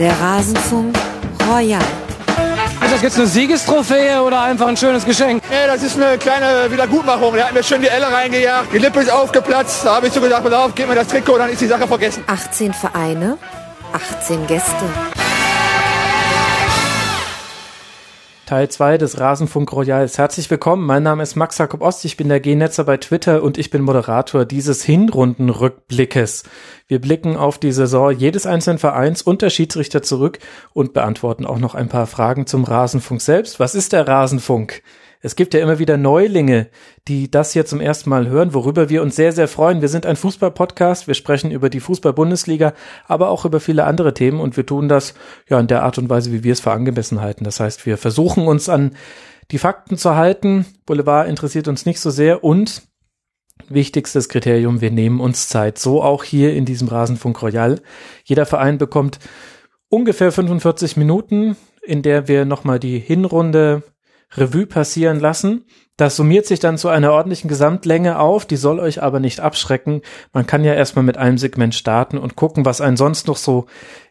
Der Rasenfunk Royal. Ist das jetzt eine Siegestrophäe oder einfach ein schönes Geschenk? Nee, das ist eine kleine Wiedergutmachung. Der hat mir schön die Elle reingejagt. Die Lippe ist aufgeplatzt. Da habe ich so gesagt, pass auf, gib mir das Trikot, dann ist die Sache vergessen. 18 Vereine, 18 Gäste. Teil 2 des Rasenfunk Royals. Herzlich willkommen. Mein Name ist Max Jakob Ost. Ich bin der G-Netzer bei Twitter und ich bin Moderator dieses Hinrundenrückblickes. Wir blicken auf die Saison jedes einzelnen Vereins und der Schiedsrichter zurück und beantworten auch noch ein paar Fragen zum Rasenfunk selbst. Was ist der Rasenfunk? Es gibt ja immer wieder Neulinge, die das hier zum ersten Mal hören, worüber wir uns sehr, sehr freuen. Wir sind ein Fußball-Podcast. Wir sprechen über die Fußball-Bundesliga, aber auch über viele andere Themen und wir tun das ja in der Art und Weise, wie wir es für angemessen halten. Das heißt, wir versuchen uns an die Fakten zu halten. Boulevard interessiert uns nicht so sehr und wichtigstes Kriterium, wir nehmen uns Zeit. So auch hier in diesem Rasenfunk Royal. Jeder Verein bekommt ungefähr 45 Minuten, in der wir nochmal die Hinrunde Revue passieren lassen. Das summiert sich dann zu einer ordentlichen Gesamtlänge auf, die soll euch aber nicht abschrecken. Man kann ja erstmal mit einem Segment starten und gucken, was einen sonst noch so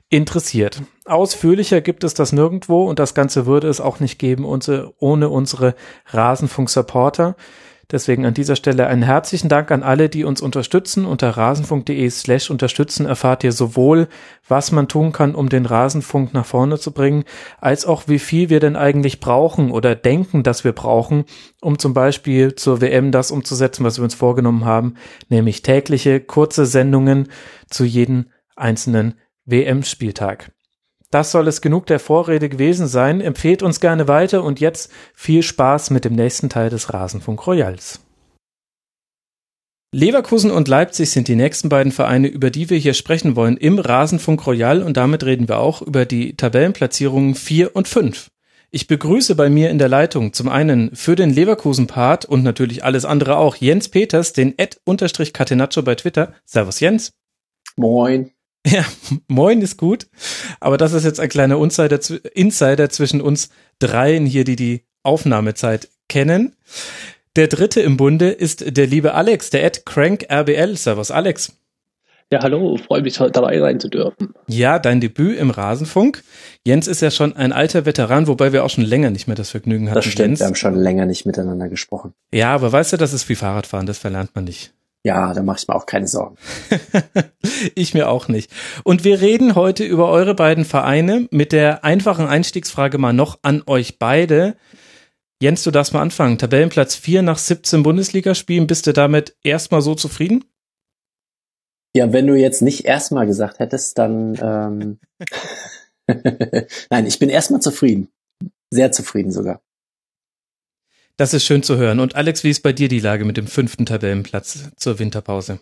interessiert. Ausführlicher gibt es das nirgendwo und das Ganze würde es auch nicht geben ohne unsere Rasenfunk-Supporter. Deswegen an dieser Stelle einen herzlichen Dank an alle, die uns unterstützen. Unter rasenfunk.de slash unterstützen erfahrt ihr sowohl, was man tun kann, um den Rasenfunk nach vorne zu bringen, als auch wie viel wir denn eigentlich brauchen oder denken, dass wir brauchen, um zum Beispiel zur WM das umzusetzen, was wir uns vorgenommen haben, nämlich tägliche kurze Sendungen zu jedem einzelnen WM-Spieltag. Das soll es genug der Vorrede gewesen sein. Empfehlt uns gerne weiter und jetzt viel Spaß mit dem nächsten Teil des Rasenfunk Royals. Leverkusen und Leipzig sind die nächsten beiden Vereine, über die wir hier sprechen wollen im Rasenfunk Royal und damit reden wir auch über die Tabellenplatzierungen 4 und 5. Ich begrüße bei mir in der Leitung zum einen für den Leverkusen-Part und natürlich alles andere auch Jens Peters, den Ed-Catenaccio bei Twitter. Servus Jens. Moin. Ja, moin ist gut. Aber das ist jetzt ein kleiner Insider, Insider zwischen uns dreien hier, die die Aufnahmezeit kennen. Der dritte im Bunde ist der liebe Alex, der Ed Crank RBL. Servus, Alex. Ja, hallo, freue mich heute dabei sein zu dürfen. Ja, dein Debüt im Rasenfunk. Jens ist ja schon ein alter Veteran, wobei wir auch schon länger nicht mehr das Vergnügen hatten. Das stimmt, Jens. wir haben schon länger nicht miteinander gesprochen. Ja, aber weißt du, das ist wie Fahrradfahren, das verlernt man nicht. Ja, da mache ich mir auch keine Sorgen. ich mir auch nicht. Und wir reden heute über eure beiden Vereine mit der einfachen Einstiegsfrage mal noch an euch beide. Jens, du darfst mal anfangen. Tabellenplatz 4 nach 17 Bundesligaspielen. Bist du damit erstmal so zufrieden? Ja, wenn du jetzt nicht erstmal gesagt hättest, dann ähm Nein, ich bin erstmal zufrieden. Sehr zufrieden sogar. Das ist schön zu hören. Und Alex, wie ist bei dir die Lage mit dem fünften Tabellenplatz zur Winterpause?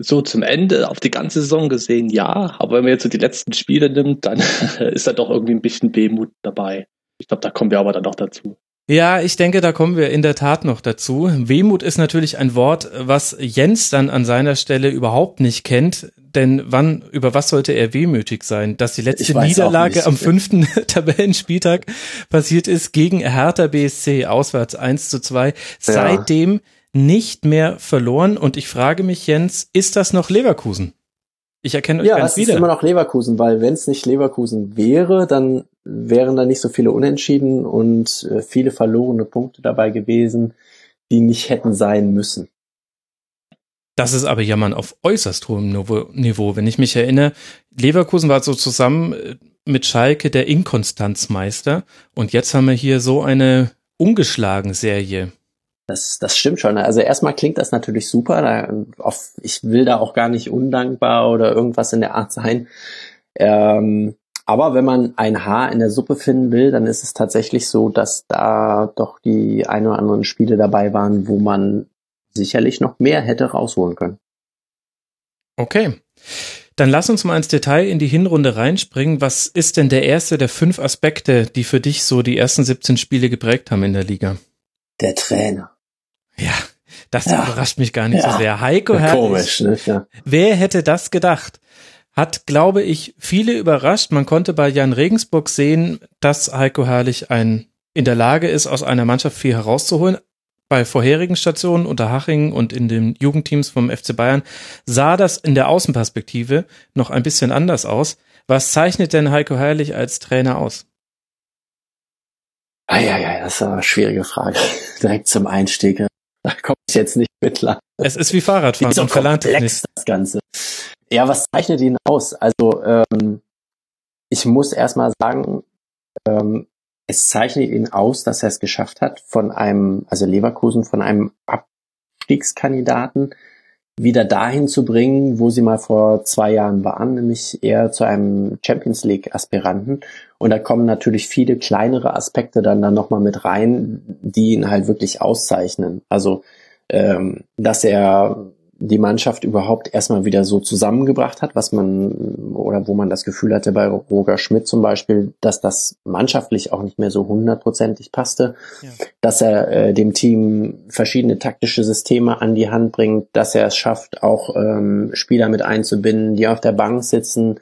So zum Ende auf die ganze Saison gesehen, ja. Aber wenn man jetzt so die letzten Spiele nimmt, dann ist da doch irgendwie ein bisschen Wehmut dabei. Ich glaube, da kommen wir aber dann noch dazu. Ja, ich denke, da kommen wir in der Tat noch dazu. Wehmut ist natürlich ein Wort, was Jens dann an seiner Stelle überhaupt nicht kennt. Denn wann, über was sollte er wehmütig sein? Dass die letzte Niederlage am fünften Tabellenspieltag passiert ist gegen Hertha BSC, auswärts 1 zu 2. Seitdem ja. nicht mehr verloren. Und ich frage mich, Jens, ist das noch Leverkusen? Ich erkenne euch ja, ganz wieder. Ja, es ist immer noch Leverkusen, weil wenn es nicht Leverkusen wäre, dann wären da nicht so viele Unentschieden und äh, viele verlorene Punkte dabei gewesen, die nicht hätten sein müssen. Das ist aber Jammern auf äußerst hohem Niveau. Wenn ich mich erinnere, Leverkusen war so zusammen äh, mit Schalke der Inkonstanzmeister und jetzt haben wir hier so eine ungeschlagen Serie. Das, das stimmt schon. Also erstmal klingt das natürlich super. Da, auf, ich will da auch gar nicht undankbar oder irgendwas in der Art sein. Ähm, aber wenn man ein Haar in der Suppe finden will, dann ist es tatsächlich so, dass da doch die ein oder anderen Spiele dabei waren, wo man sicherlich noch mehr hätte rausholen können. Okay. Dann lass uns mal ins Detail in die Hinrunde reinspringen. Was ist denn der erste der fünf Aspekte, die für dich so die ersten 17 Spiele geprägt haben in der Liga? Der Trainer. Ja, das ja. überrascht mich gar nicht ja. so sehr. Heiko Herrlich. Komisch, ne? Ja. Wer hätte das gedacht? hat, glaube ich, viele überrascht. Man konnte bei Jan Regensburg sehen, dass Heiko Herrlich ein, in der Lage ist, aus einer Mannschaft viel herauszuholen. Bei vorherigen Stationen unter Haching und in den Jugendteams vom FC Bayern sah das in der Außenperspektive noch ein bisschen anders aus. Was zeichnet denn Heiko Herrlich als Trainer aus? Ah, ja, ja, das ist eine schwierige Frage. Direkt zum Einstieg. Da komme ich jetzt nicht mit klar. Es ist wie Fahrradfahren so und verlangt es nicht. das Ganze. Ja, was zeichnet ihn aus? Also, ähm, ich muss erstmal sagen, ähm, es zeichnet ihn aus, dass er es geschafft hat, von einem, also Leverkusen, von einem Abstiegskandidaten wieder dahin zu bringen, wo sie mal vor zwei Jahren waren, nämlich eher zu einem Champions League Aspiranten. Und da kommen natürlich viele kleinere Aspekte dann dann nochmal mit rein, die ihn halt wirklich auszeichnen. Also, ähm, dass er die Mannschaft überhaupt erstmal wieder so zusammengebracht hat, was man oder wo man das Gefühl hatte bei Roger Schmidt zum Beispiel, dass das mannschaftlich auch nicht mehr so hundertprozentig passte, ja. dass er äh, dem Team verschiedene taktische Systeme an die Hand bringt, dass er es schafft, auch ähm, Spieler mit einzubinden, die auf der Bank sitzen,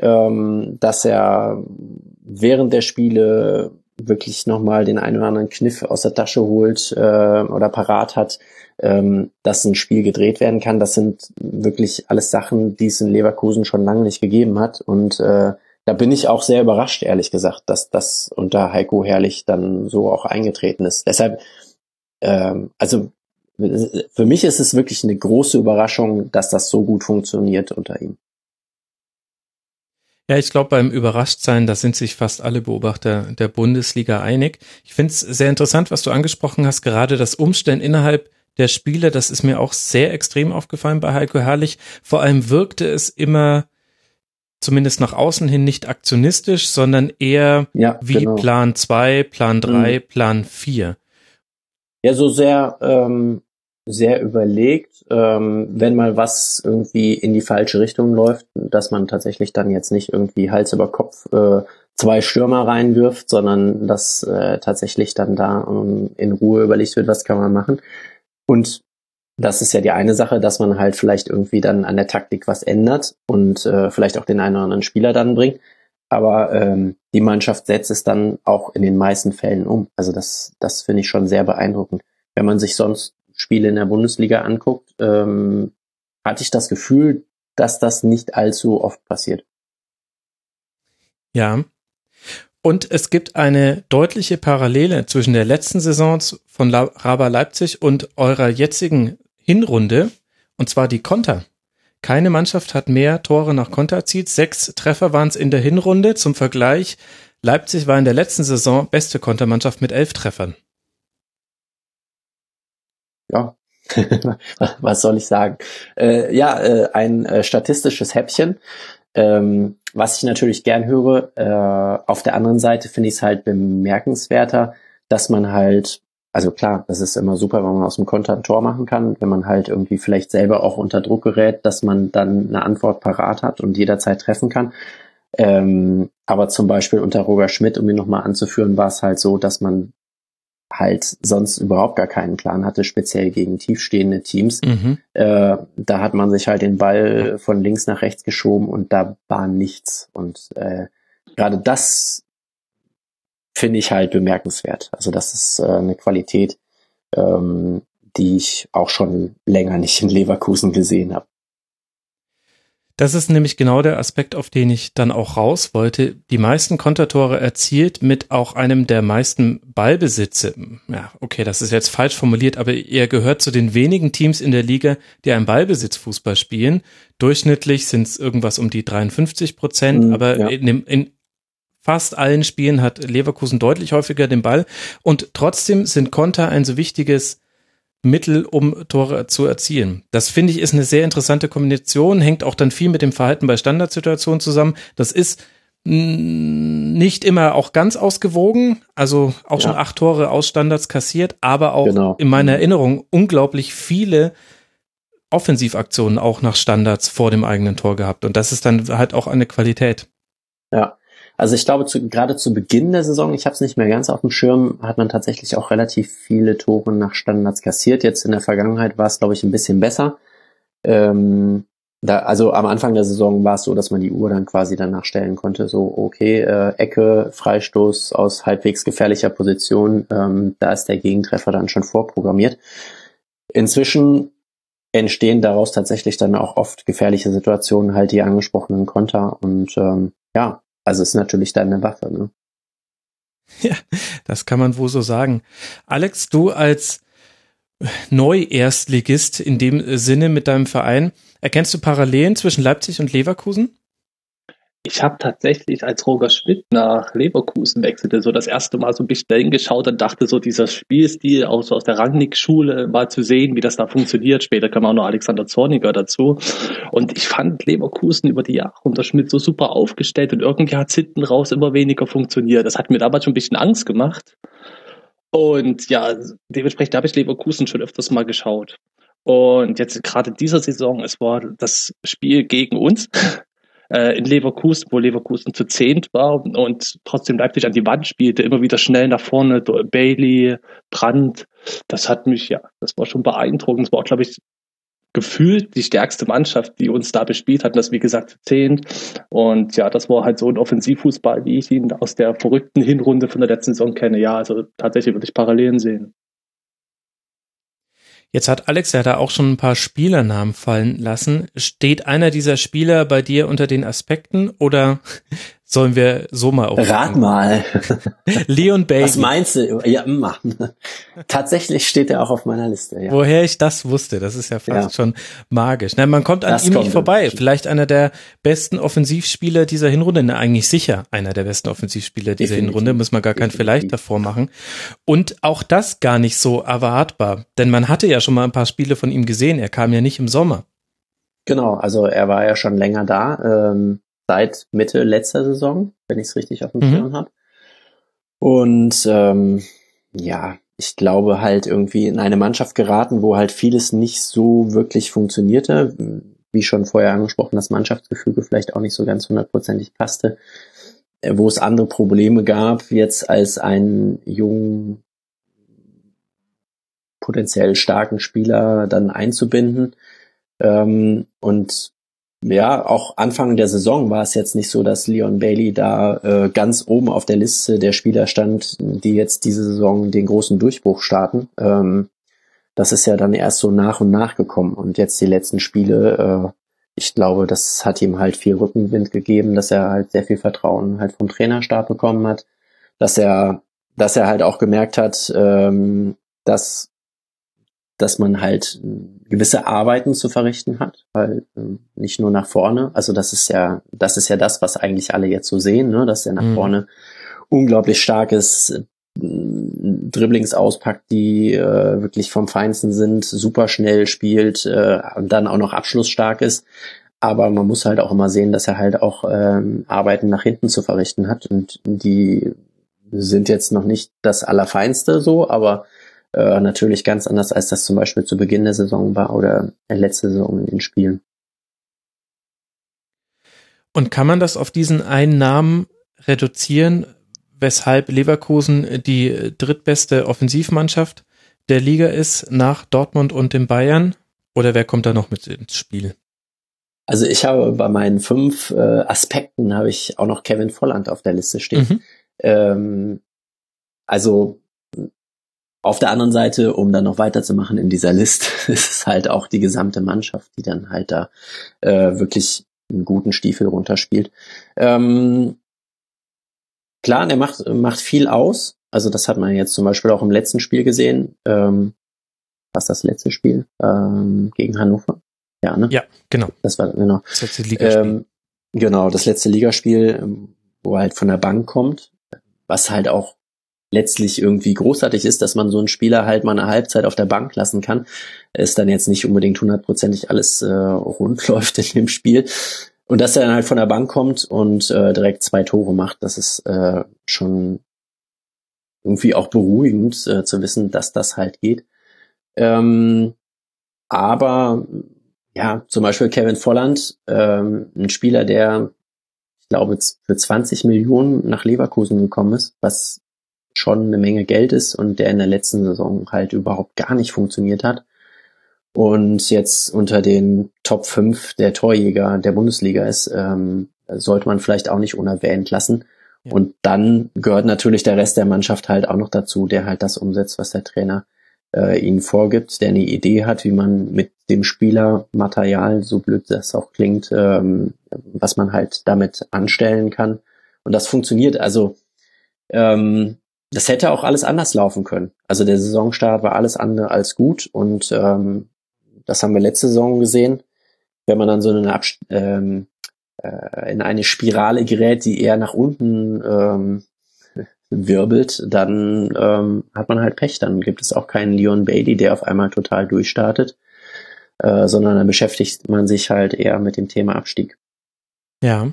ähm, dass er während der Spiele wirklich nochmal den einen oder anderen Kniff aus der Tasche holt äh, oder parat hat, ähm, dass ein Spiel gedreht werden kann. Das sind wirklich alles Sachen, die es in Leverkusen schon lange nicht gegeben hat. Und äh, da bin ich auch sehr überrascht, ehrlich gesagt, dass das unter Heiko Herrlich dann so auch eingetreten ist. Deshalb, ähm, also für mich ist es wirklich eine große Überraschung, dass das so gut funktioniert unter ihm. Ja, ich glaube, beim Überraschtsein, da sind sich fast alle Beobachter der Bundesliga einig. Ich finde es sehr interessant, was du angesprochen hast, gerade das Umstellen innerhalb der Spiele, das ist mir auch sehr extrem aufgefallen bei Heiko Herrlich. Vor allem wirkte es immer, zumindest nach außen hin, nicht aktionistisch, sondern eher ja, wie genau. Plan 2, Plan 3, mhm. Plan 4. Ja, so sehr, ähm, sehr überlegt, ähm, wenn mal was irgendwie in die falsche Richtung läuft, dass man tatsächlich dann jetzt nicht irgendwie Hals über Kopf äh, zwei Stürmer reinwirft, sondern dass äh, tatsächlich dann da um, in Ruhe überlegt wird, was kann man machen. Und das ist ja die eine Sache, dass man halt vielleicht irgendwie dann an der Taktik was ändert und äh, vielleicht auch den einen oder anderen Spieler dann bringt. Aber ähm, die Mannschaft setzt es dann auch in den meisten Fällen um. Also das, das finde ich schon sehr beeindruckend. Wenn man sich sonst Spiele in der Bundesliga anguckt, ähm, hatte ich das Gefühl, dass das nicht allzu oft passiert. Ja, und es gibt eine deutliche Parallele zwischen der letzten Saison von Raba Leipzig und eurer jetzigen Hinrunde, und zwar die Konter. Keine Mannschaft hat mehr Tore nach Konter erzielt. Sechs Treffer waren es in der Hinrunde. Zum Vergleich, Leipzig war in der letzten Saison beste Kontermannschaft mit elf Treffern. Ja, was soll ich sagen? Äh, ja, äh, ein äh, statistisches Häppchen. Ähm, was ich natürlich gern höre, äh, auf der anderen Seite finde ich es halt bemerkenswerter, dass man halt, also klar, das ist immer super, wenn man aus dem Konter ein Tor machen kann, wenn man halt irgendwie vielleicht selber auch unter Druck gerät, dass man dann eine Antwort parat hat und jederzeit treffen kann. Ähm, aber zum Beispiel unter Roger Schmidt, um ihn nochmal anzuführen, war es halt so, dass man halt sonst überhaupt gar keinen Plan hatte, speziell gegen tiefstehende Teams. Mhm. Äh, da hat man sich halt den Ball von links nach rechts geschoben und da war nichts. Und äh, gerade das finde ich halt bemerkenswert. Also das ist äh, eine Qualität, ähm, die ich auch schon länger nicht in Leverkusen gesehen habe. Das ist nämlich genau der Aspekt, auf den ich dann auch raus wollte. Die meisten Kontertore erzielt mit auch einem der meisten Ballbesitze. Ja, okay, das ist jetzt falsch formuliert, aber er gehört zu den wenigen Teams in der Liga, die einen Ballbesitzfußball spielen. Durchschnittlich sind es irgendwas um die 53 Prozent, mhm, aber ja. in, in fast allen Spielen hat Leverkusen deutlich häufiger den Ball. Und trotzdem sind Konter ein so wichtiges Mittel, um Tore zu erzielen. Das finde ich ist eine sehr interessante Kombination, hängt auch dann viel mit dem Verhalten bei Standardsituationen zusammen. Das ist nicht immer auch ganz ausgewogen, also auch ja. schon acht Tore aus Standards kassiert, aber auch genau. in meiner Erinnerung unglaublich viele Offensivaktionen auch nach Standards vor dem eigenen Tor gehabt. Und das ist dann halt auch eine Qualität. Ja, also ich glaube, zu, gerade zu Beginn der Saison, ich habe es nicht mehr ganz auf dem Schirm, hat man tatsächlich auch relativ viele Tore nach Standards kassiert. Jetzt in der Vergangenheit war es, glaube ich, ein bisschen besser. Ähm, da, also am Anfang der Saison war es so, dass man die Uhr dann quasi danach stellen konnte. So, okay, äh, Ecke, Freistoß aus halbwegs gefährlicher Position, ähm, da ist der Gegentreffer dann schon vorprogrammiert. Inzwischen entstehen daraus tatsächlich dann auch oft gefährliche Situationen, halt die angesprochenen Konter. Und ähm, ja, also ist natürlich dann eine Waffe. Ne? Ja, das kann man wohl so sagen. Alex, du als Neu-Erstligist in dem Sinne mit deinem Verein, erkennst du Parallelen zwischen Leipzig und Leverkusen? Ich habe tatsächlich, als Roger Schmidt nach Leverkusen wechselte, so das erste Mal so ein bisschen dahin geschaut und dachte so, dieser Spielstil aus, aus der Rangnick-Schule mal zu sehen, wie das da funktioniert. Später kam auch noch Alexander Zorniger dazu. Und ich fand Leverkusen über die Jahre unter Schmidt so super aufgestellt und irgendwie hat es hinten raus immer weniger funktioniert. Das hat mir damals schon ein bisschen Angst gemacht. Und ja, dementsprechend habe ich Leverkusen schon öfters mal geschaut. Und jetzt gerade dieser Saison, es war das Spiel gegen uns äh, in Leverkusen, wo Leverkusen zu zehnt war und trotzdem Leipzig an die Wand spielte, immer wieder schnell nach vorne, Bailey, Brandt, das hat mich, ja, das war schon beeindruckend. Es war, glaube ich, gefühlt die stärkste Mannschaft, die uns da bespielt hat, das wie gesagt zehnt. Und ja, das war halt so ein Offensivfußball, wie ich ihn aus der verrückten Hinrunde von der letzten Saison kenne. Ja, also tatsächlich würde ich Parallelen sehen. Jetzt hat Alex ja da auch schon ein paar Spielernamen fallen lassen. Steht einer dieser Spieler bei dir unter den Aspekten oder Sollen wir so mal auf? Rat mal. Leon Bailey. Was meinst du? Ja, Mann. Tatsächlich steht er auch auf meiner Liste. Ja. Woher ich das wusste, das ist ja fast ja. schon magisch. Nein, man kommt an das ihm nicht vorbei. Vielleicht einer der besten Offensivspieler dieser Hinrunde. Na, eigentlich sicher einer der besten Offensivspieler dieser Definitiv. Hinrunde. Muss man gar kein Definitiv. Vielleicht davor machen. Und auch das gar nicht so erwartbar. Denn man hatte ja schon mal ein paar Spiele von ihm gesehen. Er kam ja nicht im Sommer. Genau, also er war ja schon länger da. Ähm seit Mitte letzter Saison, wenn ich es richtig auf dem Schirm mhm. habe. Und ähm, ja, ich glaube halt irgendwie in eine Mannschaft geraten, wo halt vieles nicht so wirklich funktionierte. Wie schon vorher angesprochen, das Mannschaftsgefüge vielleicht auch nicht so ganz hundertprozentig passte. Äh, wo es andere Probleme gab, jetzt als einen jungen, potenziell starken Spieler dann einzubinden. Ähm, und ja, auch Anfang der Saison war es jetzt nicht so, dass Leon Bailey da äh, ganz oben auf der Liste der Spieler stand, die jetzt diese Saison den großen Durchbruch starten. Ähm, das ist ja dann erst so nach und nach gekommen. Und jetzt die letzten Spiele, äh, ich glaube, das hat ihm halt viel Rückenwind gegeben, dass er halt sehr viel Vertrauen halt vom Trainerstab bekommen hat, dass er, dass er halt auch gemerkt hat, ähm, dass dass man halt gewisse Arbeiten zu verrichten hat, weil ähm, nicht nur nach vorne, also das ist ja, das ist ja das, was eigentlich alle jetzt so sehen, ne, dass er nach mhm. vorne unglaublich starkes äh, Dribblings auspackt, die äh, wirklich vom Feinsten sind, super schnell spielt äh, und dann auch noch abschlussstark ist. Aber man muss halt auch immer sehen, dass er halt auch ähm, Arbeiten nach hinten zu verrichten hat und die sind jetzt noch nicht das Allerfeinste so, aber äh, natürlich ganz anders, als das zum Beispiel zu Beginn der Saison war oder letzte Saison in den Spielen. Und kann man das auf diesen einen Namen reduzieren, weshalb Leverkusen die drittbeste Offensivmannschaft der Liga ist nach Dortmund und den Bayern? Oder wer kommt da noch mit ins Spiel? Also ich habe bei meinen fünf äh, Aspekten habe ich auch noch Kevin Volland auf der Liste stehen. Mhm. Ähm, also auf der anderen Seite, um dann noch weiterzumachen in dieser Liste, ist es halt auch die gesamte Mannschaft, die dann halt da äh, wirklich einen guten Stiefel runterspielt. Ähm, klar, er macht, macht viel aus. Also das hat man jetzt zum Beispiel auch im letzten Spiel gesehen. Ähm, was das letzte Spiel? Ähm, gegen Hannover. Ja, ne? Ja, genau. Das war genau. Das letzte Ligaspiel. Ähm, genau, das letzte Ligaspiel, wo er halt von der Bank kommt, was halt auch letztlich irgendwie großartig ist, dass man so einen Spieler halt mal eine Halbzeit auf der Bank lassen kann, ist dann jetzt nicht unbedingt hundertprozentig alles äh, rund läuft in dem Spiel. Und dass er dann halt von der Bank kommt und äh, direkt zwei Tore macht, das ist äh, schon irgendwie auch beruhigend äh, zu wissen, dass das halt geht. Ähm, aber ja, zum Beispiel Kevin Volland, ähm, ein Spieler, der ich glaube für 20 Millionen nach Leverkusen gekommen ist, was schon eine Menge Geld ist und der in der letzten Saison halt überhaupt gar nicht funktioniert hat. Und jetzt unter den Top 5 der Torjäger der Bundesliga ist, ähm, sollte man vielleicht auch nicht unerwähnt lassen. Ja. Und dann gehört natürlich der Rest der Mannschaft halt auch noch dazu, der halt das umsetzt, was der Trainer äh, ihnen vorgibt, der eine Idee hat, wie man mit dem Spielermaterial, so blöd das auch klingt, ähm, was man halt damit anstellen kann. Und das funktioniert. Also ähm, das hätte auch alles anders laufen können. Also der Saisonstart war alles andere als gut und ähm, das haben wir letzte Saison gesehen. Wenn man dann so eine Abst ähm, äh, in eine Spirale gerät, die eher nach unten ähm, wirbelt, dann ähm, hat man halt Pech. Dann gibt es auch keinen Leon Bailey, der auf einmal total durchstartet, äh, sondern dann beschäftigt man sich halt eher mit dem Thema Abstieg. Ja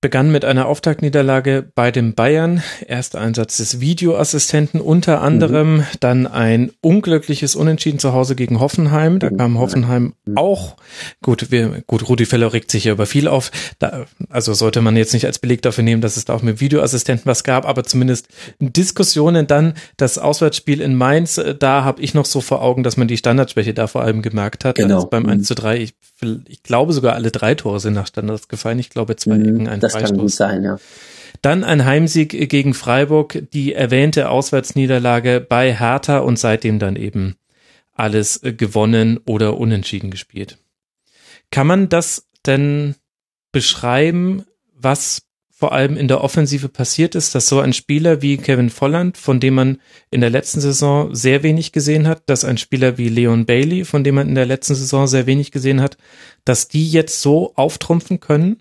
begann mit einer Auftaktniederlage bei den Bayern. Erster Einsatz des Videoassistenten unter anderem, mhm. dann ein unglückliches Unentschieden zu Hause gegen Hoffenheim. Da kam Hoffenheim mhm. auch. Gut, wir, gut, Rudi Feller regt sich ja über viel auf. Da, also sollte man jetzt nicht als Beleg dafür nehmen, dass es da auch mit Videoassistenten was gab, aber zumindest Diskussionen dann das Auswärtsspiel in Mainz, äh, da habe ich noch so vor Augen, dass man die Standardschwäche da vor allem gemerkt hat. Genau. Also beim 1 mhm. zu 3, ich, ich glaube sogar alle drei Tore sind nach Standards gefallen. Ich glaube zwei mhm. Ecken, ein das Freistoß. kann gut sein, ja. Dann ein Heimsieg gegen Freiburg, die erwähnte Auswärtsniederlage bei Hertha und seitdem dann eben alles gewonnen oder unentschieden gespielt. Kann man das denn beschreiben, was vor allem in der Offensive passiert ist, dass so ein Spieler wie Kevin Volland, von dem man in der letzten Saison sehr wenig gesehen hat, dass ein Spieler wie Leon Bailey, von dem man in der letzten Saison sehr wenig gesehen hat, dass die jetzt so auftrumpfen können?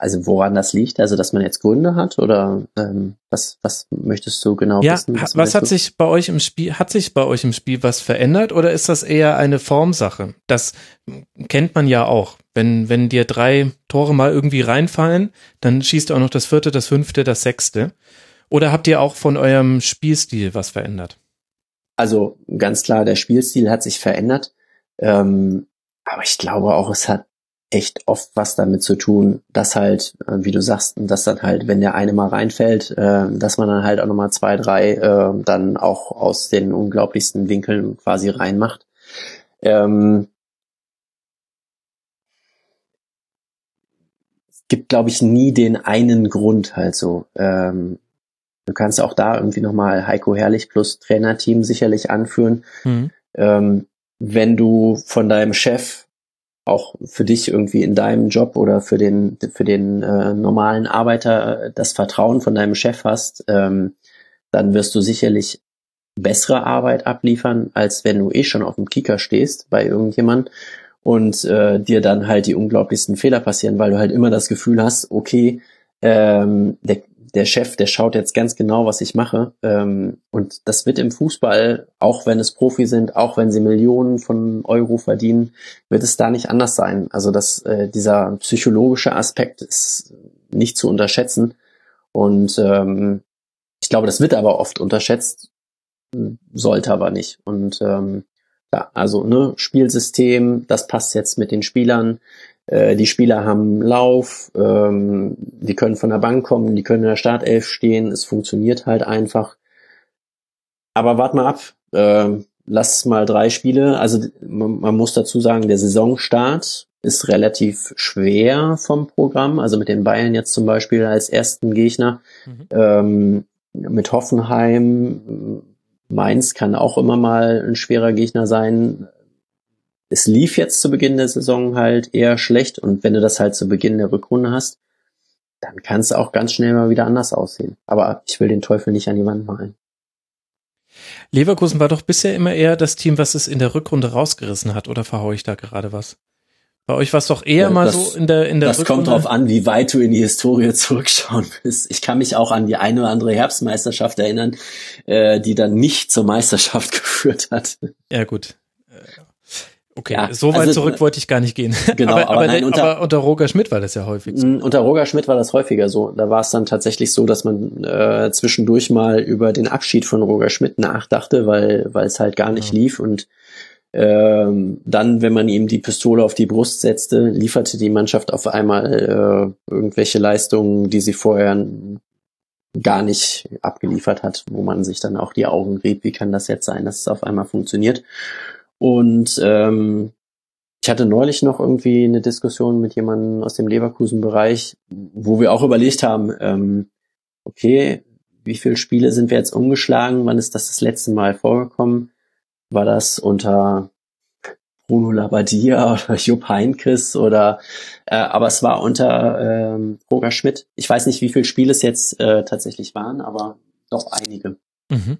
Also woran das liegt? Also dass man jetzt Gründe hat oder ähm, was was möchtest du genau ja, wissen? Was, was hat du? sich bei euch im Spiel hat sich bei euch im Spiel was verändert oder ist das eher eine Formsache? Das kennt man ja auch. Wenn wenn dir drei Tore mal irgendwie reinfallen, dann schießt du auch noch das vierte, das fünfte, das sechste. Oder habt ihr auch von eurem Spielstil was verändert? Also ganz klar, der Spielstil hat sich verändert. Ähm, aber ich glaube auch, es hat echt oft was damit zu tun, dass halt, äh, wie du sagst, dass dann halt, wenn der eine mal reinfällt, äh, dass man dann halt auch nochmal zwei, drei äh, dann auch aus den unglaublichsten Winkeln quasi reinmacht. Ähm, es gibt, glaube ich, nie den einen Grund halt so. Ähm, du kannst auch da irgendwie nochmal Heiko Herrlich plus Trainerteam sicherlich anführen. Mhm. Ähm, wenn du von deinem Chef auch für dich irgendwie in deinem Job oder für den für den äh, normalen Arbeiter äh, das Vertrauen von deinem Chef hast, ähm, dann wirst du sicherlich bessere Arbeit abliefern, als wenn du eh schon auf dem Kicker stehst bei irgendjemand und äh, dir dann halt die unglaublichsten Fehler passieren, weil du halt immer das Gefühl hast, okay, ähm, der, der Chef, der schaut jetzt ganz genau, was ich mache. Ähm, und das wird im Fußball, auch wenn es Profi sind, auch wenn sie Millionen von Euro verdienen, wird es da nicht anders sein. Also das, äh, dieser psychologische Aspekt ist nicht zu unterschätzen. Und ähm, ich glaube, das wird aber oft unterschätzt, sollte aber nicht. Und ähm, ja, also ne, Spielsystem, das passt jetzt mit den Spielern. Äh, die Spieler haben Lauf, ähm, die können von der Bank kommen, die können in der Startelf stehen, es funktioniert halt einfach. Aber wart mal ab, äh, lass mal drei Spiele. Also man, man muss dazu sagen, der Saisonstart ist relativ schwer vom Programm. Also mit den Bayern jetzt zum Beispiel als ersten Gegner. Mhm. Ähm, mit Hoffenheim, Mainz kann auch immer mal ein schwerer Gegner sein es lief jetzt zu Beginn der Saison halt eher schlecht und wenn du das halt zu Beginn der Rückrunde hast, dann kann es auch ganz schnell mal wieder anders aussehen. Aber ich will den Teufel nicht an die Wand malen. Leverkusen war doch bisher immer eher das Team, was es in der Rückrunde rausgerissen hat, oder verhaue ich da gerade was? Bei euch war es doch eher ja, mal so in der in der Das Rückrunde. kommt drauf an, wie weit du in die Historie zurückschauen willst. Ich kann mich auch an die eine oder andere Herbstmeisterschaft erinnern, äh, die dann nicht zur Meisterschaft geführt hat. Ja gut, Okay, ja, so weit also, zurück wollte ich gar nicht gehen. Genau, aber, aber, nein, unter, aber unter Roger Schmidt war das ja häufig so. Mm, unter Roger Schmidt war das häufiger so. Da war es dann tatsächlich so, dass man äh, zwischendurch mal über den Abschied von Roger Schmidt nachdachte, weil weil es halt gar nicht ja. lief und ähm, dann, wenn man ihm die Pistole auf die Brust setzte, lieferte die Mannschaft auf einmal äh, irgendwelche Leistungen, die sie vorher gar nicht abgeliefert hat, wo man sich dann auch die Augen rieb, wie kann das jetzt sein, dass es auf einmal funktioniert. Und ähm, ich hatte neulich noch irgendwie eine Diskussion mit jemandem aus dem Leverkusen-Bereich, wo wir auch überlegt haben, ähm, okay, wie viele Spiele sind wir jetzt umgeschlagen? Wann ist das das letzte Mal vorgekommen? war das unter Bruno Labbadia oder Jupp Heinkes oder äh, aber es war unter ähm, Roger Schmidt. Ich weiß nicht, wie viele Spiele es jetzt äh, tatsächlich waren, aber doch einige. Mhm.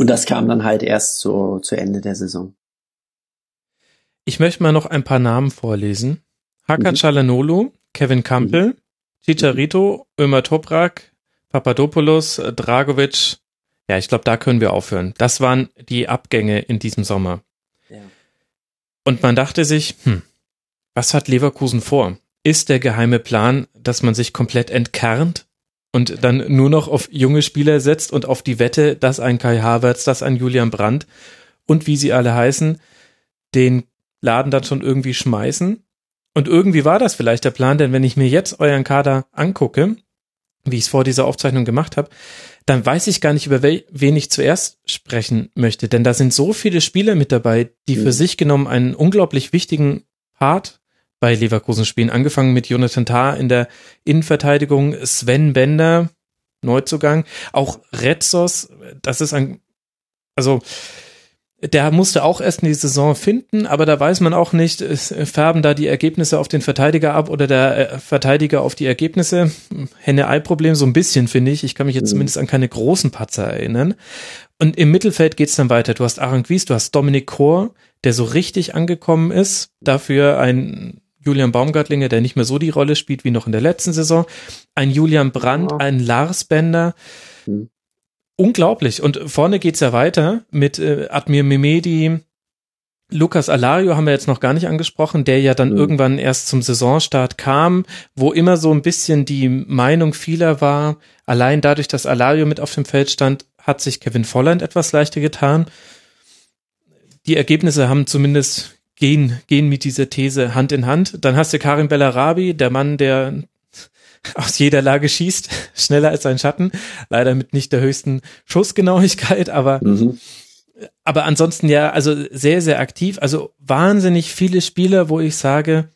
Und das kam dann halt erst zu, zu Ende der Saison. Ich möchte mal noch ein paar Namen vorlesen. Hakan mhm. Çalhanoğlu, Kevin Campbell, mhm. Chicharito, Ömer Toprak, Papadopoulos, Dragovic. Ja, ich glaube, da können wir aufhören. Das waren die Abgänge in diesem Sommer. Und man dachte sich, hm, was hat Leverkusen vor? Ist der geheime Plan, dass man sich komplett entkernt und dann nur noch auf junge Spieler setzt und auf die Wette, dass ein Kai Havertz, dass ein Julian Brandt und wie sie alle heißen, den Laden dann schon irgendwie schmeißen? Und irgendwie war das vielleicht der Plan, denn wenn ich mir jetzt euren Kader angucke, wie ich es vor dieser Aufzeichnung gemacht habe, dann weiß ich gar nicht, über wen ich zuerst sprechen möchte. Denn da sind so viele Spieler mit dabei, die für mhm. sich genommen einen unglaublich wichtigen Part bei Leverkusen spielen. Angefangen mit Jonathan Tah in der Innenverteidigung, Sven Bender, Neuzugang, auch Retzos, das ist ein, also der musste auch erst in die Saison finden, aber da weiß man auch nicht, färben da die Ergebnisse auf den Verteidiger ab oder der äh, Verteidiger auf die Ergebnisse. Henne-Ei-Problem so ein bisschen, finde ich. Ich kann mich jetzt mhm. zumindest an keine großen Patzer erinnern. Und im Mittelfeld geht's dann weiter. Du hast Aaron Gwies, du hast Dominik Kor, der so richtig angekommen ist. Dafür ein Julian Baumgartlinger, der nicht mehr so die Rolle spielt wie noch in der letzten Saison. Ein Julian Brandt, ein Lars Bender. Mhm unglaublich. Und vorne geht's ja weiter mit äh, Admir Mimedi, Lukas Alario haben wir jetzt noch gar nicht angesprochen, der ja dann mhm. irgendwann erst zum Saisonstart kam, wo immer so ein bisschen die Meinung vieler war, allein dadurch, dass Alario mit auf dem Feld stand, hat sich Kevin Volland etwas leichter getan. Die Ergebnisse haben zumindest gehen, gehen mit dieser These Hand in Hand. Dann hast du Karim Bellarabi, der Mann, der aus jeder Lage schießt, schneller als sein Schatten. Leider mit nicht der höchsten Schussgenauigkeit, aber, mhm. aber ansonsten ja, also sehr, sehr aktiv. Also wahnsinnig viele Spieler, wo ich sage,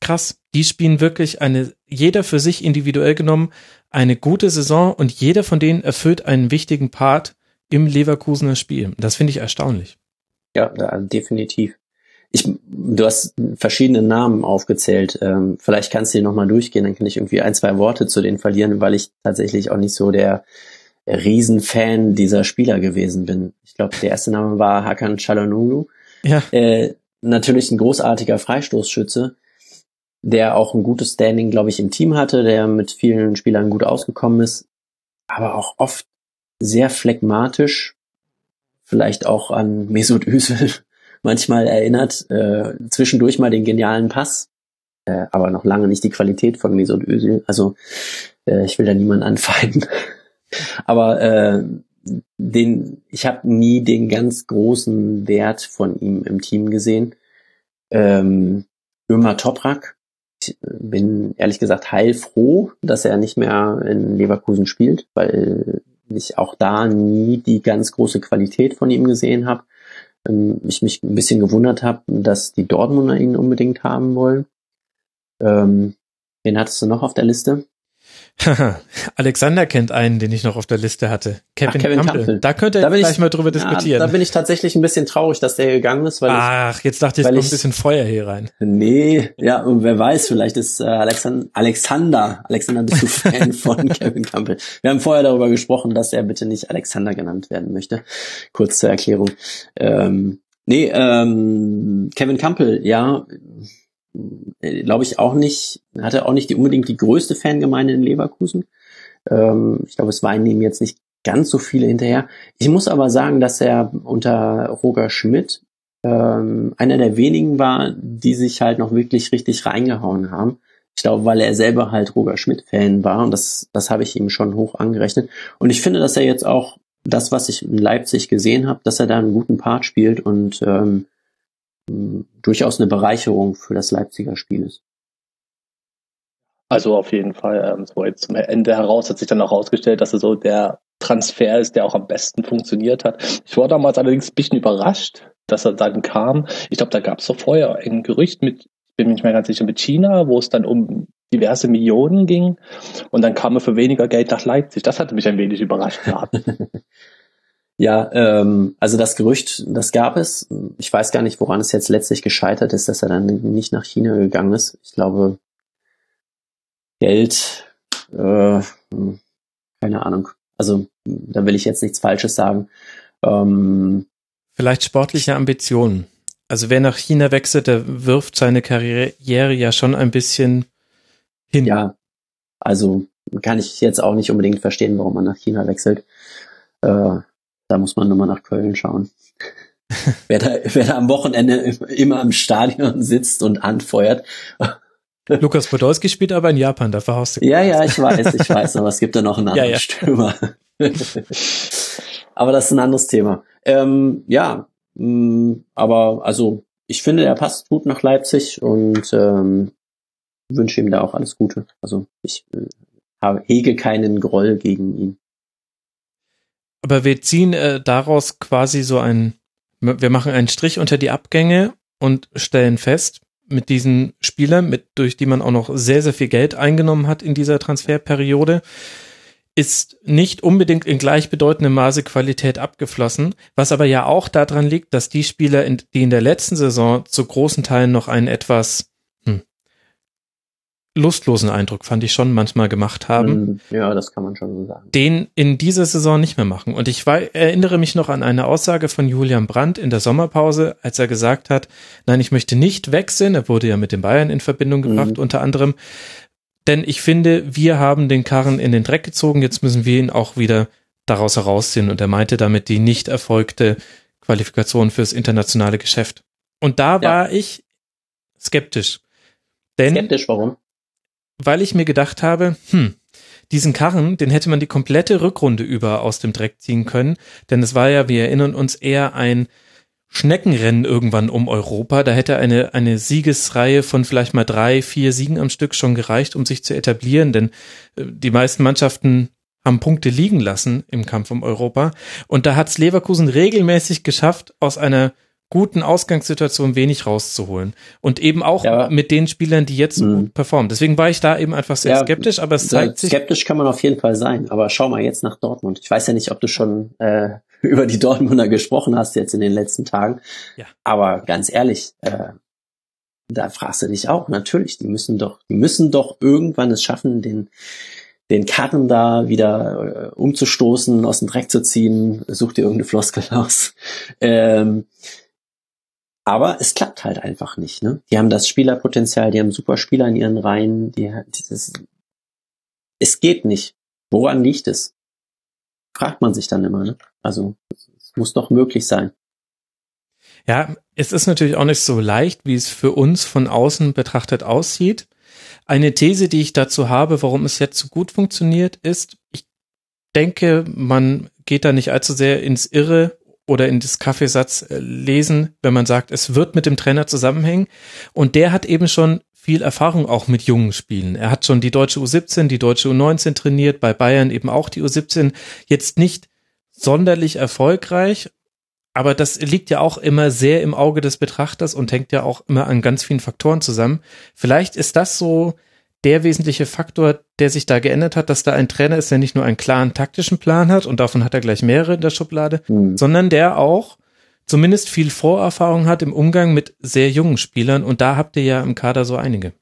krass, die spielen wirklich eine, jeder für sich individuell genommen, eine gute Saison und jeder von denen erfüllt einen wichtigen Part im Leverkusener Spiel. Das finde ich erstaunlich. Ja, definitiv ich, du hast verschiedene Namen aufgezählt. Ähm, vielleicht kannst du die nochmal durchgehen, dann kann ich irgendwie ein, zwei Worte zu denen verlieren, weil ich tatsächlich auch nicht so der Riesenfan dieser Spieler gewesen bin. Ich glaube, der erste Name war Hakan Çalhanoğlu. Ja. Äh, natürlich ein großartiger Freistoßschütze, der auch ein gutes Standing, glaube ich, im Team hatte, der mit vielen Spielern gut ausgekommen ist, aber auch oft sehr phlegmatisch, vielleicht auch an Mesut Özil manchmal erinnert, äh, zwischendurch mal den genialen Pass, äh, aber noch lange nicht die Qualität von Mesut Özil. Also äh, ich will da niemanden anfeinden. aber äh, den, ich habe nie den ganz großen Wert von ihm im Team gesehen. Ähm, Ömer Toprak, ich bin ehrlich gesagt heilfroh, dass er nicht mehr in Leverkusen spielt, weil ich auch da nie die ganz große Qualität von ihm gesehen habe ähm, ich mich ein bisschen gewundert habe, dass die Dortmunder ihn unbedingt haben wollen. Ähm, wen hattest du noch auf der Liste? Alexander kennt einen, den ich noch auf der Liste hatte. Kevin, Ach, Kevin Campbell. Campbell. Da könnte er gleich ich, mal drüber diskutieren. Ja, da bin ich tatsächlich ein bisschen traurig, dass der gegangen ist. Weil Ach, ich, jetzt dachte ich, es kommt ein bisschen Feuer hier rein. Nee, ja, und wer weiß, vielleicht ist äh, Alexander, Alexander, Alexander, bist du Fan von Kevin Campbell. Wir haben vorher darüber gesprochen, dass er bitte nicht Alexander genannt werden möchte. Kurz zur Erklärung. Ähm, nee, ähm, Kevin Campbell, ja, glaube ich auch nicht, hatte auch nicht die, unbedingt die größte Fangemeinde in Leverkusen. Ähm, ich glaube, es weinen ihm jetzt nicht ganz so viele hinterher. Ich muss aber sagen, dass er unter Roger Schmidt ähm, einer der wenigen war, die sich halt noch wirklich richtig reingehauen haben. Ich glaube, weil er selber halt Roger Schmidt-Fan war und das, das habe ich ihm schon hoch angerechnet. Und ich finde, dass er jetzt auch das, was ich in Leipzig gesehen habe, dass er da einen guten Part spielt und ähm, durchaus eine Bereicherung für das Leipziger Spiel ist. Also auf jeden Fall, ähm, so jetzt zum Ende heraus hat sich dann auch herausgestellt, dass er so der Transfer ist, der auch am besten funktioniert hat. Ich war damals allerdings ein bisschen überrascht, dass er dann kam. Ich glaube, da gab es doch vorher ein Gerücht mit, ich bin mir nicht mehr ganz sicher, mit China, wo es dann um diverse Millionen ging. Und dann kam er für weniger Geld nach Leipzig. Das hatte mich ein wenig überrascht gehabt. Ja, ähm, also das Gerücht, das gab es. Ich weiß gar nicht, woran es jetzt letztlich gescheitert ist, dass er dann nicht nach China gegangen ist. Ich glaube, Geld, äh, keine Ahnung. Also da will ich jetzt nichts Falsches sagen. Ähm, Vielleicht sportliche Ambitionen. Also wer nach China wechselt, der wirft seine Karriere ja schon ein bisschen hin. Ja, also kann ich jetzt auch nicht unbedingt verstehen, warum man nach China wechselt. Äh, da muss man nur mal nach Köln schauen. wer, da, wer da am Wochenende immer im Stadion sitzt und anfeuert. Lukas Podolski spielt aber in Japan, da verhaust du. Ja, ja, ich weiß, ich weiß, aber es gibt da noch einen anderen ja, ja. Stürmer. aber das ist ein anderes Thema. Ähm, ja, mh, mm, aber also ich finde, er passt gut nach Leipzig und ähm, wünsche ihm da auch alles Gute. Also ich äh, hege keinen Groll gegen ihn. Aber wir ziehen äh, daraus quasi so ein, wir machen einen Strich unter die Abgänge und stellen fest, mit diesen Spielern, mit, durch die man auch noch sehr, sehr viel Geld eingenommen hat in dieser Transferperiode, ist nicht unbedingt in gleichbedeutendem Maße Qualität abgeflossen, was aber ja auch daran liegt, dass die Spieler, die in der letzten Saison zu großen Teilen noch einen etwas lustlosen Eindruck, fand ich schon manchmal gemacht haben. Mm, ja, das kann man schon so sagen. Den in dieser Saison nicht mehr machen. Und ich erinnere mich noch an eine Aussage von Julian Brandt in der Sommerpause, als er gesagt hat, nein, ich möchte nicht wechseln. Er wurde ja mit den Bayern in Verbindung gebracht, mhm. unter anderem. Denn ich finde, wir haben den Karren in den Dreck gezogen. Jetzt müssen wir ihn auch wieder daraus herausziehen. Und er meinte damit die nicht erfolgte Qualifikation fürs internationale Geschäft. Und da ja. war ich skeptisch. Denn, skeptisch, warum? Weil ich mir gedacht habe, hm, diesen Karren, den hätte man die komplette Rückrunde über aus dem Dreck ziehen können, denn es war ja, wir erinnern uns, eher ein Schneckenrennen irgendwann um Europa. Da hätte eine, eine Siegesreihe von vielleicht mal drei, vier Siegen am Stück schon gereicht, um sich zu etablieren, denn äh, die meisten Mannschaften haben Punkte liegen lassen im Kampf um Europa. Und da hat's Leverkusen regelmäßig geschafft, aus einer guten Ausgangssituation wenig rauszuholen. Und eben auch ja. mit den Spielern, die jetzt mhm. gut performen. Deswegen war ich da eben einfach sehr ja, skeptisch, aber es zeigt sich. Skeptisch kann man auf jeden Fall sein, aber schau mal jetzt nach Dortmund. Ich weiß ja nicht, ob du schon äh, über die Dortmunder gesprochen hast jetzt in den letzten Tagen. Ja. Aber ganz ehrlich, äh, da fragst du dich auch, natürlich, die müssen doch, die müssen doch irgendwann es schaffen, den den Karren da wieder äh, umzustoßen, aus dem Dreck zu ziehen, such dir irgendeine Floskel aus. Ähm, aber es klappt halt einfach nicht. Ne? Die haben das Spielerpotenzial, die haben super Spieler in ihren Reihen. Die, dieses, es geht nicht. Woran liegt es? Fragt man sich dann immer. Ne? Also es muss doch möglich sein. Ja, es ist natürlich auch nicht so leicht, wie es für uns von außen betrachtet aussieht. Eine These, die ich dazu habe, warum es jetzt so gut funktioniert, ist, ich denke, man geht da nicht allzu sehr ins Irre oder in das Kaffeesatz äh, lesen, wenn man sagt, es wird mit dem Trainer zusammenhängen. Und der hat eben schon viel Erfahrung auch mit jungen Spielen. Er hat schon die deutsche U17, die deutsche U19 trainiert, bei Bayern eben auch die U17. Jetzt nicht sonderlich erfolgreich, aber das liegt ja auch immer sehr im Auge des Betrachters und hängt ja auch immer an ganz vielen Faktoren zusammen. Vielleicht ist das so der wesentliche Faktor, der sich da geändert hat, dass da ein Trainer ist, der nicht nur einen klaren taktischen Plan hat und davon hat er gleich mehrere in der Schublade, mhm. sondern der auch zumindest viel Vorerfahrung hat im Umgang mit sehr jungen Spielern und da habt ihr ja im Kader so einige.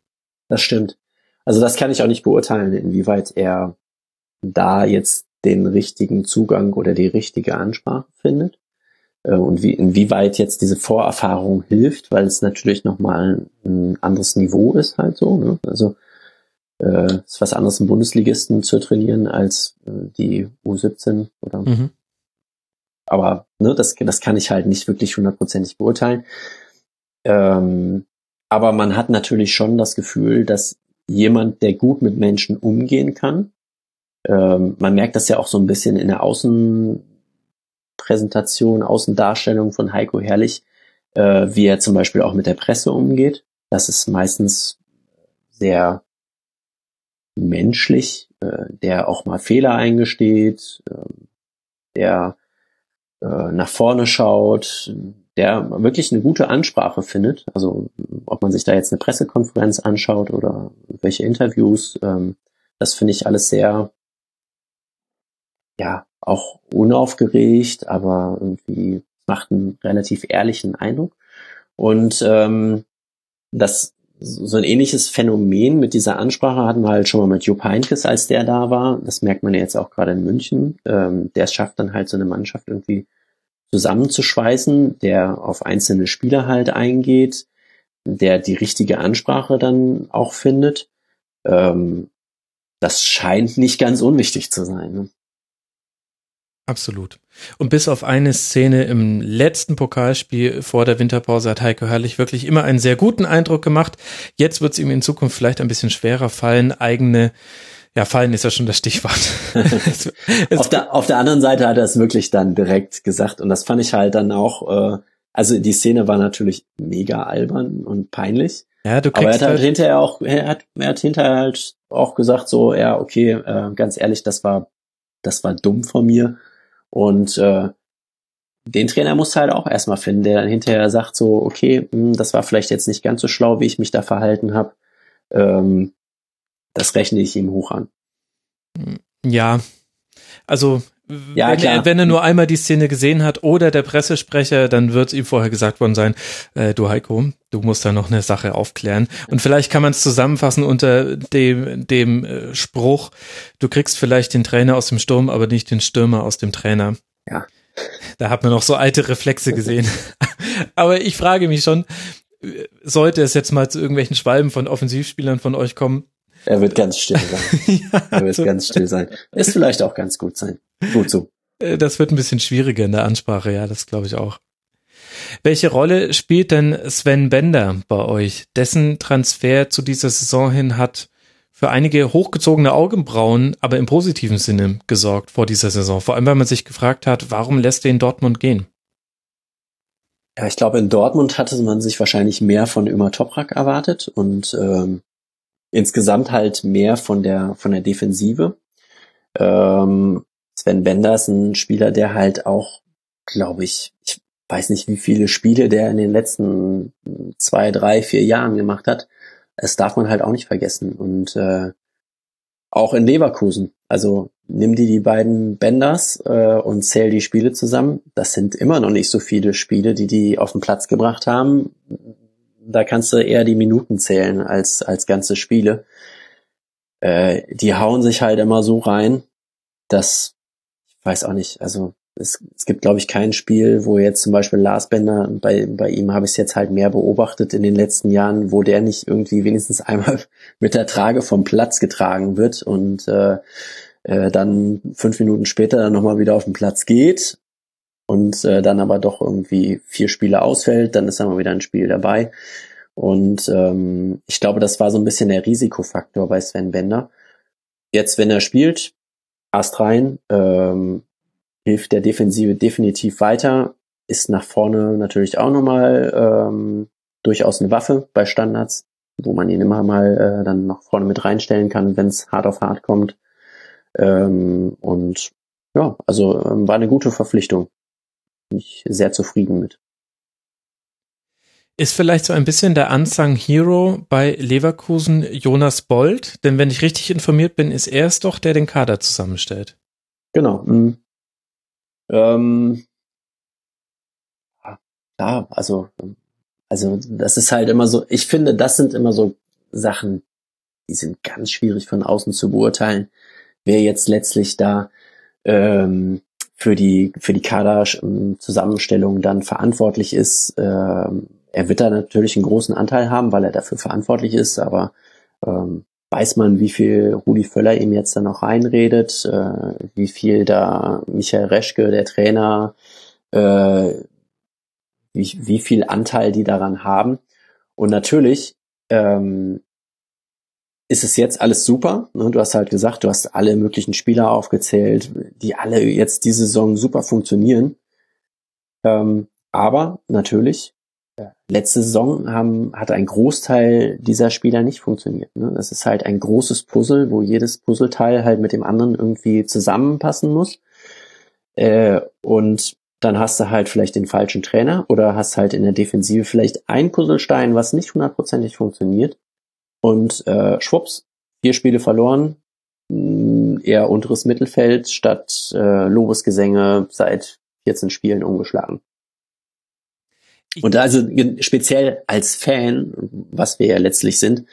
Das stimmt. Also das kann ich auch nicht beurteilen, inwieweit er da jetzt den richtigen Zugang oder die richtige Ansprache findet äh, und wie, inwieweit jetzt diese Vorerfahrung hilft, weil es natürlich nochmal ein anderes Niveau ist halt so. Ne? Also äh, ist was anderes, einen Bundesligisten zu trainieren als äh, die U17 oder. Mhm. Aber ne, das, das kann ich halt nicht wirklich hundertprozentig beurteilen. Ähm, aber man hat natürlich schon das Gefühl, dass jemand, der gut mit Menschen umgehen kann, ähm, man merkt das ja auch so ein bisschen in der Außenpräsentation, Außendarstellung von Heiko Herrlich, äh, wie er zum Beispiel auch mit der Presse umgeht. Das ist meistens sehr menschlich, äh, der auch mal Fehler eingesteht, äh, der äh, nach vorne schaut, der wirklich eine gute Ansprache findet. Also ob man sich da jetzt eine Pressekonferenz anschaut oder welche Interviews, ähm, das finde ich alles sehr, ja, auch unaufgeregt, aber irgendwie macht einen relativ ehrlichen Eindruck. Und ähm, das so ein ähnliches Phänomen mit dieser Ansprache hatten wir halt schon mal mit Jupp Heynckes, als der da war. Das merkt man ja jetzt auch gerade in München. Ähm, der schafft dann halt so eine Mannschaft irgendwie zusammenzuschweißen, der auf einzelne Spieler halt eingeht, der die richtige Ansprache dann auch findet. Ähm, das scheint nicht ganz unwichtig zu sein. Ne? Absolut. Und bis auf eine Szene im letzten Pokalspiel vor der Winterpause hat Heiko Herrlich wirklich immer einen sehr guten Eindruck gemacht. Jetzt wird es ihm in Zukunft vielleicht ein bisschen schwerer fallen, eigene ja, fallen ist ja schon das Stichwort. es, es auf, der, auf der anderen Seite hat er es wirklich dann direkt gesagt und das fand ich halt dann auch, äh, also die Szene war natürlich mega albern und peinlich. Ja, du aber er hat halt, halt hinterher auch, er hat, er hat hinterher halt auch gesagt so, ja, okay, äh, ganz ehrlich, das war, das war dumm von mir und äh, den Trainer musst du halt auch erstmal finden, der dann hinterher sagt so, okay, mh, hm, das war vielleicht jetzt nicht ganz so schlau, wie ich mich da verhalten habe. Ähm, das rechne ich ihm hoch an. Ja, also ja, wenn, klar. Er, wenn er nur einmal die Szene gesehen hat oder der Pressesprecher, dann wird ihm vorher gesagt worden sein, äh, du Heiko, du musst da noch eine Sache aufklären. Und vielleicht kann man es zusammenfassen unter dem, dem äh, Spruch, du kriegst vielleicht den Trainer aus dem Sturm, aber nicht den Stürmer aus dem Trainer. Ja. Da hat man noch so alte Reflexe gesehen. aber ich frage mich schon, sollte es jetzt mal zu irgendwelchen Schwalben von Offensivspielern von euch kommen, er wird ganz still sein. ja, er wird also. ganz still sein. Ist vielleicht auch ganz gut sein. Gut so. Äh, das wird ein bisschen schwieriger in der Ansprache, ja, das glaube ich auch. Welche Rolle spielt denn Sven Bender bei euch? Dessen Transfer zu dieser Saison hin hat für einige hochgezogene Augenbrauen, aber im positiven Sinne gesorgt vor dieser Saison. Vor allem, weil man sich gefragt hat, warum lässt er in Dortmund gehen? Ja, ich glaube, in Dortmund hatte man sich wahrscheinlich mehr von Ömer Toprak erwartet und ähm, insgesamt halt mehr von der von der Defensive. Ähm, Sven Bender ist ein Spieler, der halt auch, glaube ich, ich weiß nicht, wie viele Spiele der in den letzten zwei, drei, vier Jahren gemacht hat. Das darf man halt auch nicht vergessen. Und äh, auch in Leverkusen. Also nimm die die beiden Benders äh, und zähl die Spiele zusammen. Das sind immer noch nicht so viele Spiele, die die auf den Platz gebracht haben da kannst du eher die Minuten zählen als, als ganze Spiele. Äh, die hauen sich halt immer so rein, dass, ich weiß auch nicht, also es, es gibt, glaube ich, kein Spiel, wo jetzt zum Beispiel Lars Bender, bei, bei ihm habe ich es jetzt halt mehr beobachtet in den letzten Jahren, wo der nicht irgendwie wenigstens einmal mit der Trage vom Platz getragen wird und äh, äh, dann fünf Minuten später dann nochmal wieder auf den Platz geht und äh, dann aber doch irgendwie vier Spiele ausfällt, dann ist dann mal wieder ein Spiel dabei. Und ähm, ich glaube, das war so ein bisschen der Risikofaktor bei Sven Bender. Jetzt, wenn er spielt, Ast rein, ähm, hilft der Defensive definitiv weiter, ist nach vorne natürlich auch nochmal ähm, durchaus eine Waffe bei Standards, wo man ihn immer mal äh, dann noch vorne mit reinstellen kann, wenn es hart auf hart kommt. Ähm, und ja, also ähm, war eine gute Verpflichtung bin ich sehr zufrieden mit. Ist vielleicht so ein bisschen der Unsung Hero bei Leverkusen Jonas Bold? Denn wenn ich richtig informiert bin, ist er es doch, der den Kader zusammenstellt. Genau. Mhm. Ähm, ja, also, also das ist halt immer so, ich finde, das sind immer so Sachen, die sind ganz schwierig von außen zu beurteilen, wer jetzt letztlich da ähm, für die, für die Kaderzusammenstellung dann verantwortlich ist. Ähm, er wird da natürlich einen großen Anteil haben, weil er dafür verantwortlich ist, aber ähm, weiß man, wie viel Rudi Völler ihm jetzt da noch reinredet, äh, wie viel da Michael Reschke, der Trainer, äh, wie, wie viel Anteil die daran haben. Und natürlich ähm, ist es jetzt alles super. Ne? Du hast halt gesagt, du hast alle möglichen Spieler aufgezählt, die alle jetzt diese Saison super funktionieren. Ähm, aber natürlich, letzte Saison haben, hat ein Großteil dieser Spieler nicht funktioniert. Ne? Das ist halt ein großes Puzzle, wo jedes Puzzleteil halt mit dem anderen irgendwie zusammenpassen muss. Äh, und dann hast du halt vielleicht den falschen Trainer oder hast halt in der Defensive vielleicht ein Puzzlestein, was nicht hundertprozentig funktioniert. Und äh, schwupps, vier Spiele verloren, mh, eher unteres Mittelfeld statt äh, Lobesgesänge seit 14 Spielen umgeschlagen. Und also speziell als Fan, was wir ja letztlich sind,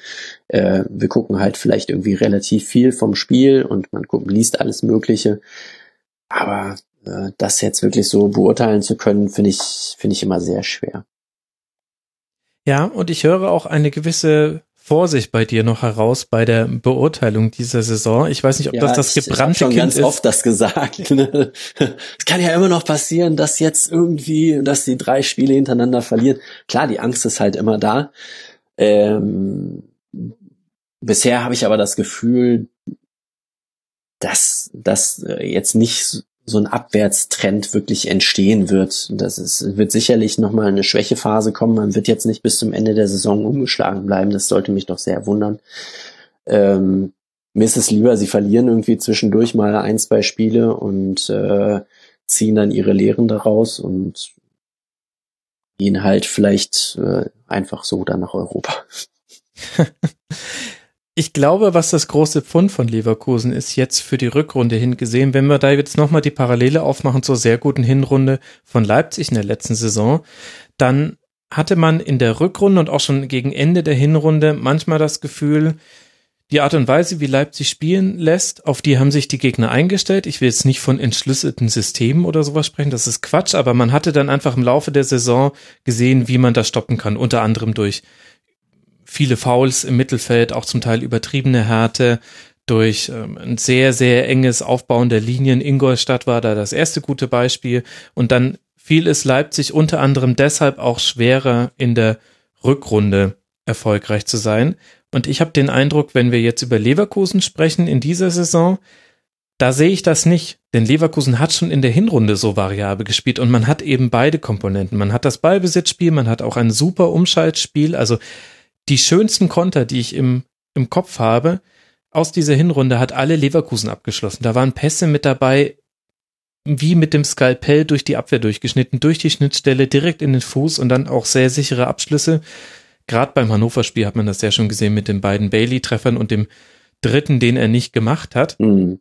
äh, wir gucken halt vielleicht irgendwie relativ viel vom Spiel und man guckt, liest alles Mögliche. Aber äh, das jetzt wirklich so beurteilen zu können, finde ich, finde ich immer sehr schwer. Ja, und ich höre auch eine gewisse Vorsicht bei dir noch heraus bei der Beurteilung dieser Saison. Ich weiß nicht, ob ja, das das gebrannte ich schon Kind ganz ist. oft das gesagt. Ne? Es kann ja immer noch passieren, dass jetzt irgendwie, dass die drei Spiele hintereinander verlieren. Klar, die Angst ist halt immer da. Ähm, bisher habe ich aber das Gefühl, dass das äh, jetzt nicht so ein Abwärtstrend wirklich entstehen wird. Das ist, wird sicherlich nochmal eine Schwächephase kommen. Man wird jetzt nicht bis zum Ende der Saison umgeschlagen bleiben. Das sollte mich doch sehr wundern. Ähm, mir ist es lieber, sie verlieren irgendwie zwischendurch mal ein, zwei Spiele und äh, ziehen dann ihre Lehren daraus und gehen halt vielleicht äh, einfach so dann nach Europa. Ich glaube, was das große Pfund von Leverkusen ist, jetzt für die Rückrunde hingesehen, wenn wir da jetzt nochmal die Parallele aufmachen zur sehr guten Hinrunde von Leipzig in der letzten Saison, dann hatte man in der Rückrunde und auch schon gegen Ende der Hinrunde manchmal das Gefühl, die Art und Weise, wie Leipzig spielen lässt, auf die haben sich die Gegner eingestellt. Ich will jetzt nicht von entschlüsselten Systemen oder sowas sprechen, das ist Quatsch, aber man hatte dann einfach im Laufe der Saison gesehen, wie man das stoppen kann, unter anderem durch viele Fouls im Mittelfeld, auch zum Teil übertriebene Härte, durch ähm, ein sehr, sehr enges Aufbauen der Linien. Ingolstadt war da das erste gute Beispiel. Und dann fiel es Leipzig unter anderem deshalb auch schwerer in der Rückrunde erfolgreich zu sein. Und ich habe den Eindruck, wenn wir jetzt über Leverkusen sprechen in dieser Saison, da sehe ich das nicht, denn Leverkusen hat schon in der Hinrunde so variabel gespielt und man hat eben beide Komponenten. Man hat das Ballbesitzspiel, man hat auch ein super Umschaltspiel, also die schönsten Konter, die ich im, im Kopf habe, aus dieser Hinrunde hat alle Leverkusen abgeschlossen. Da waren Pässe mit dabei, wie mit dem Skalpell durch die Abwehr durchgeschnitten, durch die Schnittstelle direkt in den Fuß und dann auch sehr sichere Abschlüsse. Gerade beim Hannover-Spiel hat man das sehr schon gesehen mit den beiden Bailey-Treffern und dem dritten, den er nicht gemacht hat. Mhm.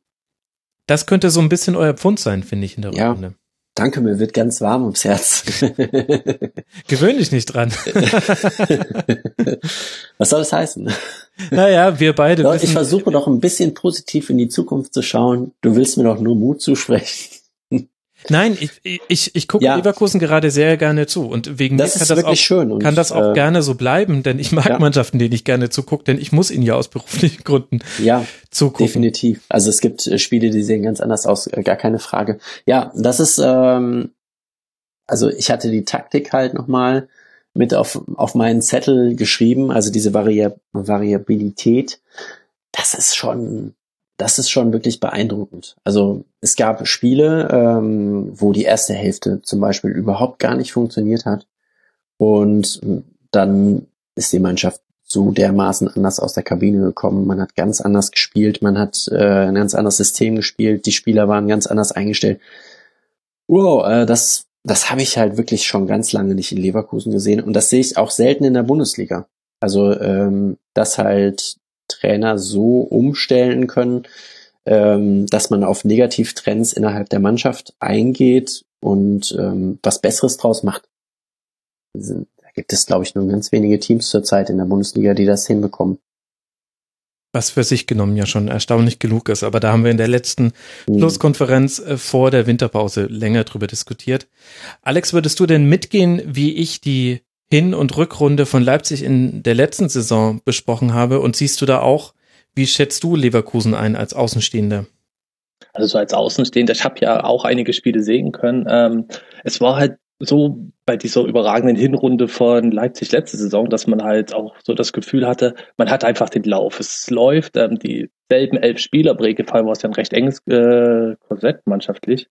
Das könnte so ein bisschen euer Pfund sein, finde ich, in der ja. Runde. Danke, mir wird ganz warm ums Herz. Gewöhn dich nicht dran. Was soll das heißen? Naja, wir beide. Doch, ich versuche doch ein bisschen positiv in die Zukunft zu schauen. Du willst mir doch nur Mut zusprechen. Nein, ich, ich, ich gucke ja. Leverkusen gerade sehr gerne zu und wegen das mir kann das, auch, schön und, kann das auch äh, gerne so bleiben, denn ich mag ja. Mannschaften, denen ich gerne zugucke, denn ich muss ihnen ja aus beruflichen Gründen ja, zugucken. Definitiv. Also es gibt äh, Spiele, die sehen ganz anders aus, äh, gar keine Frage. Ja, das ist, ähm, also ich hatte die Taktik halt nochmal mit auf, auf meinen Zettel geschrieben, also diese Vari Variabilität. Das ist schon das ist schon wirklich beeindruckend. Also es gab Spiele, ähm, wo die erste Hälfte zum Beispiel überhaupt gar nicht funktioniert hat. Und dann ist die Mannschaft so dermaßen anders aus der Kabine gekommen. Man hat ganz anders gespielt, man hat äh, ein ganz anderes System gespielt, die Spieler waren ganz anders eingestellt. Wow, äh, das, das habe ich halt wirklich schon ganz lange nicht in Leverkusen gesehen. Und das sehe ich auch selten in der Bundesliga. Also, ähm, dass halt Trainer so umstellen können, ähm, dass man auf Negativtrends innerhalb der Mannschaft eingeht und ähm, was Besseres draus macht. Da gibt es, glaube ich, nur ganz wenige Teams zurzeit in der Bundesliga, die das hinbekommen. Was für sich genommen ja schon erstaunlich genug ist. Aber da haben wir in der letzten mhm. Schlusskonferenz äh, vor der Winterpause länger drüber diskutiert. Alex, würdest du denn mitgehen, wie ich die hin- und Rückrunde von Leipzig in der letzten Saison besprochen habe. Und siehst du da auch, wie schätzt du Leverkusen ein als Außenstehender? Also so als Außenstehender, ich habe ja auch einige Spiele sehen können. Ähm, es war halt so bei dieser überragenden Hinrunde von Leipzig letzte Saison, dass man halt auch so das Gefühl hatte, man hat einfach den Lauf. Es läuft, ähm, dieselben elf Spieler, Brekefall war es ja ein recht enges äh, Korsett mannschaftlich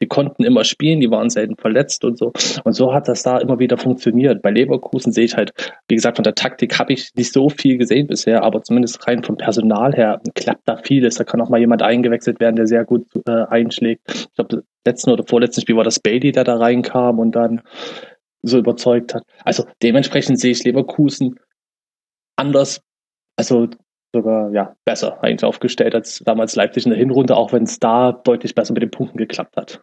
die konnten immer spielen, die waren selten verletzt und so. Und so hat das da immer wieder funktioniert. Bei Leverkusen sehe ich halt, wie gesagt, von der Taktik habe ich nicht so viel gesehen bisher, aber zumindest rein vom Personal her klappt da vieles. Da kann auch mal jemand eingewechselt werden, der sehr gut äh, einschlägt. Ich glaube, letzten oder vorletzten Spiel war das Bailey, der da reinkam und dann so überzeugt hat. Also dementsprechend sehe ich Leverkusen anders. Also sogar ja besser eigentlich aufgestellt als damals Leipzig in der Hinrunde, auch wenn es da deutlich besser mit den Punkten geklappt hat.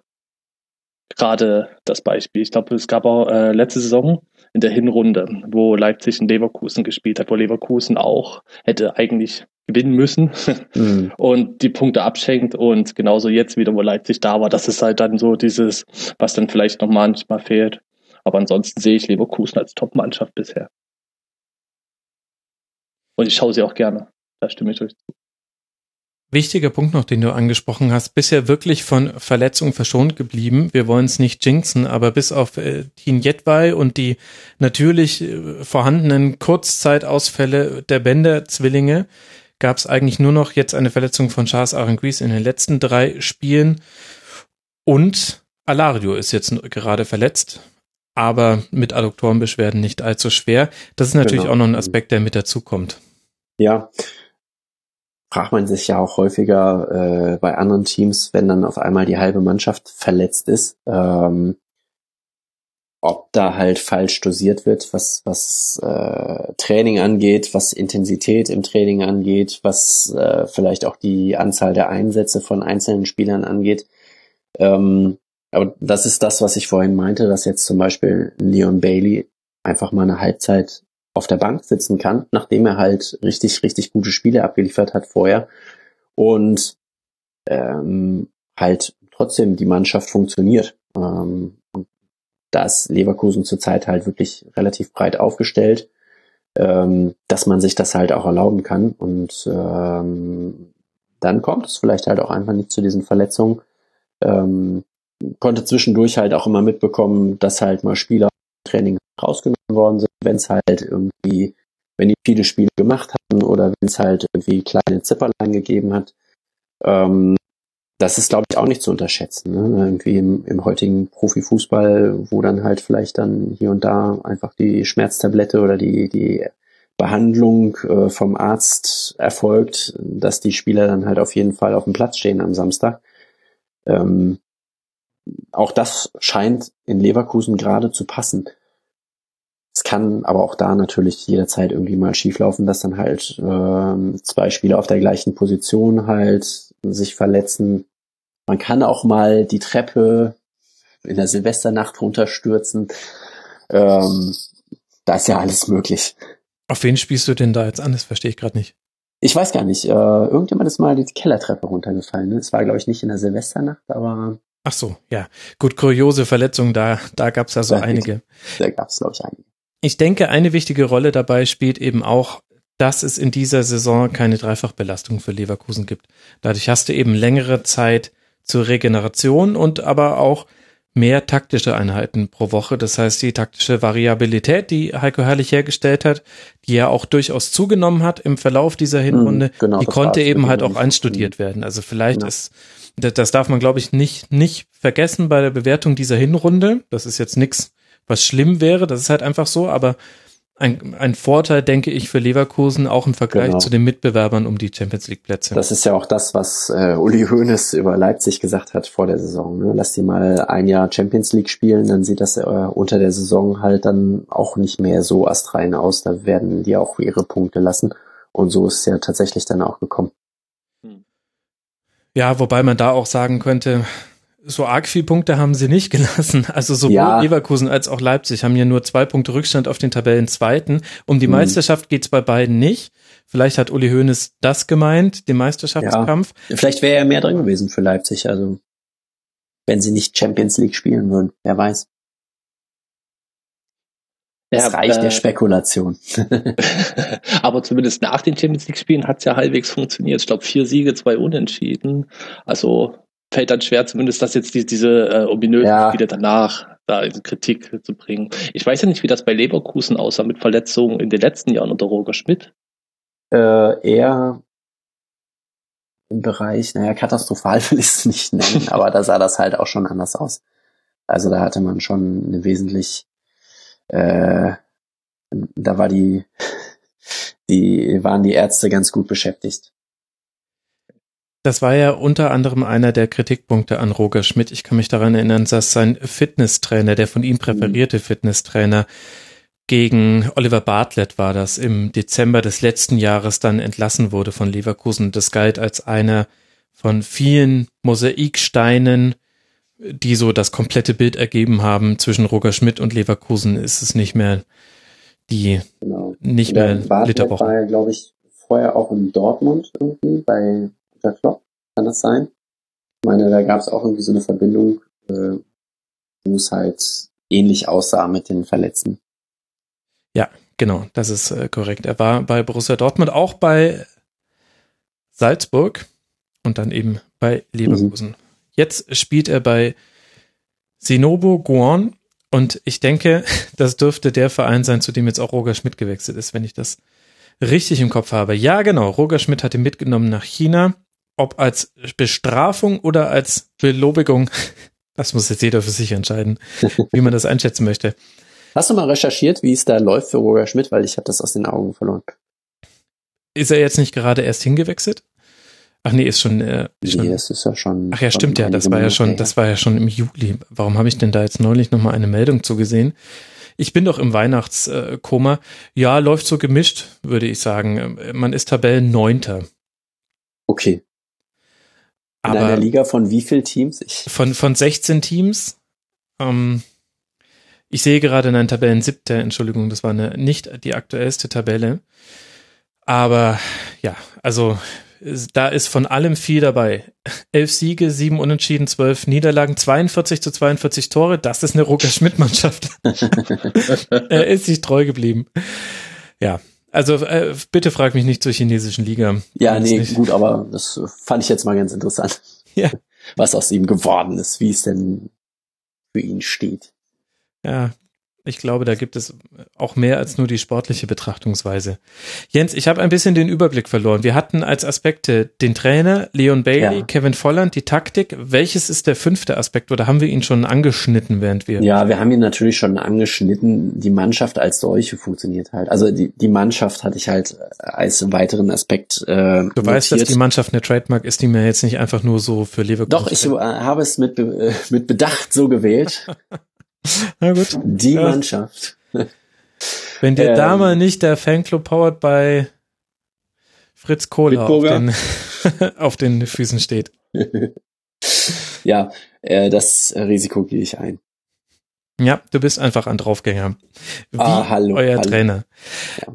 Gerade das Beispiel. Ich glaube, es gab auch äh, letzte Saison in der Hinrunde, wo Leipzig in Leverkusen gespielt hat, wo Leverkusen auch hätte eigentlich gewinnen müssen mhm. und die Punkte abschenkt und genauso jetzt wieder, wo Leipzig da war, das ist halt dann so dieses, was dann vielleicht noch manchmal fehlt. Aber ansonsten sehe ich Leverkusen als Top-Mannschaft bisher. Und ich schaue sie auch gerne. Da stimme ich euch zu. Wichtiger Punkt noch, den du angesprochen hast, bisher wirklich von Verletzungen verschont geblieben. Wir wollen es nicht jinxen, aber bis auf äh, Tin Jetwei und die natürlich äh, vorhandenen Kurzzeitausfälle der Bänder-Zwillinge gab es eigentlich nur noch jetzt eine Verletzung von Charles Aranguiz in den letzten drei Spielen und Alario ist jetzt gerade verletzt, aber mit Adduktorenbeschwerden nicht allzu schwer. Das ist natürlich genau. auch noch ein Aspekt, der mit dazukommt. Ja, fragt man sich ja auch häufiger äh, bei anderen Teams, wenn dann auf einmal die halbe Mannschaft verletzt ist, ähm, ob da halt falsch dosiert wird, was, was äh, Training angeht, was Intensität im Training angeht, was äh, vielleicht auch die Anzahl der Einsätze von einzelnen Spielern angeht. Ähm, aber das ist das, was ich vorhin meinte, dass jetzt zum Beispiel Leon Bailey einfach mal eine Halbzeit auf der Bank sitzen kann, nachdem er halt richtig, richtig gute Spiele abgeliefert hat vorher und ähm, halt trotzdem die Mannschaft funktioniert. Ähm, da ist Leverkusen zurzeit halt wirklich relativ breit aufgestellt, ähm, dass man sich das halt auch erlauben kann und ähm, dann kommt es vielleicht halt auch einfach nicht zu diesen Verletzungen. Ähm, konnte zwischendurch halt auch immer mitbekommen, dass halt mal Spieler Training rausgenommen worden sind, wenn es halt irgendwie, wenn die viele Spiele gemacht hatten oder wenn es halt irgendwie kleine Zipperlein gegeben hat. Ähm, das ist, glaube ich, auch nicht zu unterschätzen. Ne? Irgendwie im, im heutigen Profifußball, wo dann halt vielleicht dann hier und da einfach die Schmerztablette oder die, die Behandlung äh, vom Arzt erfolgt, dass die Spieler dann halt auf jeden Fall auf dem Platz stehen am Samstag. Ähm, auch das scheint in Leverkusen gerade zu passen. Es kann aber auch da natürlich jederzeit irgendwie mal schieflaufen, dass dann halt äh, zwei Spieler auf der gleichen Position halt sich verletzen. Man kann auch mal die Treppe in der Silvesternacht runterstürzen. Ähm, da ist ja alles möglich. Auf wen spielst du denn da jetzt an? Das verstehe ich gerade nicht. Ich weiß gar nicht. Äh, irgendjemand ist mal die Kellertreppe runtergefallen. Ne? Es war, glaube ich, nicht in der Silvesternacht, aber Ach so, ja. Gut, kuriose Verletzungen, da, da gab es ja so da einige. Da gab es, glaube ich, einige. Ich denke, eine wichtige Rolle dabei spielt eben auch, dass es in dieser Saison keine Dreifachbelastung für Leverkusen gibt. Dadurch hast du eben längere Zeit zur Regeneration und aber auch mehr taktische Einheiten pro Woche. Das heißt, die taktische Variabilität, die Heiko Herrlich hergestellt hat, die ja auch durchaus zugenommen hat im Verlauf dieser Hinrunde, mhm, genau, die konnte eben halt auch einstudiert werden. Also vielleicht ja. ist das darf man, glaube ich, nicht, nicht vergessen bei der Bewertung dieser Hinrunde. Das ist jetzt nichts, was schlimm wäre. Das ist halt einfach so, aber ein, ein Vorteil, denke ich, für Leverkusen auch im Vergleich genau. zu den Mitbewerbern um die Champions League Plätze. Das ist ja auch das, was äh, Uli Hoeneß über Leipzig gesagt hat vor der Saison. Ne? Lass die mal ein Jahr Champions League spielen, dann sieht das äh, unter der Saison halt dann auch nicht mehr so astrein aus. Da werden die auch ihre Punkte lassen. Und so ist es ja tatsächlich dann auch gekommen. Ja, wobei man da auch sagen könnte, so arg viel Punkte haben sie nicht gelassen. Also sowohl ja. Leverkusen als auch Leipzig haben ja nur zwei Punkte Rückstand auf den Tabellenzweiten. Um die mhm. Meisterschaft geht's bei beiden nicht. Vielleicht hat Uli Hoeneß das gemeint, den Meisterschaftskampf. Ja. Vielleicht wäre er mehr drin gewesen für Leipzig, also wenn sie nicht Champions League spielen würden, wer weiß. Das ja, reicht äh, der Spekulation. aber zumindest nach den Champions League Spielen hat es ja halbwegs funktioniert. Ich glaube, vier Siege, zwei Unentschieden. Also fällt dann schwer, zumindest das jetzt die, diese äh, ominösen ja. Spiele danach da in Kritik zu bringen. Ich weiß ja nicht, wie das bei Leverkusen aussah mit Verletzungen in den letzten Jahren unter Roger Schmidt. Äh, eher im Bereich, naja, katastrophal will ich es nicht nennen, aber da sah das halt auch schon anders aus. Also da hatte man schon eine wesentlich äh, da war die, die, waren die Ärzte ganz gut beschäftigt. Das war ja unter anderem einer der Kritikpunkte an Roger Schmidt. Ich kann mich daran erinnern, dass sein Fitnesstrainer, der von ihm präferierte Fitnesstrainer, gegen Oliver Bartlett war das im Dezember des letzten Jahres dann entlassen wurde von Leverkusen. Das galt als einer von vielen Mosaiksteinen, die so das komplette Bild ergeben haben. Zwischen Roger Schmidt und Leverkusen ist es nicht mehr die, Genau. nicht mehr Bartlett Literwochen. war ja, glaube ich, vorher auch in Dortmund irgendwie bei der Klopp. Kann das sein? Ich meine, da gab es auch irgendwie so eine Verbindung, äh, wo es halt ähnlich aussah mit den Verletzten. Genau, das ist äh, korrekt. Er war bei Borussia Dortmund, auch bei Salzburg und dann eben bei Leverkusen. Jetzt spielt er bei Sinobo Guan und ich denke, das dürfte der Verein sein, zu dem jetzt auch Roger Schmidt gewechselt ist, wenn ich das richtig im Kopf habe. Ja, genau. Roger Schmidt hat ihn mitgenommen nach China. Ob als Bestrafung oder als Belobigung, das muss jetzt jeder für sich entscheiden, wie man das einschätzen möchte. Hast du mal recherchiert, wie es da läuft für Roger Schmidt? Weil ich habe das aus den Augen verloren. Ist er jetzt nicht gerade erst hingewechselt? Ach nee, ist schon. Äh, schon Nee, das ist ja schon. ach ja, stimmt ja. Das war ja schon, das war ja schon im Juli. Warum habe ich denn da jetzt neulich noch mal eine Meldung zugesehen? Ich bin doch im Weihnachtskoma. Ja, läuft so gemischt, würde ich sagen. Man ist Tabellenneunter. Okay. In einer Aber Liga von wie viel Teams? Ich, von, von 16 Teams. Ähm, ich sehe gerade einen Tabellen siebter, Entschuldigung, das war eine, nicht die aktuellste Tabelle. Aber ja, also da ist von allem viel dabei. Elf Siege, sieben Unentschieden, zwölf Niederlagen, 42 zu 42 Tore. Das ist eine Rucker-Schmidt-Mannschaft. er ist sich treu geblieben. Ja, also äh, bitte frag mich nicht zur chinesischen Liga. ja, nee, nicht. gut, aber das fand ich jetzt mal ganz interessant. Ja. Was aus ihm geworden ist, wie es denn für ihn steht. Ja, ich glaube, da gibt es auch mehr als nur die sportliche Betrachtungsweise. Jens, ich habe ein bisschen den Überblick verloren. Wir hatten als Aspekte den Trainer, Leon Bailey, Ja. Kevin Volland, die Taktik. Welches ist der fünfte Aspekt oder haben wir ihn schon angeschnitten, während wir. Ja, wir haben ihn natürlich schon angeschnitten. Die Mannschaft als solche funktioniert halt. Also die, die Mannschaft hatte ich halt als weiteren Aspekt äh, Du weißt, dass notiert. die Mannschaft eine Trademark ist, die mir jetzt nicht einfach nur so für Leverkusen. Doch, ich äh, habe es mit, äh, mit Bedacht so gewählt. Na gut. Die Ja. Mannschaft. Wenn dir da Ähm. mal nicht der Fanclub powered bei Fritz Kohler auf den, auf den Füßen steht. Ja, äh, das Risiko gehe ich ein. Ja, du bist einfach ein Draufgänger. Wie Ah, hallo, euer hallo. Trainer. Ja.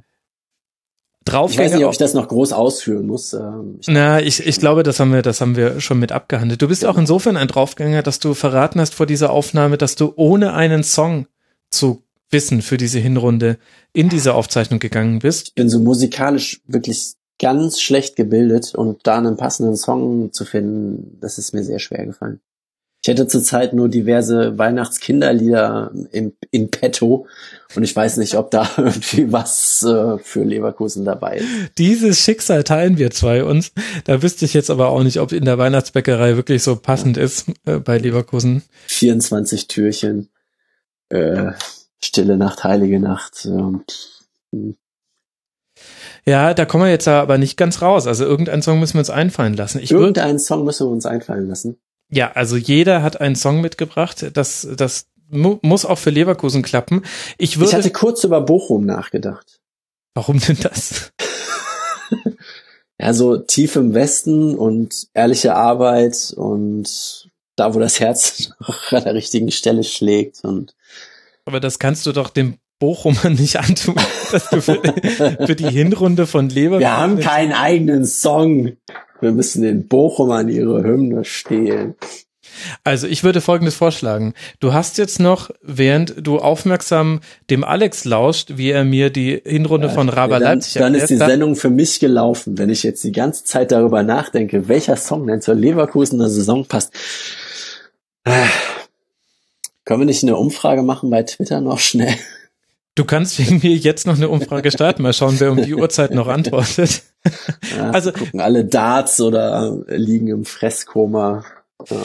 Draufgänger. Ich weiß nicht, ob ich das noch groß ausführen muss. Ähm, ich, na, ich, ich glaube, das haben wir, das haben wir schon mit abgehandelt. Du bist auch insofern ein Draufgänger, dass du verraten hast vor dieser Aufnahme, dass du ohne einen Song zu wissen für diese Hinrunde in diese Aufzeichnung gegangen bist. ich bin so musikalisch wirklich ganz schlecht gebildet und da einen passenden Song zu finden, das ist mir sehr schwer gefallen. Ich hätte zurzeit nur diverse Weihnachtskinderlieder in, in petto und ich weiß nicht, ob da irgendwie was äh, für Leverkusen dabei ist. Dieses Schicksal teilen wir zwei uns. Da wüsste ich jetzt aber auch nicht, ob in der Weihnachtsbäckerei wirklich so passend ist äh, bei Leverkusen. 24 Türchen, äh, Stille Nacht, Heilige Nacht. Ähm, Ja, da kommen wir jetzt aber nicht ganz raus. Also irgendeinen Song müssen wir uns einfallen lassen. Ich irgendeinen Song müssen wir uns einfallen lassen. Ja, also jeder hat einen Song mitgebracht. Das, das mu muss auch für Leverkusen klappen. Ich Ich würde. hatte kurz über Bochum nachgedacht. warum denn das? Ja, so tief im Westen und ehrliche Arbeit und da, wo das Herz noch an der richtigen Stelle schlägt und Aber das kannst du doch dem Bochumer nicht antun, dass du für, für die Hinrunde von Leverkusen. wir haben keinen eigenen Song. Wir müssen den Bochumern ihre Hymne stehlen. Also ich würde Folgendes vorschlagen. Du hast jetzt noch, während du aufmerksam dem Alex lauscht, wie er mir die Hinrunde von Raber dann, Leipzig dann ist die Sendung für mich gelaufen, wenn ich jetzt die ganze Zeit darüber nachdenke, welcher Song denn zur Leverkusener Saison passt. Ah. Können wir nicht eine Umfrage machen bei Twitter noch schnell? du kannst wegen mir jetzt noch eine Umfrage starten. Mal schauen, wer um die Uhrzeit noch antwortet. Ja, Also- gucken alle Darts oder liegen im Fresskoma. Ja.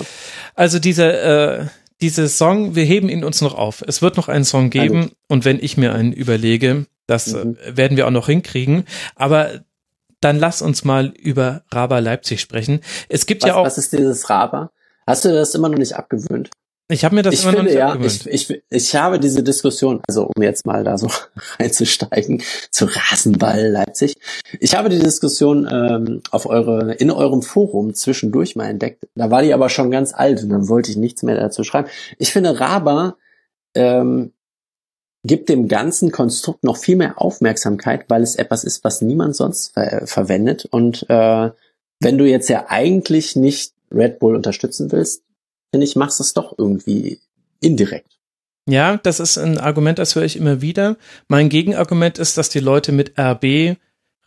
Also dieser, äh, dieser Song, wir heben ihn uns noch auf. Es wird noch einen Song geben und wenn ich mir einen überlege, das Mhm. äh, werden wir auch noch hinkriegen. Aber dann lass uns mal über Raber Leipzig sprechen. Es gibt Was, ja auch, was ist dieses Raba? Hast du das immer noch nicht abgewöhnt? Ich habe mir das ich immer finde, noch nicht ja, abgewöhnt. ich, ich, ich habe diese Diskussion, also um jetzt mal da so reinzusteigen, zu Rasenball Leipzig. Ich habe die Diskussion ähm, auf eure, in eurem Forum zwischendurch mal entdeckt. Da war die aber schon ganz alt und dann wollte ich nichts mehr dazu schreiben. Ich finde, Raba ähm, gibt dem ganzen Konstrukt noch viel mehr Aufmerksamkeit, weil es etwas ist, was niemand sonst ver verwendet. Und äh, wenn du jetzt ja eigentlich nicht Red Bull unterstützen willst, finde ich, machst du es doch irgendwie indirekt. Ja, das ist ein Argument, das höre ich immer wieder. Mein Gegenargument ist, dass die Leute mit RB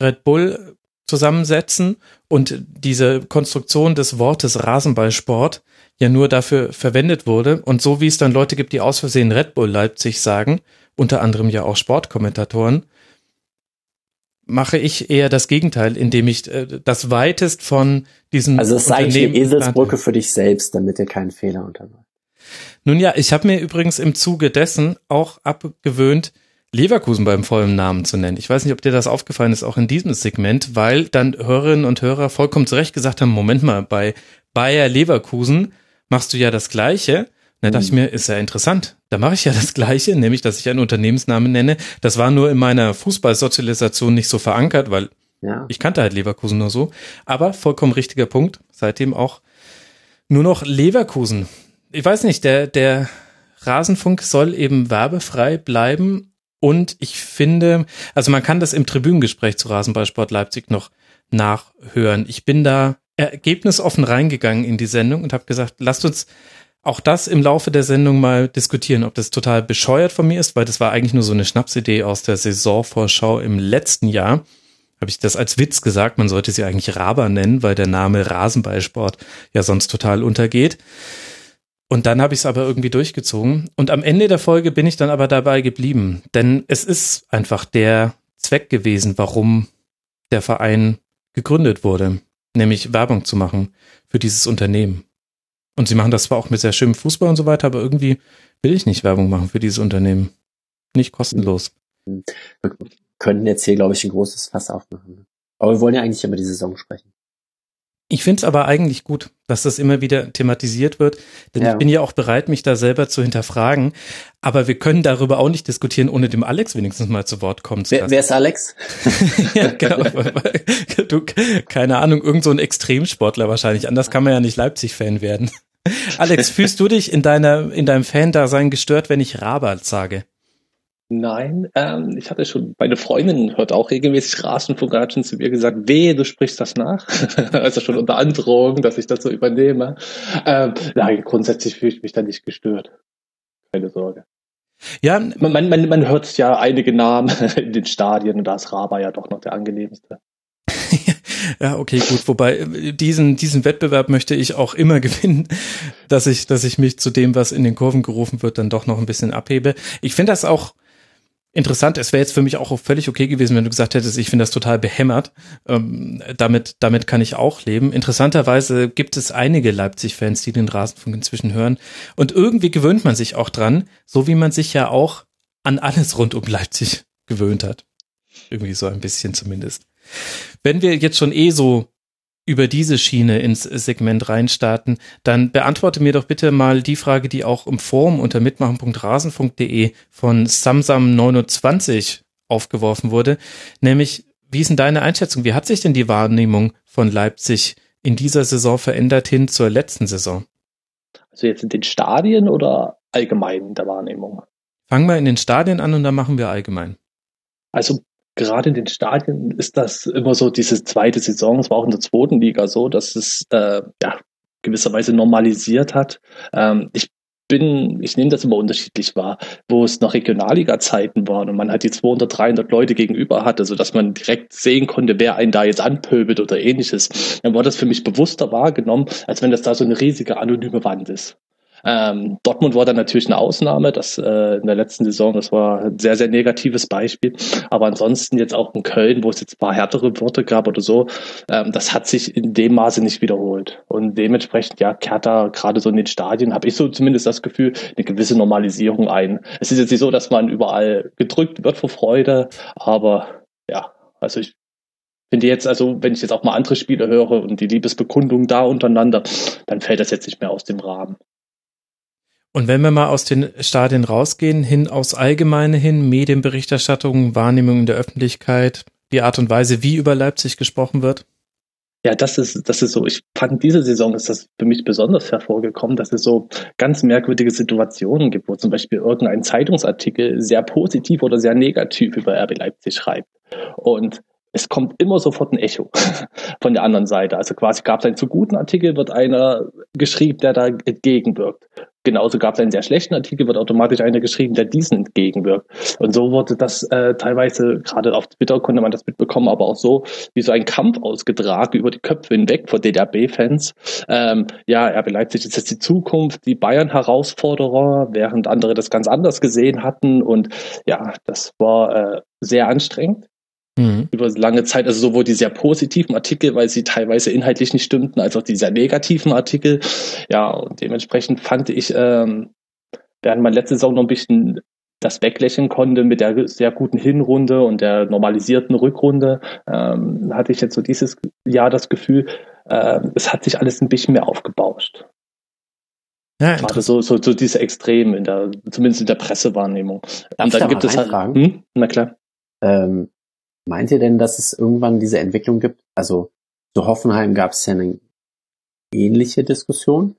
Red Bull zusammensetzen und diese Konstruktion des Wortes Rasenballsport ja nur dafür verwendet wurde. Und so wie es dann Leute gibt, die aus Versehen Red Bull Leipzig sagen, unter anderem ja auch Sportkommentatoren, mache ich eher das Gegenteil, indem ich äh, das weitest von diesen Also es ist eigentlich eine Unternehmen Eselsbrücke für dich selbst, damit dir keinen Fehler unterläuft. Nun ja, ich habe mir übrigens im Zuge dessen auch abgewöhnt, Leverkusen beim vollen Namen zu nennen. Ich weiß nicht, ob dir das aufgefallen ist, auch in diesem Segment, weil dann Hörerinnen und Hörer vollkommen zu Recht gesagt haben, Moment mal, bei Bayer Leverkusen machst du ja das Gleiche. Da dachte ich mir, ist ja interessant. Da mache ich ja das Gleiche, nämlich, dass ich einen Unternehmensnamen nenne. Das war nur in meiner Fußballsozialisation nicht so verankert, weil Ja. ich kannte halt Leverkusen nur so. Aber vollkommen richtiger Punkt. Seitdem auch nur noch Leverkusen. Ich weiß nicht, der, der Rasenfunk soll eben werbefrei bleiben. Und ich finde, also man kann das im Tribünengespräch zu Rasenballsport Leipzig noch nachhören. Ich bin da ergebnisoffen reingegangen in die Sendung und habe gesagt, lasst uns auch das im Laufe der Sendung mal diskutieren, ob das total bescheuert von mir ist, weil das war eigentlich nur so eine Schnapsidee aus der Saisonvorschau im letzten Jahr. Habe ich das als Witz gesagt, man sollte sie eigentlich Raber nennen, weil der Name Rasenballsport ja sonst total untergeht. Und dann habe ich es aber irgendwie durchgezogen. Und am Ende der Folge bin ich dann aber dabei geblieben. Denn es ist einfach der Zweck gewesen, warum der Verein gegründet wurde. Nämlich Werbung zu machen für dieses Unternehmen. Und sie machen das zwar auch mit sehr schönem Fußball und so weiter, aber irgendwie will ich nicht Werbung machen für dieses Unternehmen. Nicht kostenlos. Wir könnten jetzt hier, glaube ich, ein großes Fass aufmachen. Aber wir wollen ja eigentlich über die Saison sprechen. Ich finde es aber eigentlich gut, dass das immer wieder thematisiert wird, denn Ja. ich bin ja auch bereit, mich da selber zu hinterfragen. Aber wir können darüber auch nicht diskutieren, ohne dem Alex wenigstens mal zu Wort kommen zu Wer, lassen. wer ist Alex? ja, genau. Du, keine Ahnung, irgend so ein Extremsportler wahrscheinlich. Anders kann man ja nicht Leipzig-Fan werden. Alex, fühlst du dich in deiner, in deinem Fan-Dasein gestört, wenn ich Rabat sage? Nein, ähm, ich hatte schon, meine Freundin hört auch regelmäßig schon zu mir gesagt, wehe, du sprichst das nach. also schon unter Androhung, dass ich das so übernehme. Ähm, nein, grundsätzlich fühle ich mich da nicht gestört. Keine Sorge. Ja, Man, man, man, man hört ja einige Namen in den Stadien und da ist Raba ja doch noch der angenehmste. Ja, okay, gut. Wobei äh, diesen diesen Wettbewerb möchte ich auch immer gewinnen, dass ich dass ich mich zu dem, was in den Kurven gerufen wird, dann doch noch ein bisschen abhebe. Ich finde das auch interessant. Es wäre jetzt für mich auch völlig okay gewesen, wenn du gesagt hättest, ich finde das total behämmert. Ähm, damit damit kann ich auch leben. Interessanterweise gibt es einige Leipzig-Fans, die den Rasenfunk inzwischen hören und irgendwie gewöhnt man sich auch dran, so wie man sich ja auch an alles rund um Leipzig gewöhnt hat. Irgendwie so ein bisschen zumindest. Wenn wir jetzt schon eh so über diese Schiene ins Segment reinstarten, dann beantworte mir doch bitte mal die Frage, die auch im Forum unter mitmachen.rasenfunk.de von Samsam29 aufgeworfen wurde, nämlich wie ist denn deine Einschätzung? Wie hat sich denn die Wahrnehmung von Leipzig in dieser Saison verändert hin zur letzten Saison? Also jetzt in den Stadien oder allgemein in der Wahrnehmung? Fangen wir in den Stadien an und dann machen wir allgemein. Also gerade in den Stadien ist das immer so diese zweite Saison, es war auch in der zweiten Liga so, dass es äh, ja gewisserweise normalisiert hat. Ähm, ich bin, ich nehme das immer unterschiedlich wahr, wo es noch Regionalliga-Zeiten waren und man halt die 200, 300 Leute gegenüber hatte, so dass man direkt sehen konnte, wer einen da jetzt anpöbelt oder ähnliches. Dann war das für mich bewusster wahrgenommen, als wenn das da so eine riesige anonyme Wand ist. Ähm, Dortmund war dann natürlich eine Ausnahme, das äh, in der letzten Saison, das war ein sehr, sehr negatives Beispiel. Aber ansonsten jetzt auch in Köln, wo es jetzt ein paar härtere Worte gab oder so, ähm, das hat sich in dem Maße nicht wiederholt. Und dementsprechend, ja, kehrt da gerade so in den Stadien, habe ich so zumindest das Gefühl, eine gewisse Normalisierung ein. Es ist jetzt nicht so, dass man überall gedrückt wird vor Freude, aber ja, also ich finde jetzt, also wenn ich jetzt auch mal andere Spiele höre und die Liebesbekundung da untereinander, dann fällt das jetzt nicht mehr aus dem Rahmen. Und wenn wir mal aus den Stadien rausgehen, hin aus Allgemeine hin, Medienberichterstattung, Wahrnehmung in der Öffentlichkeit, die Art und Weise, wie über Leipzig gesprochen wird? Ja, das ist, das ist so. Ich fand, diese Saison ist das für mich besonders hervorgekommen, dass es so ganz merkwürdige Situationen gibt, wo zum Beispiel irgendein Zeitungsartikel sehr positiv oder sehr negativ über RB Leipzig schreibt. Und es kommt immer sofort ein Echo von der anderen Seite. Also quasi gab es einen zu guten Artikel, wird einer geschrieben, der da entgegenwirkt. Genauso gab es einen sehr schlechten Artikel, wird automatisch einer geschrieben, der diesen entgegenwirkt. Und so wurde das äh, teilweise, gerade auf Twitter konnte man das mitbekommen, aber auch so, wie so ein Kampf ausgetragen über die Köpfe hinweg von DDRB-Fans. Ähm, ja, RB Leipzig ist jetzt die Zukunft, die Bayern-Herausforderer, während andere das ganz anders gesehen hatten. Und ja, das war äh, sehr anstrengend mhm. über lange Zeit, also sowohl die sehr positiven Artikel, weil sie teilweise inhaltlich nicht stimmten, als auch die sehr negativen Artikel. Ja, und dementsprechend fand ich, ähm, während man letzte Saison noch ein bisschen das weglächeln konnte mit der sehr guten Hinrunde und der normalisierten Rückrunde, ähm, hatte ich jetzt so dieses Jahr das Gefühl, äh, es hat sich alles ein bisschen mehr aufgebauscht. Ja, Gerade so, so, so diese Extremen in der, zumindest in der Pressewahrnehmung. Darf und dann gibt es halt, hm? na klar. Ähm, Meint ihr denn, dass es irgendwann diese Entwicklung gibt? Also zu Hoffenheim gab es ja eine ähnliche Diskussion,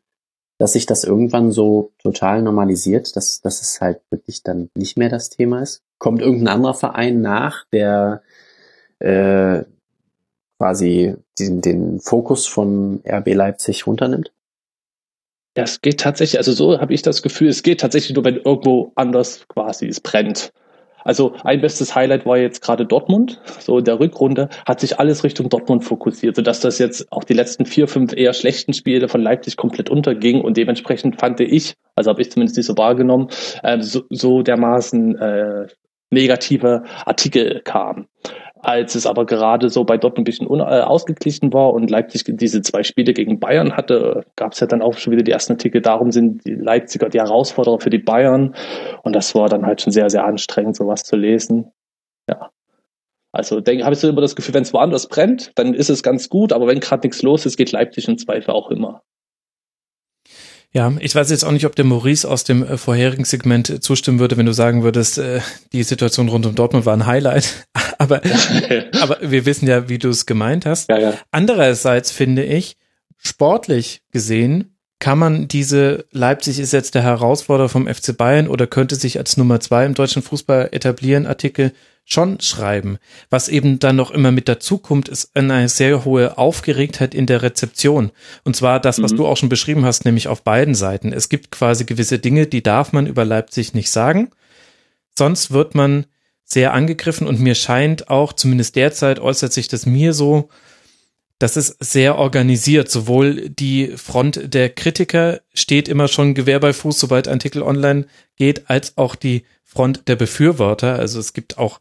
dass sich das irgendwann so total normalisiert, dass, dass es halt wirklich dann nicht mehr das Thema ist. Kommt irgendein anderer Verein nach, der äh, quasi den, den Fokus von RB Leipzig runternimmt? Ja, es geht tatsächlich, also so habe ich das Gefühl, es geht tatsächlich nur, wenn irgendwo anders quasi es brennt. Also ein bestes Highlight war jetzt gerade Dortmund. So in der Rückrunde hat sich alles Richtung Dortmund fokussiert, sodass das jetzt auch die letzten vier, fünf eher schlechten Spiele von Leipzig komplett unterging und dementsprechend fand ich, also habe ich zumindest nicht so wahrgenommen, äh, so, so dermaßen äh, negative Artikel kamen. Als es aber gerade so bei Dortmund ein bisschen äh, ausgeglichen war und Leipzig diese zwei Spiele gegen Bayern hatte, gab es ja dann auch schon wieder die ersten Artikel, darum sind die Leipziger die Herausforderer für die Bayern. Und das war dann halt schon sehr, sehr anstrengend, sowas zu lesen. Ja. Also habe ich so immer das Gefühl, wenn es woanders brennt, dann ist es ganz gut, aber wenn gerade nichts los ist, geht Leipzig im Zweifel auch immer. Ja, ich weiß jetzt auch nicht, ob der Maurice aus dem äh, vorherigen Segment äh, zustimmen würde, wenn du sagen würdest, äh, die Situation rund um Dortmund war ein Highlight. aber, aber wir wissen ja, wie du es gemeint hast. Ja, ja. Andererseits finde ich, sportlich gesehen, kann man diese Leipzig ist jetzt der Herausforderer vom FC Bayern oder könnte sich als Nummer zwei im deutschen Fußball etablieren, Artikel schon schreiben. Was eben dann noch immer mit dazu kommt, ist eine sehr hohe Aufgeregtheit in der Rezeption. Und zwar das, was mhm. du auch schon beschrieben hast, nämlich auf beiden Seiten. Es gibt quasi gewisse Dinge, die darf man über Leipzig nicht sagen. Sonst wird man sehr angegriffen und mir scheint auch, zumindest derzeit äußert sich das mir so, das ist sehr organisiert. Sowohl die Front der Kritiker steht immer schon Gewehr bei Fuß, sobald ein Artikel online geht, als auch die Front der Befürworter. Also es gibt auch,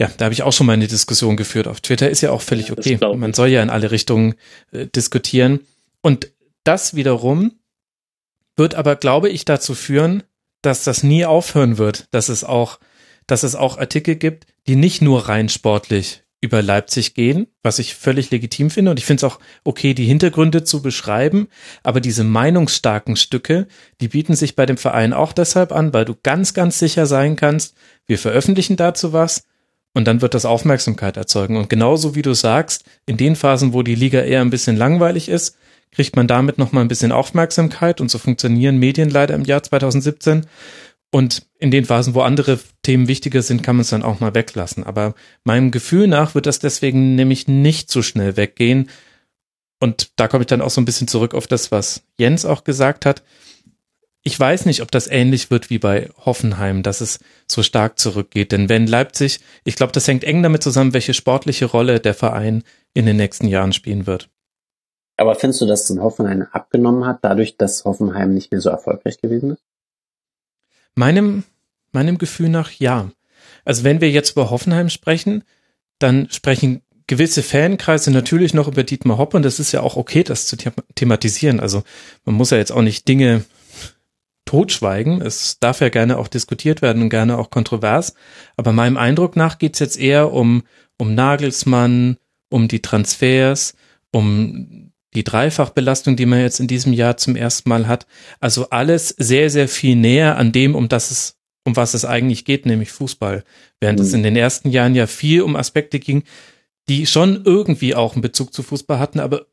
ja, da habe ich auch schon mal eine Diskussion geführt auf Twitter. Ist ja auch völlig okay. Man soll ja in alle Richtungen äh, diskutieren. Und das wiederum wird aber, glaube ich, dazu führen, dass das nie aufhören wird, dass es auch, dass es auch Artikel gibt, die nicht nur rein sportlich über Leipzig gehen, was ich völlig legitim finde. Und ich finde es auch okay, die Hintergründe zu beschreiben. Aber diese meinungsstarken Stücke, die bieten sich bei dem Verein auch deshalb an, weil du ganz, ganz sicher sein kannst, wir veröffentlichen dazu was und dann wird das Aufmerksamkeit erzeugen. Und genauso wie du sagst, in den Phasen, wo die Liga eher ein bisschen langweilig ist, kriegt man damit nochmal ein bisschen Aufmerksamkeit und so funktionieren Medien leider im Jahr 2017. Und in den Phasen, wo andere Themen wichtiger sind, kann man es dann auch mal weglassen. Aber meinem Gefühl nach wird das deswegen nämlich nicht so schnell weggehen. Und da komme ich dann auch so ein bisschen zurück auf das, was Jens auch gesagt hat. Ich weiß nicht, ob das ähnlich wird wie bei Hoffenheim, dass es so stark zurückgeht. Denn wenn Leipzig, ich glaube, das hängt eng damit zusammen, welche sportliche Rolle der Verein in den nächsten Jahren spielen wird. Aber findest du, dass es Hoffenheim abgenommen hat, dadurch, dass Hoffenheim nicht mehr so erfolgreich gewesen ist? Meinem, meinem Gefühl nach ja. Also wenn wir jetzt über Hoffenheim sprechen, dann sprechen gewisse Fankreise natürlich noch über Dietmar Hopp und das ist ja auch okay, das zu thematisieren. Also man muss ja jetzt auch nicht Dinge totschweigen. Es darf ja gerne auch diskutiert werden und gerne auch kontrovers. Aber meinem Eindruck nach geht's jetzt eher um, um Nagelsmann, um die Transfers, um die Dreifachbelastung, die man jetzt in diesem Jahr zum ersten Mal hat. Also alles sehr, sehr viel näher an dem, um das es, um was es eigentlich geht, nämlich Fußball. Während mhm. es in den ersten Jahren ja viel um Aspekte ging, die schon irgendwie auch einen Bezug zu Fußball hatten, aber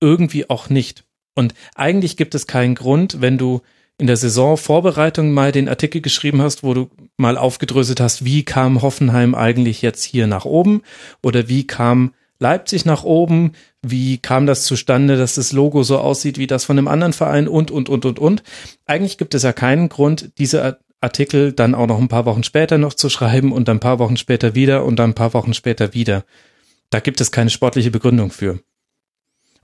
irgendwie auch nicht. Und eigentlich gibt es keinen Grund, wenn du in der Saisonvorbereitung mal den Artikel geschrieben hast, wo du mal aufgedröselt hast, wie kam Hoffenheim eigentlich jetzt hier nach oben oder wie kam Leipzig nach oben, wie kam das zustande, dass das Logo so aussieht wie das von einem anderen Verein und, und, und, und, und. Eigentlich gibt es ja keinen Grund, diese Artikel dann auch noch ein paar Wochen später noch zu schreiben und dann ein paar Wochen später wieder und dann ein paar Wochen später wieder. Da gibt es keine sportliche Begründung für.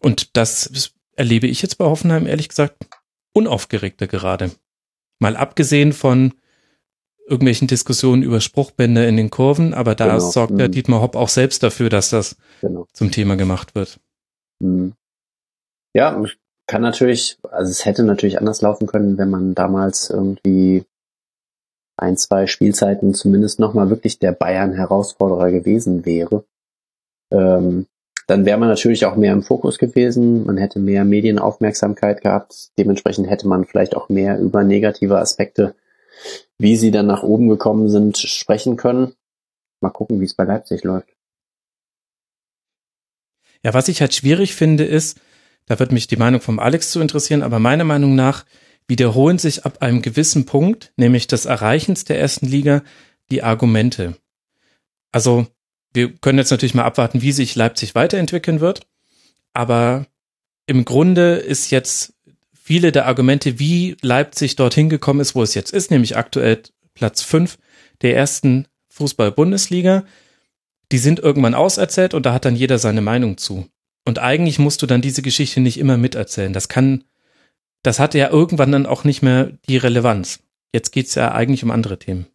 Und das erlebe ich jetzt bei Hoffenheim ehrlich gesagt unaufgeregter gerade. Mal abgesehen von irgendwelchen Diskussionen über Spruchbänder in den Kurven, aber da genau. sorgt der mhm. Dietmar Hopp auch selbst dafür, dass das genau. zum Thema gemacht wird. Mhm. Ja, kann natürlich, also es hätte natürlich anders laufen können, wenn man damals irgendwie ein, zwei Spielzeiten zumindest nochmal wirklich der Bayern-Herausforderer gewesen wäre. Ähm, dann wäre man natürlich auch mehr im Fokus gewesen, man hätte mehr Medienaufmerksamkeit gehabt, dementsprechend hätte man vielleicht auch mehr über negative Aspekte, wie sie dann nach oben gekommen sind, sprechen können. Mal gucken, wie es bei Leipzig läuft. Ja, was ich halt schwierig finde, ist, da wird mich die Meinung vom Alex zu interessieren, aber meiner Meinung nach wiederholen sich ab einem gewissen Punkt, nämlich des Erreichens der ersten Liga, die Argumente. Also wir können jetzt natürlich mal abwarten, wie sich Leipzig weiterentwickeln wird. Aber im Grunde ist jetzt viele der Argumente, wie Leipzig dorthin gekommen ist, wo es jetzt ist, nämlich aktuell Platz fünf der ersten Fußball-Bundesliga, die sind irgendwann auserzählt und da hat dann jeder seine Meinung zu. Und eigentlich musst du dann diese Geschichte nicht immer miterzählen. Das kann, das hat ja irgendwann dann auch nicht mehr die Relevanz. Jetzt geht's ja eigentlich um andere Themen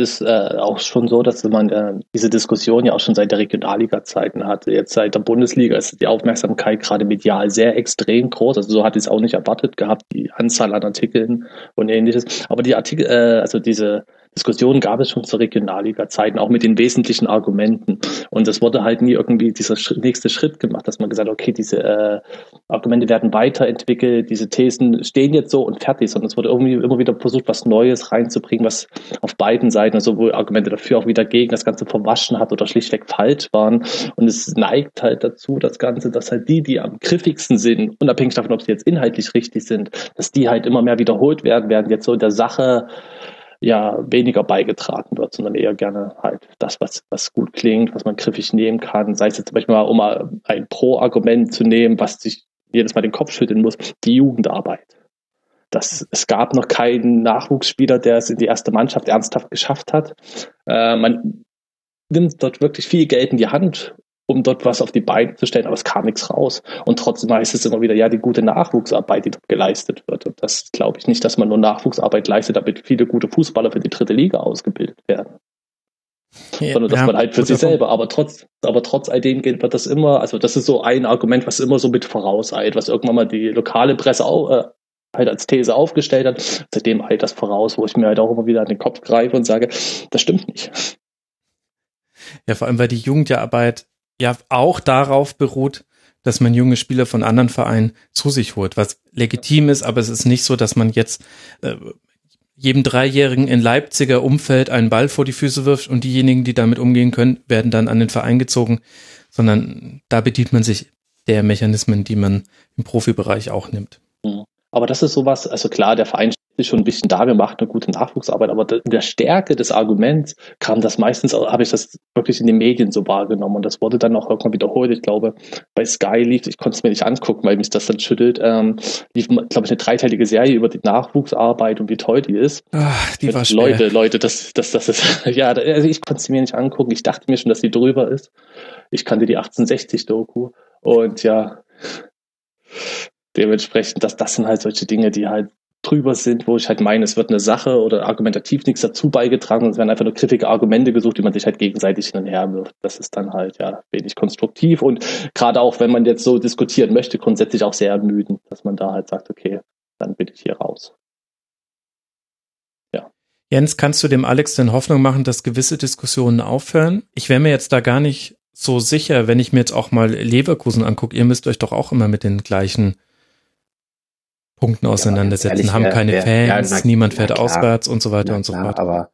ist äh, auch schon so, dass man äh, diese Diskussion ja auch schon seit der Regionalliga-Zeiten hatte. Jetzt seit der Bundesliga ist die Aufmerksamkeit gerade medial sehr extrem groß. Also so hatte ich es auch nicht erwartet gehabt, die Anzahl an Artikeln und ähnliches. Aber die Artikel, äh, also diese Diskussionen gab es schon zur Regionalliga-Zeiten, auch mit den wesentlichen Argumenten. Und es wurde halt nie irgendwie dieser nächste Schritt gemacht, dass man gesagt hat, okay, diese äh, Argumente werden weiterentwickelt, diese Thesen stehen jetzt so und fertig, sondern es wurde irgendwie immer wieder versucht, was Neues reinzubringen, was auf beiden Seiten, also sowohl Argumente dafür auch wieder gegen das Ganze verwaschen hat oder schlichtweg falsch waren. Und es neigt halt dazu, das Ganze, dass halt die, die am griffigsten sind, unabhängig davon, ob sie jetzt inhaltlich richtig sind, dass die halt immer mehr wiederholt werden, werden jetzt so in der Sache ja weniger beigetragen wird, sondern eher gerne halt das, was, was gut klingt, was man griffig nehmen kann. Sei es jetzt zum Beispiel mal, um mal ein Pro-Argument zu nehmen, was sich jedes Mal den Kopf schütteln muss, die Jugendarbeit. Das, es gab noch keinen Nachwuchsspieler, der es in die erste Mannschaft ernsthaft geschafft hat. Äh, man nimmt dort wirklich viel Geld in die Hand, um dort was auf die Beine zu stellen, aber es kam nichts raus. Und trotzdem heißt es immer wieder, ja, die gute Nachwuchsarbeit, die dort geleistet wird. Und das glaube ich nicht, dass man nur Nachwuchsarbeit leistet, damit viele gute Fußballer für die dritte Liga ausgebildet werden. Ja, sondern dass ja, man halt für sich selber, aber trotz, aber trotz all dem wird das immer, also das ist so ein Argument, was immer so mit vorauseilt, was irgendwann mal die lokale Presse auch, äh, halt als These aufgestellt hat. Seitdem eilt das voraus, wo ich mir halt auch immer wieder an den Kopf greife und sage, das stimmt nicht. Ja, vor allem, weil die Jugendarbeit ja auch darauf beruht, dass man junge Spieler von anderen Vereinen zu sich holt, was legitim ist, aber es ist nicht so, dass man jetzt äh, jedem Dreijährigen in Leipziger Umfeld einen Ball vor die Füße wirft und diejenigen, die damit umgehen können, werden dann an den Verein gezogen, sondern da bedient man sich der Mechanismen, die man im Profibereich auch nimmt. Mhm. Aber das ist sowas, also klar, der Verein ist schon ein bisschen da, wir machen eine gute Nachwuchsarbeit, aber in der Stärke des Arguments kam das meistens, habe ich das wirklich in den Medien so wahrgenommen und das wurde dann auch irgendwann wiederholt. Ich glaube, bei Sky lief, ich konnte es mir nicht angucken, weil mich das dann schüttelt, ähm, lief, glaube ich, eine dreiteilige Serie über die Nachwuchsarbeit und wie toll die ist. Ach, die war schwer. Leute, Leute, das, das, das ist, ja, also ich konnte es mir nicht angucken. Ich dachte mir schon, dass die drüber ist. Ich kannte die 1860-Doku und ja, dementsprechend, dass das sind halt solche Dinge, die halt drüber sind, wo ich halt meine, es wird eine Sache oder argumentativ nichts dazu beigetragen es werden einfach nur griffige Argumente gesucht, die man sich halt gegenseitig hin und her wirft. Das ist dann halt ja wenig konstruktiv und gerade auch, wenn man jetzt so diskutieren möchte, grundsätzlich auch sehr ermüdend, dass man da halt sagt, okay, dann bin ich hier raus. Jens, kannst du dem Alex denn Hoffnung machen, dass gewisse Diskussionen aufhören? Ich wäre mir jetzt da gar nicht so sicher, wenn ich mir jetzt auch mal Leverkusen angucke. Ihr müsst euch doch auch immer mit den gleichen Punkten auseinandersetzen, ehrlich, haben keine wer, Fans, ja, na, niemand fährt auswärts und so weiter und so fort. Aber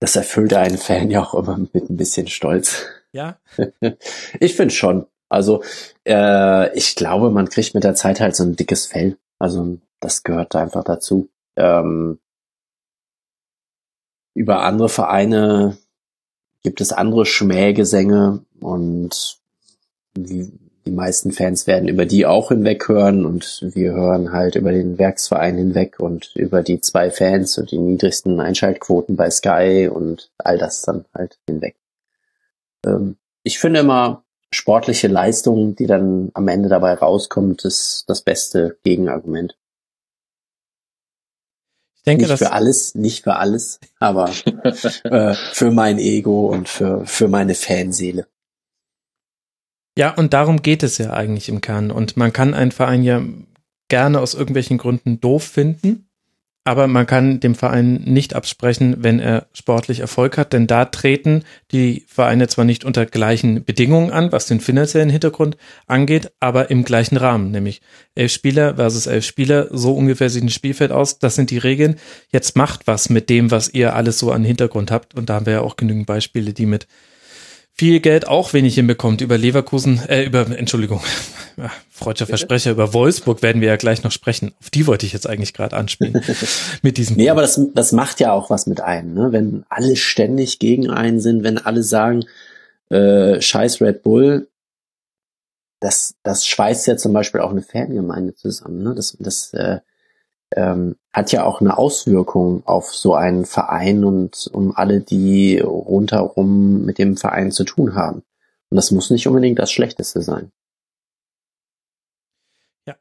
das erfüllt einen Fan ja auch immer mit ein bisschen Stolz. Ja. ich finde schon. Also äh, ich glaube, man kriegt mit der Zeit halt so ein dickes Fell. Also das gehört einfach dazu. Ähm, über andere Vereine gibt es andere Schmähgesänge und die, die meisten Fans werden über die auch hinweg hören und wir hören halt über den Werksverein hinweg und über die zwei Fans und die niedrigsten Einschaltquoten bei Sky und all das dann halt hinweg. Ähm, ich finde immer, sportliche Leistung, die dann am Ende dabei rauskommt, ist das beste Gegenargument. Ich denke, nicht für alles, nicht für alles, aber äh, für mein Ego und für, für meine Fanseele. Ja, und darum geht es ja eigentlich im Kern. Und man kann einen Verein ja gerne aus irgendwelchen Gründen doof finden, aber man kann dem Verein nicht absprechen, wenn er sportlich Erfolg hat, denn da treten die Vereine zwar nicht unter gleichen Bedingungen an, was den finanziellen Hintergrund angeht, aber im gleichen Rahmen, nämlich elf Spieler versus elf Spieler, so ungefähr sieht ein Spielfeld aus, das sind die Regeln. Jetzt macht was mit dem, was ihr alles so an Hintergrund habt und da haben wir ja auch genügend Beispiele, die mit viel Geld auch wenig hinbekommt. Über Leverkusen, äh, über, Entschuldigung, freudscher Versprecher, über Wolfsburg werden wir ja gleich noch sprechen. Auf die wollte ich jetzt eigentlich gerade anspielen. mit diesem. Nee, Punkt. aber das, das macht ja auch was mit einem, ne? Wenn alle ständig gegen einen sind, wenn alle sagen, äh, scheiß Red Bull, das, das schweißt ja zum Beispiel auch eine Fangemeinde zusammen, ne? Das, das, äh, ähm, hat ja auch eine Auswirkung auf so einen Verein und um alle, die rundherum mit dem Verein zu tun haben. Und das muss nicht unbedingt das Schlechteste sein. Ja,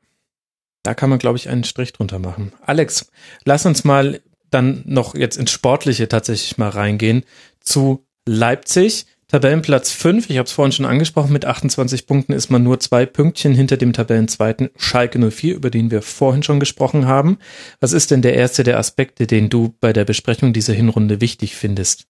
da kann man, glaube ich, einen Strich drunter machen. Alex, lass uns mal dann noch jetzt ins Sportliche tatsächlich mal reingehen zu Leipzig. Tabellenplatz 5, ich habe es vorhin schon angesprochen, mit 28 Punkten ist man nur zwei Pünktchen hinter dem Tabellenzweiten Schalke 04, über den wir vorhin schon gesprochen haben. Was ist denn der erste der Aspekte, den du bei der Besprechung dieser Hinrunde wichtig findest?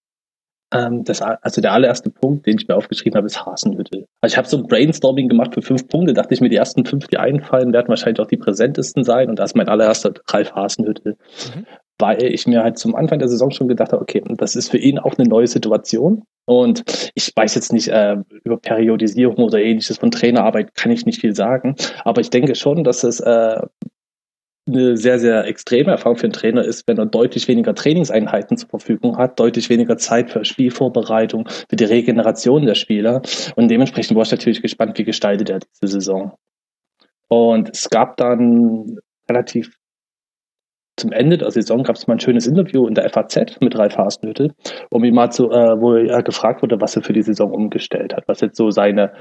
Ähm, das, also der allererste Punkt, den ich mir aufgeschrieben habe, ist Hasenhüttel. Also ich habe so ein Brainstorming gemacht für fünf Punkte, dachte ich mir, die ersten fünf, die einfallen, werden wahrscheinlich auch die präsentesten sein und da ist mein allererster Ralf Hasenhüttel. Mhm weil ich mir halt zum Anfang der Saison schon gedacht habe, okay, das ist für ihn auch eine neue Situation. Und ich weiß jetzt nicht äh, über Periodisierung oder ähnliches von Trainerarbeit kann ich nicht viel sagen, aber ich denke schon, dass es äh, eine sehr, sehr extreme Erfahrung für einen Trainer ist, wenn er deutlich weniger Trainingseinheiten zur Verfügung hat, deutlich weniger Zeit für Spielvorbereitung, für die Regeneration der Spieler. Und dementsprechend war ich natürlich gespannt, wie gestaltet er diese Saison. Und es gab dann relativ zum Ende der Saison gab es mal ein schönes Interview in der FAZ mit Ralf Hasenhüttel, um ihn mal zu, äh, wo er gefragt wurde, was er für die Saison umgestellt hat, was jetzt so seine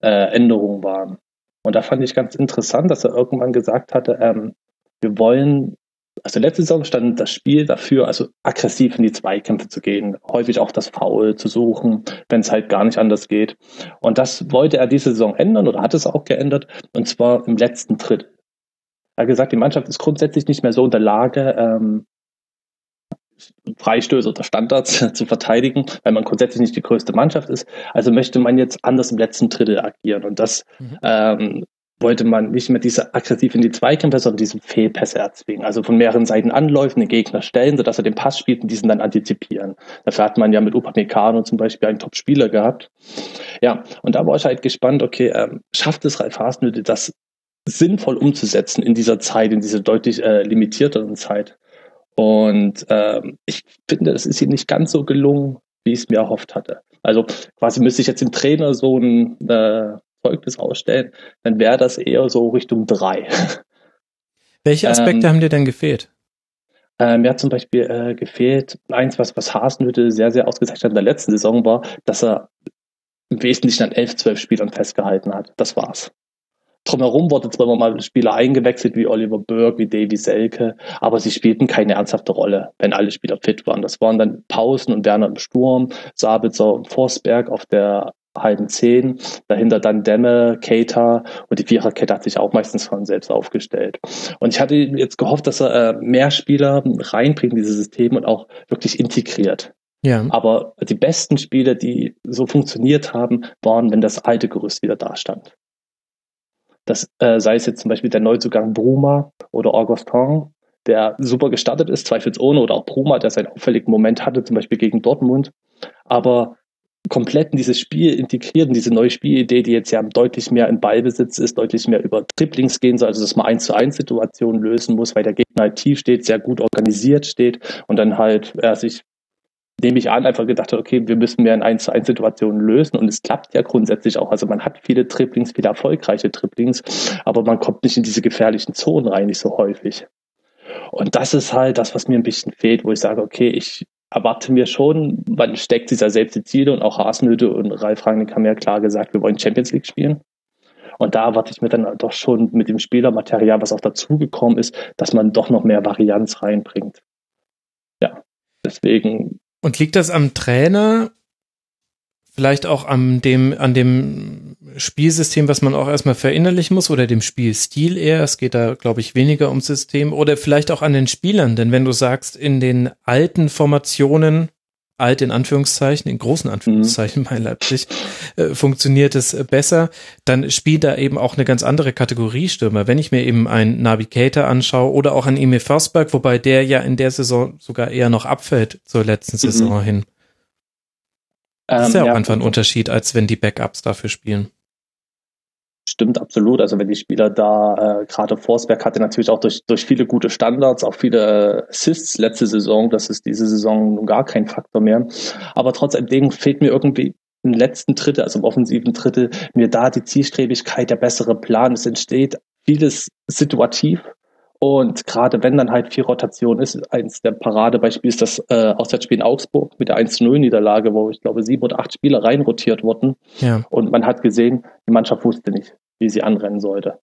äh, Änderungen waren. Und da fand ich ganz interessant, dass er irgendwann gesagt hatte, ähm, wir wollen, also letzte Saison stand das Spiel dafür, also aggressiv in die Zweikämpfe zu gehen, häufig auch das Foul zu suchen, wenn es halt gar nicht anders geht. Und das wollte er diese Saison ändern oder hat es auch geändert, und zwar im letzten Drittel. Er hat gesagt, die Mannschaft ist grundsätzlich nicht mehr so in der Lage, ähm, Freistöße oder Standards zu verteidigen, weil man grundsätzlich nicht die größte Mannschaft ist. Also möchte man jetzt anders im letzten Drittel agieren. Und das mhm. ähm, wollte man nicht mehr diese aggressiv in die Zweikämpfe, sondern diese Fehlpässe erzwingen. Also von mehreren Seiten anläufen, den Gegner stellen, sodass er den Pass spielt und diesen dann antizipieren. Dafür hat man ja mit Upamecano zum Beispiel einen Top-Spieler gehabt. Ja, und da war ich halt gespannt, okay, ähm, schafft es Ralf Hasenhüttl, das sinnvoll umzusetzen in dieser Zeit, in dieser deutlich äh, limitierteren Zeit. Und ähm, ich finde, es ist ihm nicht ganz so gelungen, wie ich es mir erhofft hatte. Also quasi müsste ich jetzt dem Trainer so ein äh, Zeugnis ausstellen, dann wäre das eher so Richtung drei. Welche Aspekte ähm, haben dir denn gefehlt? Äh, mir hat zum Beispiel äh, gefehlt, eins, was, was Hasenhütte sehr, sehr ausgezeichnet hat in der letzten Saison war, dass er im Wesentlichen an elf, zwölf Spielern festgehalten hat. Das war's. Drumherum wurden zwar immer mal Spieler eingewechselt, wie Oliver Burke, wie Davy Selke, aber sie spielten keine ernsthafte Rolle, wenn alle Spieler fit waren. Das waren dann Pausen und Werner im Sturm, Sabitzer und Forsberg auf der halben Zehn, dahinter dann Demme, Keita und die Viererkette hat sich auch meistens von selbst aufgestellt. Und ich hatte jetzt gehofft, dass er äh, mehr Spieler reinbringt in dieses System und auch wirklich integriert. Ja. Aber die besten Spiele, die so funktioniert haben, waren, wenn das alte Gerüst wieder da stand. Das äh, sei es jetzt zum Beispiel der Neuzugang Bruma oder Augustin, der super gestartet ist, zweifelsohne, oder auch Bruma, der seinen auffälligen Moment hatte, zum Beispiel gegen Dortmund. Aber komplett in dieses Spiel integriert, in diese neue Spielidee, die jetzt ja deutlich mehr im Ballbesitz ist, deutlich mehr über Triplings gehen soll, also dass man eins zu eins Situationen lösen muss, weil der Gegner halt tief steht, sehr gut organisiert steht und dann halt er sich nehme ich an, einfach gedacht okay, wir müssen mehr in 1 zu 1 Situationen lösen und es klappt ja grundsätzlich auch. Also man hat viele Triplings, viele erfolgreiche Triplings, aber man kommt nicht in diese gefährlichen Zonen rein, nicht so häufig. Und das ist halt das, was mir ein bisschen fehlt, wo ich sage, okay, ich erwarte mir schon, man steckt dieser selbst die Ziele und auch Hasenhütte und Ralf Rangnick haben ja klar gesagt, wir wollen Champions League spielen. Und da erwarte ich mir dann doch schon mit dem Spielermaterial, was auch dazugekommen ist, dass man doch noch mehr Varianz reinbringt. Ja, deswegen und liegt das am Trainer? Vielleicht auch an dem, an dem Spielsystem, was man auch erstmal verinnerlichen muss, oder dem Spielstil eher. Es geht da, glaube ich, weniger ums System. Oder vielleicht auch an den Spielern. Denn wenn du sagst, in den alten Formationen alt in Anführungszeichen, in großen Anführungszeichen mhm. bei Leipzig, äh, funktioniert es besser, dann spielt da eben auch eine ganz andere Kategorie Stürmer. Wenn ich mir eben einen Navigator anschaue oder auch einen Emil Forsberg, wobei der ja in der Saison sogar eher noch abfällt zur letzten mhm. Saison hin. Das ist ja ähm, auch ja, einfach ein Unterschied, als wenn die Backups dafür spielen. Stimmt absolut. Also wenn die Spieler da, äh, gerade Forsberg hatte natürlich auch durch, durch viele gute Standards, auch viele Assists letzte Saison, das ist diese Saison nun gar kein Faktor mehr. Aber trotzdem fehlt mir irgendwie im letzten Drittel, also im offensiven Drittel, mir da die Zielstrebigkeit, der bessere Plan. Es entsteht vieles situativ. Und gerade wenn dann halt viel Rotation ist, eins der Paradebeispiele ist das äh, Auswärtsspiel in Augsburg mit der 1-0-Niederlage, wo ich glaube sieben oder acht Spieler reinrotiert wurden. Ja. Und man hat gesehen, die Mannschaft wusste nicht, wie sie anrennen sollte.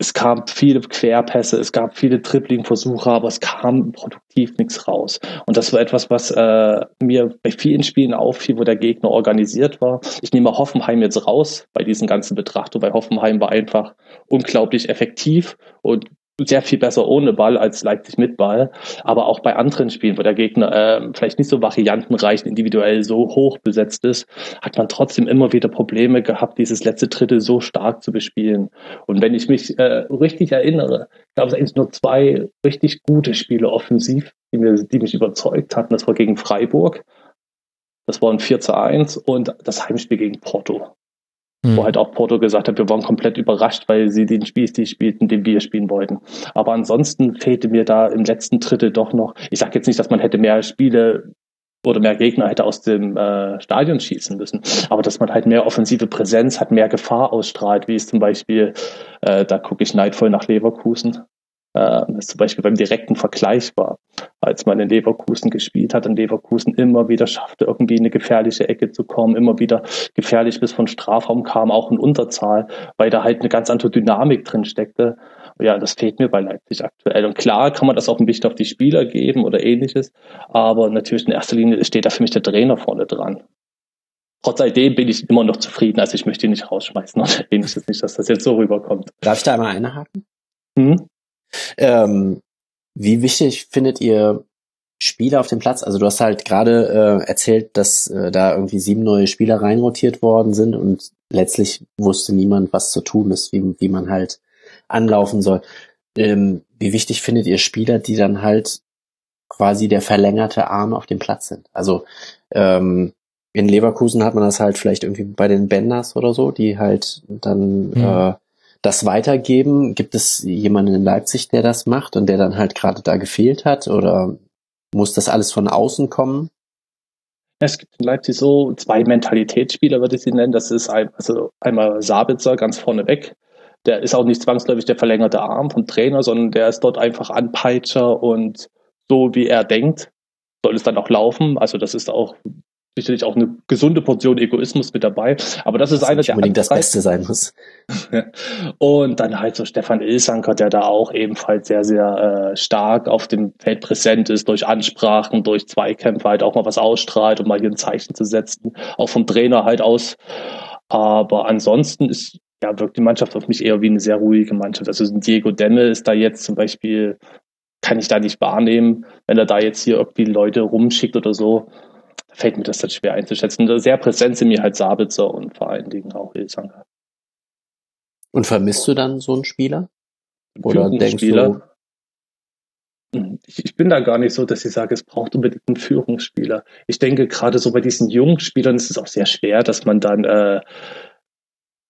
Es gab viele Querpässe, es gab viele Dribbling-Versuche, aber es kam produktiv nichts raus. Und das war etwas, was äh, mir bei vielen Spielen auffiel, wo der Gegner organisiert war. Ich nehme Hoffenheim jetzt raus bei diesen ganzen Betrachtungen, weil Hoffenheim war einfach unglaublich effektiv und sehr viel besser ohne Ball als Leipzig mit Ball. Aber auch bei anderen Spielen, wo der Gegner äh, vielleicht nicht so variantenreich individuell so hoch besetzt ist, hat man trotzdem immer wieder Probleme gehabt, dieses letzte Drittel so stark zu bespielen. Und wenn ich mich äh, richtig erinnere, gab es eigentlich nur zwei richtig gute Spiele offensiv, die, mir, die mich überzeugt hatten. Das war gegen Freiburg. Das war ein 4 zu 1 und das Heimspiel gegen Porto. Mhm. Wo halt auch Porto gesagt hat, wir waren komplett überrascht, weil sie den Spielstil spielten, den wir spielen wollten. Aber ansonsten fehlte mir da im letzten Drittel doch noch, ich sage jetzt nicht, dass man hätte mehr Spiele oder mehr Gegner hätte aus dem äh, Stadion schießen müssen. Aber dass man halt mehr offensive Präsenz hat, mehr Gefahr ausstrahlt, wie es zum Beispiel, äh, da gucke ich neidvoll nach Leverkusen, äh, das zum Beispiel beim direkten Vergleich war, als man in Leverkusen gespielt hat, in Leverkusen immer wieder schaffte, irgendwie in eine gefährliche Ecke zu kommen, immer wieder gefährlich bis von Strafraum kam, auch in Unterzahl, weil da halt eine ganz andere Dynamik drin steckte. Ja, das fehlt mir bei Leipzig aktuell. Und klar kann man das auch ein bisschen auf die Spieler geben oder ähnliches, aber natürlich in erster Linie steht da für mich der Trainer vorne dran. Trotz alledem bin ich immer noch zufrieden, also ich möchte ihn nicht rausschmeißen oder ähnliches nicht, dass das jetzt so rüberkommt. Darf ich da einmal einhaken? Hm? Ähm, wie wichtig findet ihr Spieler auf dem Platz? Also du hast halt gerade äh, erzählt, dass äh, da irgendwie sieben neue Spieler reinrotiert worden sind und letztlich wusste niemand, was zu tun ist, wie, wie man halt anlaufen soll. Ähm, wie wichtig findet ihr Spieler, die dann halt quasi der verlängerte Arm auf dem Platz sind? Also ähm, in Leverkusen hat man das halt vielleicht irgendwie bei den Benders oder so, die halt dann mhm. äh, das weitergeben? Gibt es jemanden in Leipzig, der das macht und der dann halt gerade da gefehlt hat? Oder muss das alles von außen kommen? Es gibt in Leipzig so zwei Mentalitätsspieler, würde ich sie nennen. Das ist ein, also einmal Sabitzer ganz vorneweg. Der ist auch nicht zwangsläufig der verlängerte Arm vom Trainer, sondern der ist dort einfach Anpeitscher und so wie er denkt, soll es dann auch laufen. Also das ist auch sicherlich auch eine gesunde Portion Egoismus mit dabei. Aber das ist einer der unbedingt das Beste sein muss. und dann halt so Stefan Ilsanker, der da auch ebenfalls sehr, sehr äh, stark auf dem Feld präsent ist, durch Ansprachen, durch Zweikämpfe halt auch mal was ausstrahlt, um mal hier ein Zeichen zu setzen. Auch vom Trainer halt aus. Aber ansonsten ist ja, wirkt die Mannschaft auf mich eher wie eine sehr ruhige Mannschaft. Also Diego Demme ist da jetzt zum Beispiel kann ich da nicht wahrnehmen. Wenn er da jetzt hier irgendwie Leute rumschickt oder so, fällt mir das dann schwer einzuschätzen. Sehr präsent sind mir halt Sabitzer und vor allen Dingen auch Ilsanker. Und vermisst du dann so einen Spieler? Oder denkst du? Hm, ich, ich bin da gar nicht so, dass ich sage, es braucht unbedingt einen Führungsspieler. Ich denke, gerade so bei diesen jungen Spielern ist es auch sehr schwer, dass man dann äh,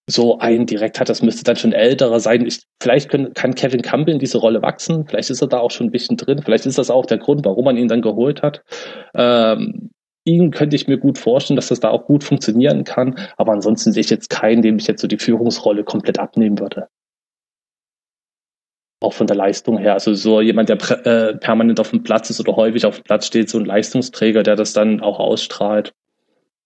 so einen direkt hat. Das müsste dann schon älterer sein. Ich, vielleicht können, kann Kevin Campbell in diese Rolle wachsen. Vielleicht ist er da auch schon ein bisschen drin. Vielleicht ist das auch der Grund, warum man ihn dann geholt hat. Ähm, ihn könnte ich mir gut vorstellen, dass das da auch gut funktionieren kann. Aber ansonsten sehe ich jetzt keinen, dem ich jetzt so die Führungsrolle komplett abnehmen würde. Auch von der Leistung her. Also so jemand, der äh, permanent auf dem Platz ist oder häufig auf dem Platz steht, so ein Leistungsträger, der das dann auch ausstrahlt.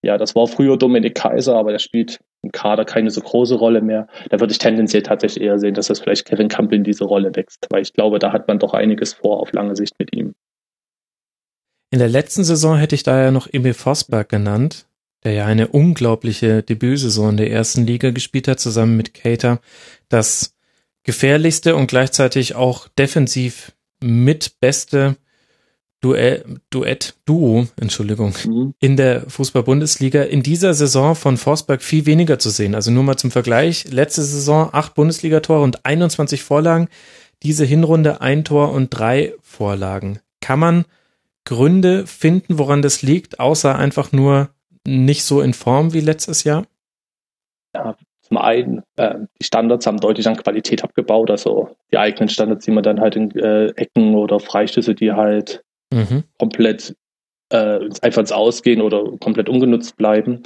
Ja, das war früher Dominik Kaiser, aber der spielt im Kader keine so große Rolle mehr. Da würde ich tendenziell tatsächlich eher sehen, dass das vielleicht Kevin Campbell in diese Rolle wächst, weil ich glaube, da hat man doch einiges vor auf lange Sicht mit ihm. In der letzten Saison hätte ich da ja noch Emil Forsberg genannt, der ja eine unglaubliche Debütsaison in der ersten Liga gespielt hat, zusammen mit Cater. Das gefährlichste und gleichzeitig auch defensiv mit beste Duell, Duett, Duo, Entschuldigung, mhm. in der Fußball-Bundesliga. In dieser Saison von Forsberg viel weniger zu sehen. Also nur mal zum Vergleich. Letzte Saison acht Bundesligatore und 21 Vorlagen. Diese Hinrunde ein Tor und drei Vorlagen. Kann man Gründe finden, woran das liegt, außer einfach nur nicht so in Form wie letztes Jahr? Ja, zum einen, äh, die Standards haben deutlich an Qualität abgebaut, also die eigenen Standards, die man dann halt in äh, Ecken oder Freistöße, die halt mhm. komplett äh, einfach ins Ausgehen oder komplett ungenutzt bleiben.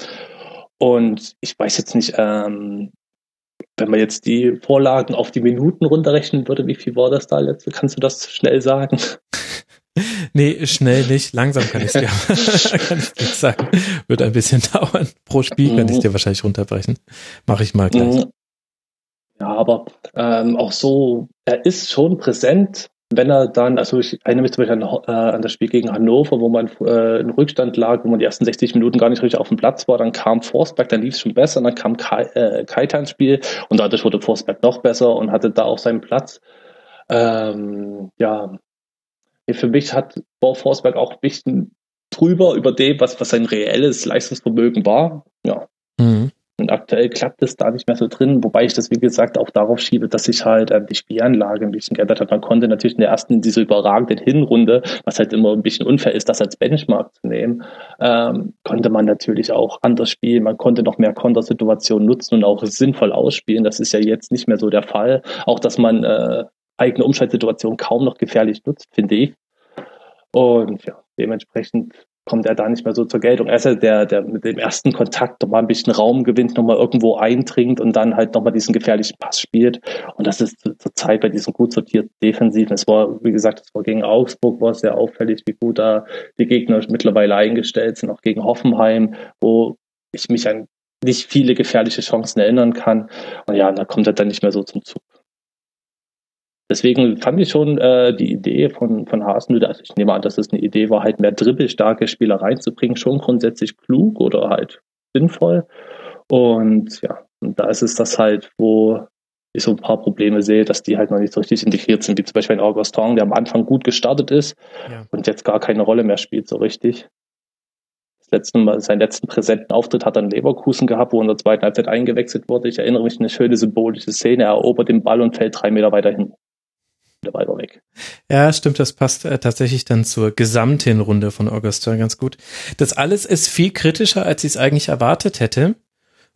Und ich weiß jetzt nicht, ähm, wenn man jetzt die Vorlagen auf die Minuten runterrechnen würde, wie viel war das da letzte? Kannst du das schnell sagen? Nee, schnell nicht. Langsam kann ich es dir kann ich dir sagen. Wird ein bisschen dauern. Pro Spiel kann ich mhm. dir wahrscheinlich runterbrechen. Mache ich mal gleich. Mhm. Ja, aber ähm, auch so, er ist schon präsent, wenn er dann, also ich erinnere mich zum Beispiel an, äh, an das Spiel gegen Hannover, wo man äh, in Rückstand lag, wo man die ersten 60 Minuten gar nicht richtig auf dem Platz war, dann kam Forsberg, dann lief es schon besser, dann kam Kai, äh, Kaita ins Spiel und dadurch wurde Forsberg noch besser und hatte da auch seinen Platz. Ähm, ja, für mich hat Bo Forsberg auch ein bisschen drüber über dem, was, was sein reelles Leistungsvermögen war. Ja. Mhm. Und aktuell klappt es da nicht mehr so drin, wobei ich das, wie gesagt, auch darauf schiebe, dass sich halt äh, die Spielanlage ein bisschen geändert hat. Man konnte natürlich in der ersten, in dieser überragenden Hinrunde, was halt immer ein bisschen unfair ist, das als Benchmark zu nehmen, ähm, konnte man natürlich auch anders spielen. Man konnte noch mehr Kontersituationen nutzen und auch sinnvoll ausspielen. Das ist ja jetzt nicht mehr so der Fall. Auch, dass man äh, eigene Umschaltsituation kaum noch gefährlich nutzt, finde ich. Und ja, dementsprechend kommt er da nicht mehr so zur Geltung. Er ist ja der, der mit dem ersten Kontakt nochmal ein bisschen Raum gewinnt, nochmal irgendwo eindringt und dann halt nochmal diesen gefährlichen Pass spielt. Und das ist zur Zeit bei diesem gut sortierten Defensiven. Es war, wie gesagt, es war gegen Augsburg, war es sehr auffällig, wie gut da die Gegner mittlerweile eingestellt sind, auch gegen Hoffenheim, wo ich mich an nicht viele gefährliche Chancen erinnern kann. Und ja, da kommt er dann nicht mehr so zum Zug. Deswegen fand ich schon äh, die Idee von, von Hasenhüttl, also ich nehme an, dass es eine Idee war, halt mehr dribbelstarke Spieler reinzubringen, schon grundsätzlich klug oder halt sinnvoll. Und ja, und da ist es das halt, wo ich so ein paar Probleme sehe, dass die halt noch nicht so richtig integriert sind, wie zum Beispiel ein Augustin, der am Anfang gut gestartet ist ja. und jetzt gar keine Rolle mehr spielt, so richtig. Das letzte Mal, seinen letzten präsenten Auftritt hat er in Leverkusen gehabt, wo in der zweiten Halbzeit eingewechselt wurde. Ich erinnere mich an eine schöne symbolische Szene. Er erobert den Ball und fällt drei Meter weiter hin der Ball war weg. Ja, stimmt, das passt äh, tatsächlich dann zur Gesamthinrunde von Augusta ganz gut. Das alles ist viel kritischer, als ich es eigentlich erwartet hätte,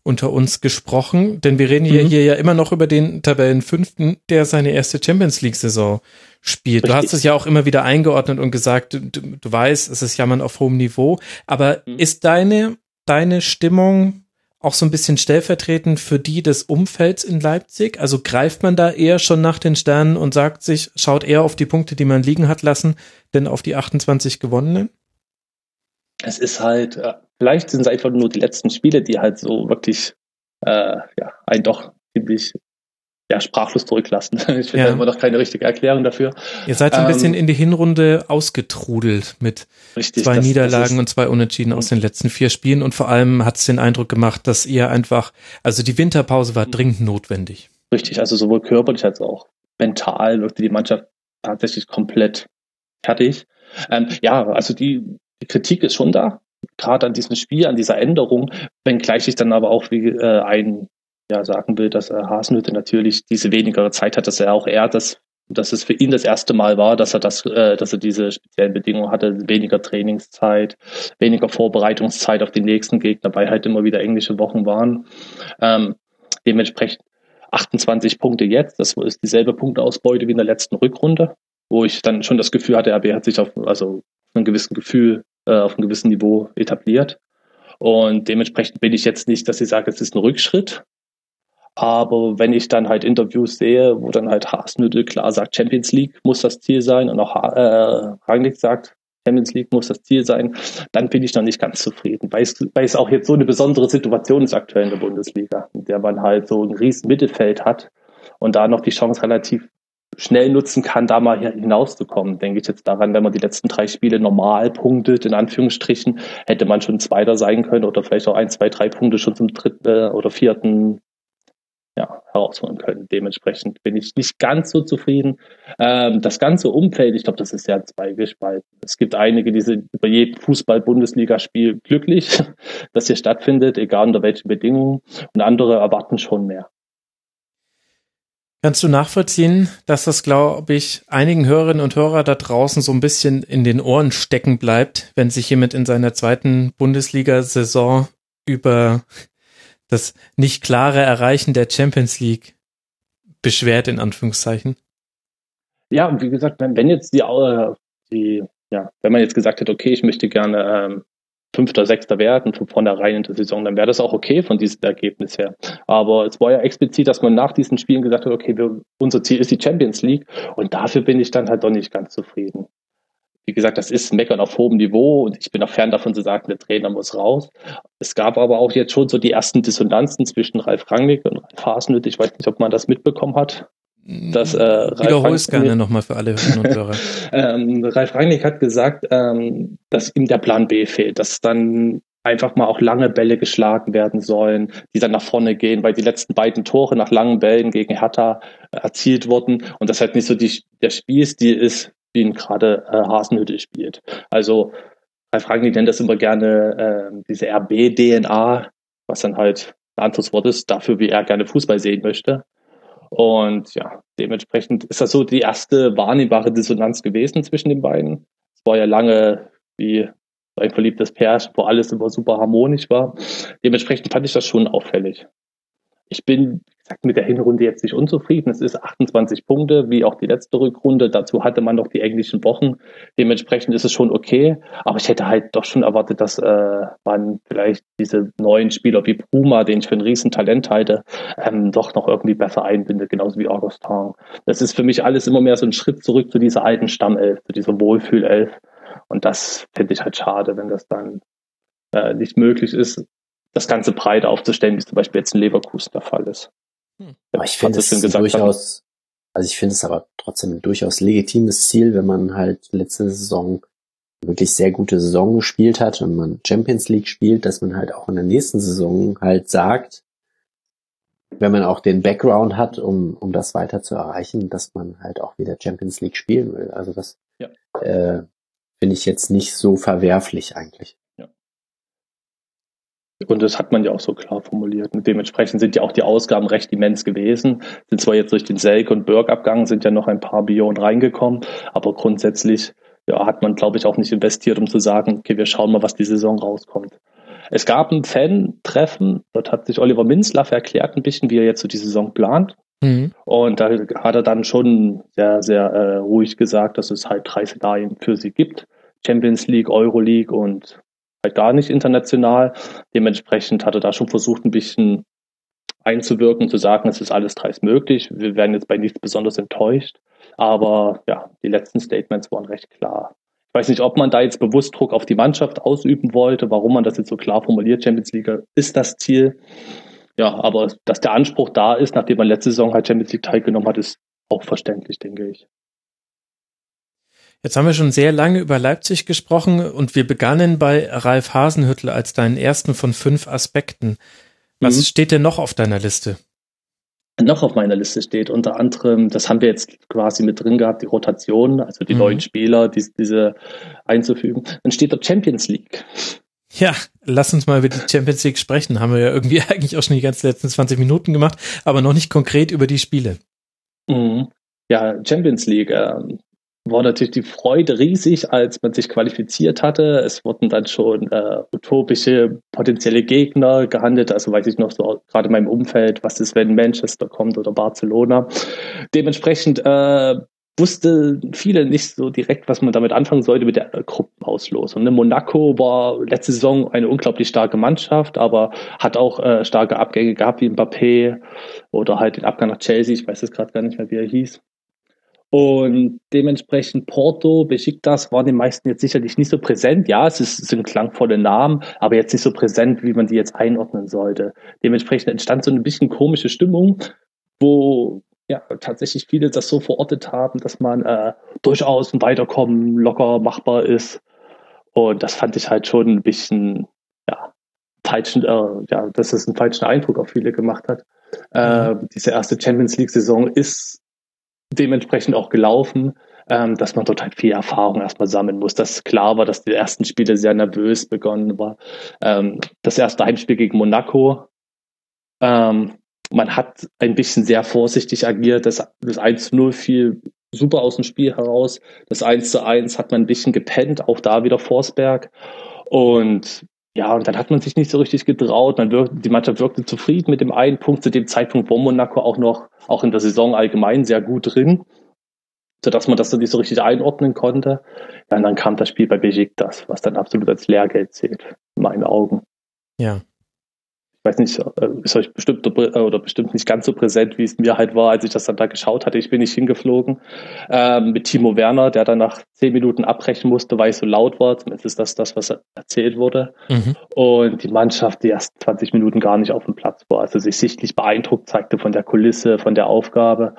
unter uns gesprochen, denn wir reden mhm. hier, ja immer noch über den Tabellenfünften, der seine erste Champions League Saison spielt. Richtig. Du hast es ja auch immer wieder eingeordnet und gesagt, du, du weißt, es ist Jammern auf hohem Niveau, aber mhm. ist deine, deine Stimmung auch so ein bisschen stellvertretend für die des Umfelds in Leipzig? Also greift man da eher schon nach den Sternen und sagt sich, schaut eher auf die Punkte, die man liegen hat lassen, denn auf die 28 gewonnenen? Es ist halt, äh, vielleicht sind es einfach nur die letzten Spiele, die halt so wirklich, äh, ja, einen doch ziemlich ja, sprachlos zurücklassen. Ich finde ja. immer noch keine richtige Erklärung dafür. Ihr seid so ein ähm, bisschen in die Hinrunde ausgetrudelt mit richtig, zwei das, Niederlagen das und zwei Unentschieden aus den letzten vier Spielen und vor allem hat es den Eindruck gemacht, dass ihr einfach, also die Winterpause war dringend notwendig. Richtig, also sowohl körperlich als auch mental wirkte die Mannschaft tatsächlich komplett fertig. Ähm, ja, also die, die Kritik ist schon da, gerade an diesem Spiel, an dieser Änderung, wenngleich ich dann aber auch wie äh, ein ja, sagen will, dass äh, Hasenhütte natürlich diese weniger Zeit hat, dass er auch er das dass es für ihn das erste Mal war, dass er das, äh, dass er diese speziellen Bedingungen hatte, weniger Trainingszeit, weniger Vorbereitungszeit auf die nächsten Gegner, weil halt immer wieder englische Wochen waren. Ähm, dementsprechend 28 Punkte jetzt, das ist dieselbe Punkteausbeute wie in der letzten Rückrunde, wo ich dann schon das Gefühl hatte, RB hat sich auf, also auf einem gewissen Gefühl, äh, auf einem gewissen Niveau etabliert. Und dementsprechend bin ich jetzt nicht, dass ich sage, es ist ein Rückschritt, aber wenn ich dann halt Interviews sehe, wo dann halt Haasnüttel klar sagt, Champions League muss das Ziel sein und auch äh, Rangnick sagt, Champions League muss das Ziel sein, dann bin ich noch nicht ganz zufrieden, weil es, weil es auch jetzt so eine besondere Situation ist aktuell in der Bundesliga, in der man halt so ein riesen Mittelfeld hat und da noch die Chance relativ schnell nutzen kann, da mal hinauszukommen. Denke ich jetzt daran, wenn man die letzten drei Spiele normal punktet, in Anführungsstrichen, hätte man schon Zweiter sein können oder vielleicht auch ein, zwei, drei Punkte schon zum dritten äh, oder vierten ja, herausholen können. Dementsprechend bin ich nicht ganz so zufrieden. Ähm, das ganze Umfeld, ich glaube, das ist ja zweigespalten. Es gibt einige, die sind über jedem Fußball-Bundesligaspiel glücklich, dass hier stattfindet, egal unter welchen Bedingungen, und andere erwarten schon mehr. Kannst du nachvollziehen, dass das, glaube ich, einigen Hörerinnen und Hörer da draußen so ein bisschen in den Ohren stecken bleibt, wenn sich jemand in seiner zweiten Bundesliga-Saison über das nicht klare Erreichen der Champions League beschwert, in Anführungszeichen? Ja, und wie gesagt, wenn, wenn jetzt die, äh, die, ja, wenn man jetzt gesagt hätte, okay, ich möchte gerne ähm, Fünfter, Sechster werden von vornherein in der Saison, dann wäre das auch okay von diesem Ergebnis her. Aber es war ja explizit, dass man nach diesen Spielen gesagt hat, okay, wir, unser Ziel ist die Champions League und dafür bin ich dann halt doch nicht ganz zufrieden wie gesagt, das ist Meckern auf hohem Niveau und ich bin auch fern davon zu sagen, der Trainer muss raus. Es gab aber auch jetzt schon so die ersten Dissonanzen zwischen Ralf Rangnick und Ralf Hasenhüttl. Ich weiß nicht, ob man das mitbekommen hat. Dass, äh, Wiederhol es gerne nochmal für alle Hörerinnen und Hörer. ähm, Ralf Rangnick hat gesagt, ähm, dass ihm der Plan B fehlt, dass dann einfach mal auch lange Bälle geschlagen werden sollen, die dann nach vorne gehen, weil die letzten beiden Tore nach langen Bällen gegen Hertha erzielt wurden und das halt nicht so die, der Spielstil ist, ihn gerade äh, Hasenhüttel spielt. Also Ralf Rangnick nennt das immer gerne äh, diese RB-DNA, was dann halt ein anderes Wort ist, dafür, wie er gerne Fußball sehen möchte. Und ja, dementsprechend ist das so die erste wahrnehmbare Dissonanz gewesen zwischen den beiden. Es war ja lange wie ein verliebtes Pärchen, wo alles immer super harmonisch war. Dementsprechend fand ich das schon auffällig. Ich bin mit der Hinrunde jetzt nicht unzufrieden. Es ist 28 Punkte, wie auch die letzte Rückrunde. Dazu hatte man noch die englischen Wochen. Dementsprechend ist es schon okay. Aber ich hätte halt doch schon erwartet, dass äh, man vielleicht diese neuen Spieler wie Bruma, den ich für ein Riesentalent halte, ähm, doch noch irgendwie besser einbindet, genauso wie Augustin. Das ist für mich alles immer mehr so ein Schritt zurück zu dieser alten Stammelf, zu dieser Wohlfühlelf. Und das finde ich halt schade, wenn das dann äh, nicht möglich ist das Ganze breit aufzustellen, wie zum Beispiel jetzt in Leverkusen der Fall ist. Hm. Aber ich finde es durchaus, also ich finde es aber trotzdem ein durchaus legitimes Ziel, wenn man halt letzte Saison wirklich sehr gute Saison gespielt hat und man Champions League spielt, dass man halt auch in der nächsten Saison halt sagt, wenn man auch den Background hat, um, um das weiter zu erreichen, dass man halt auch wieder Champions League spielen will. Also das ja. äh, finde ich jetzt nicht so verwerflich eigentlich. Und das hat man ja auch so klar formuliert. Und dementsprechend sind ja auch die Ausgaben recht immens gewesen. Sind zwar jetzt durch den Selk und Berg-Abgang sind ja noch ein paar Billionen reingekommen, aber grundsätzlich ja, hat man, glaube ich, auch nicht investiert, um zu sagen, okay, wir schauen mal, was die Saison rauskommt. Es gab ein Fan-Treffen, dort hat sich Oliver Minzlaff erklärt ein bisschen, wie er jetzt so die Saison plant. Mhm. Und da hat er dann schon sehr, sehr äh, ruhig gesagt, dass es halt drei Szenarien für sie gibt. Champions League, Euro League und halt gar nicht international. Dementsprechend hat er da schon versucht, ein bisschen einzuwirken, zu sagen, es ist alles dreist möglich. Wir werden jetzt bei nichts besonders enttäuscht. Aber ja, die letzten Statements waren recht klar. Ich weiß nicht, ob man da jetzt bewusst Druck auf die Mannschaft ausüben wollte, warum man das jetzt so klar formuliert. Champions League ist das Ziel. Ja, aber dass der Anspruch da ist, nachdem man letzte Saison halt Champions League teilgenommen hat, ist auch verständlich, denke ich. Jetzt haben wir schon sehr lange über Leipzig gesprochen und wir begannen bei Ralf Hasenhüttel als deinen ersten von fünf Aspekten. Was mhm. steht denn noch auf deiner Liste? noch auf meiner Liste steht. Unter anderem, das haben wir jetzt quasi mit drin gehabt, die Rotation, also die Mhm. neuen Spieler, die, diese einzufügen. Dann steht da Champions League. Ja, lass uns mal über die Champions League sprechen. Haben wir ja irgendwie eigentlich auch schon die ganzen letzten 20 Minuten gemacht, aber noch nicht konkret über die Spiele. Mhm. Ja, Champions League. Ähm, war natürlich die Freude riesig, als man sich qualifiziert hatte. Es wurden dann schon äh, utopische potenzielle Gegner gehandelt. Also weiß ich noch so gerade in meinem Umfeld, was ist, wenn Manchester kommt oder Barcelona. Dementsprechend äh, wusste viele nicht so direkt, was man damit anfangen sollte mit der äh, Gruppenauslosung. Ne? Monaco war letzte Saison eine unglaublich starke Mannschaft, aber hat auch äh, starke Abgänge gehabt wie Mbappé oder halt den Abgang nach Chelsea. Ich weiß jetzt gerade gar nicht mehr, wie er hieß. Und dementsprechend Porto, Besiktas waren den meisten jetzt sicherlich nicht so präsent. Ja, es, ist, es sind klangvolle Namen, aber jetzt nicht so präsent, wie man die jetzt einordnen sollte. Dementsprechend entstand so ein bisschen komische Stimmung, wo ja tatsächlich viele das so verortet haben, dass man äh, durchaus ein Weiterkommen locker machbar ist. Und das fand ich halt schon ein bisschen, ja, falschen, äh, ja, dass es einen falschen Eindruck auf viele gemacht hat. Äh, diese erste Champions League-Saison ist dementsprechend auch gelaufen, ähm, dass man dort halt viel Erfahrung erstmal sammeln muss. Dass klar war, dass die ersten Spiele sehr nervös begonnen war. Ähm, das erste Heimspiel gegen Monaco. Ähm, man hat ein bisschen sehr vorsichtig agiert. Das, das 1 zu 0 fiel super aus dem Spiel heraus. Das 1 zu 1 hat man ein bisschen gepennt, auch da wieder Forsberg. Und ja, und dann hat man sich nicht so richtig getraut. Man wirkte, die Mannschaft wirkte zufrieden mit dem einen Punkt. Zu dem Zeitpunkt war Monaco auch noch, auch in der Saison allgemein sehr gut drin, sodass man das dann nicht so richtig einordnen konnte. Ja, und dann kam das Spiel bei Besiktas, was dann absolut als Lehrgeld zählt, in meinen Augen. Ja. Ich weiß nicht, äh, ist euch bestimmt äh, oder bestimmt nicht ganz so präsent, wie es mir halt war, als ich das dann da geschaut hatte. Ich bin nicht hingeflogen. Ähm, mit Timo Werner, der dann nach zehn Minuten abbrechen musste, weil es so laut war. Zumindest ist das das, was erzählt wurde. Mhm. Und die Mannschaft, die erst 20 Minuten gar nicht auf dem Platz war, also sich sichtlich beeindruckt zeigte von der Kulisse, von der Aufgabe.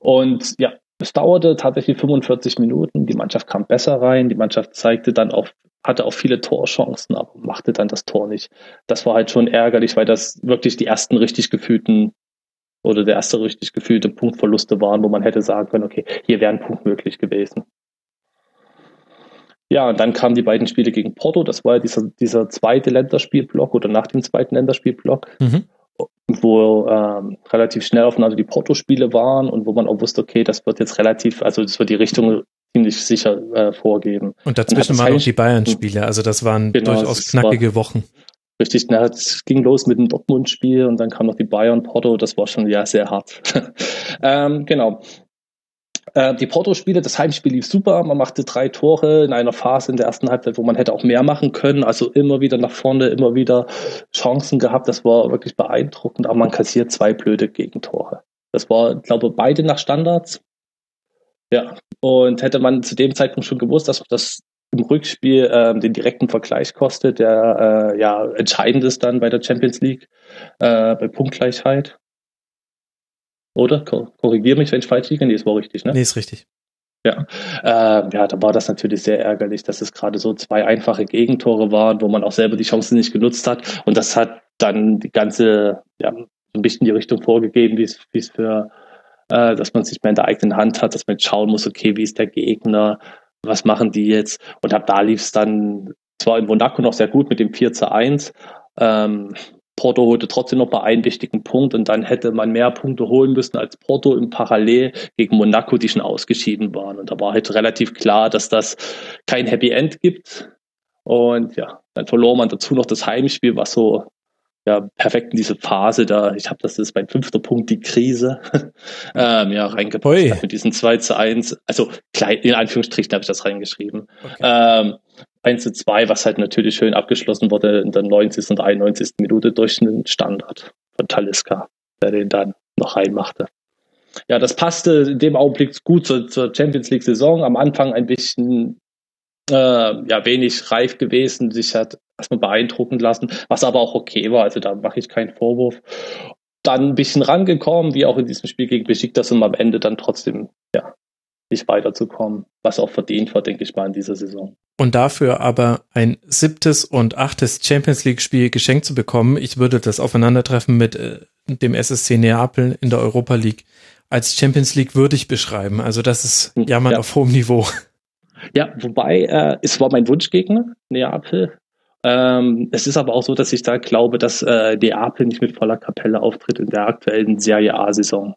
Und ja, es dauerte tatsächlich 45 Minuten. Die Mannschaft kam besser rein. Die Mannschaft zeigte dann auch, hatte auch viele Torchancen, aber machte dann das Tor nicht. Das war halt schon ärgerlich, weil das wirklich die ersten richtig gefühlten oder der erste richtig gefühlte Punktverluste waren, wo man hätte sagen können, okay, hier wäre ein Punkt möglich gewesen. Ja, und dann kamen die beiden Spiele gegen Porto. Das war dieser, dieser zweite Länderspielblock oder nach dem zweiten Länderspielblock, Mhm. wo ähm, relativ schnell aufeinander die Porto-Spiele waren und wo man auch wusste, okay, das wird jetzt relativ, also das wird die Richtung ziemlich sicher äh, vorgeben. Und dazwischen das waren auch die Bayern-Spiele. Also das waren Genau, durchaus das knackige Wochen. Richtig, na, es ging los mit dem Dortmund-Spiel und dann kam noch die Bayern-Porto, das war schon ja sehr hart. ähm, genau. Äh, die Porto-Spiele, das Heimspiel lief super, man machte drei Tore in einer Phase in der ersten Halbzeit, wo man hätte auch mehr machen können, also immer wieder nach vorne, immer wieder Chancen gehabt, das war wirklich beeindruckend, aber man kassiert zwei blöde Gegentore. Das war, ich glaube, beide nach Standards. Ja, und hätte man zu dem Zeitpunkt schon gewusst, dass das im Rückspiel ähm, den direkten Vergleich kostet, der äh, ja entscheidend ist dann bei der Champions League, äh, bei Punktgleichheit. Oder? Kor korrigier mich, wenn ich falsch liege. Nee, das war richtig, ne? Nee, ist richtig. Ja. Äh, ja, da war das natürlich sehr ärgerlich, dass es gerade so zwei einfache Gegentore waren, wo man auch selber die Chancen nicht genutzt hat. Und das hat dann die ganze, ja, so ein bisschen die Richtung vorgegeben, wie es für, äh, dass man sich mehr in der eigenen Hand hat, dass man jetzt schauen muss, okay, wie ist der Gegner, was machen die jetzt? Und ab da lief es dann zwar in Monaco noch sehr gut mit dem 4 zu 1. Ähm, Porto holte trotzdem noch mal einen wichtigen Punkt und dann hätte man mehr Punkte holen müssen als Porto im Parallel gegen Monaco, die schon ausgeschieden waren. Und da war halt relativ klar, dass das kein Happy End gibt. Und ja, dann verlor man dazu noch das Heimspiel, was so ja perfekt in diese Phase da, ich habe das ist mein fünfter Punkt, die Krise, ähm, ja, reingepasst hat mit diesen 2 zu 1. Also klein, in Anführungsstrichen habe ich das reingeschrieben. Okay. Ähm, 1 zu 2, was halt natürlich schön abgeschlossen wurde in der 90. und 91. Minute durch einen Standard von Taliska, der den dann noch reinmachte. Ja, das passte in dem Augenblick gut zur, zur Champions League Saison. Am Anfang ein bisschen äh, ja wenig reif gewesen, sich hat erstmal beeindrucken lassen, was aber auch okay war. Also da mache ich keinen Vorwurf. Dann ein bisschen rangekommen, wie auch in diesem Spiel gegen Besiktas und am Ende dann trotzdem ja nicht weiterzukommen, was auch verdient war, denke ich mal, in dieser Saison. Und dafür aber ein siebtes und achtes Champions League Spiel geschenkt zu bekommen, ich würde das Aufeinandertreffen mit äh, dem SSC Neapel in der Europa League als Champions League würdig beschreiben. Also das ist hm, Jammern ja. auf hohem Niveau. Ja, wobei, äh, es war mein Wunschgegner, Neapel. Ähm, es ist aber auch so, dass ich da glaube, dass äh, Neapel nicht mit voller Kapelle auftritt in der aktuellen Serie A-Saison.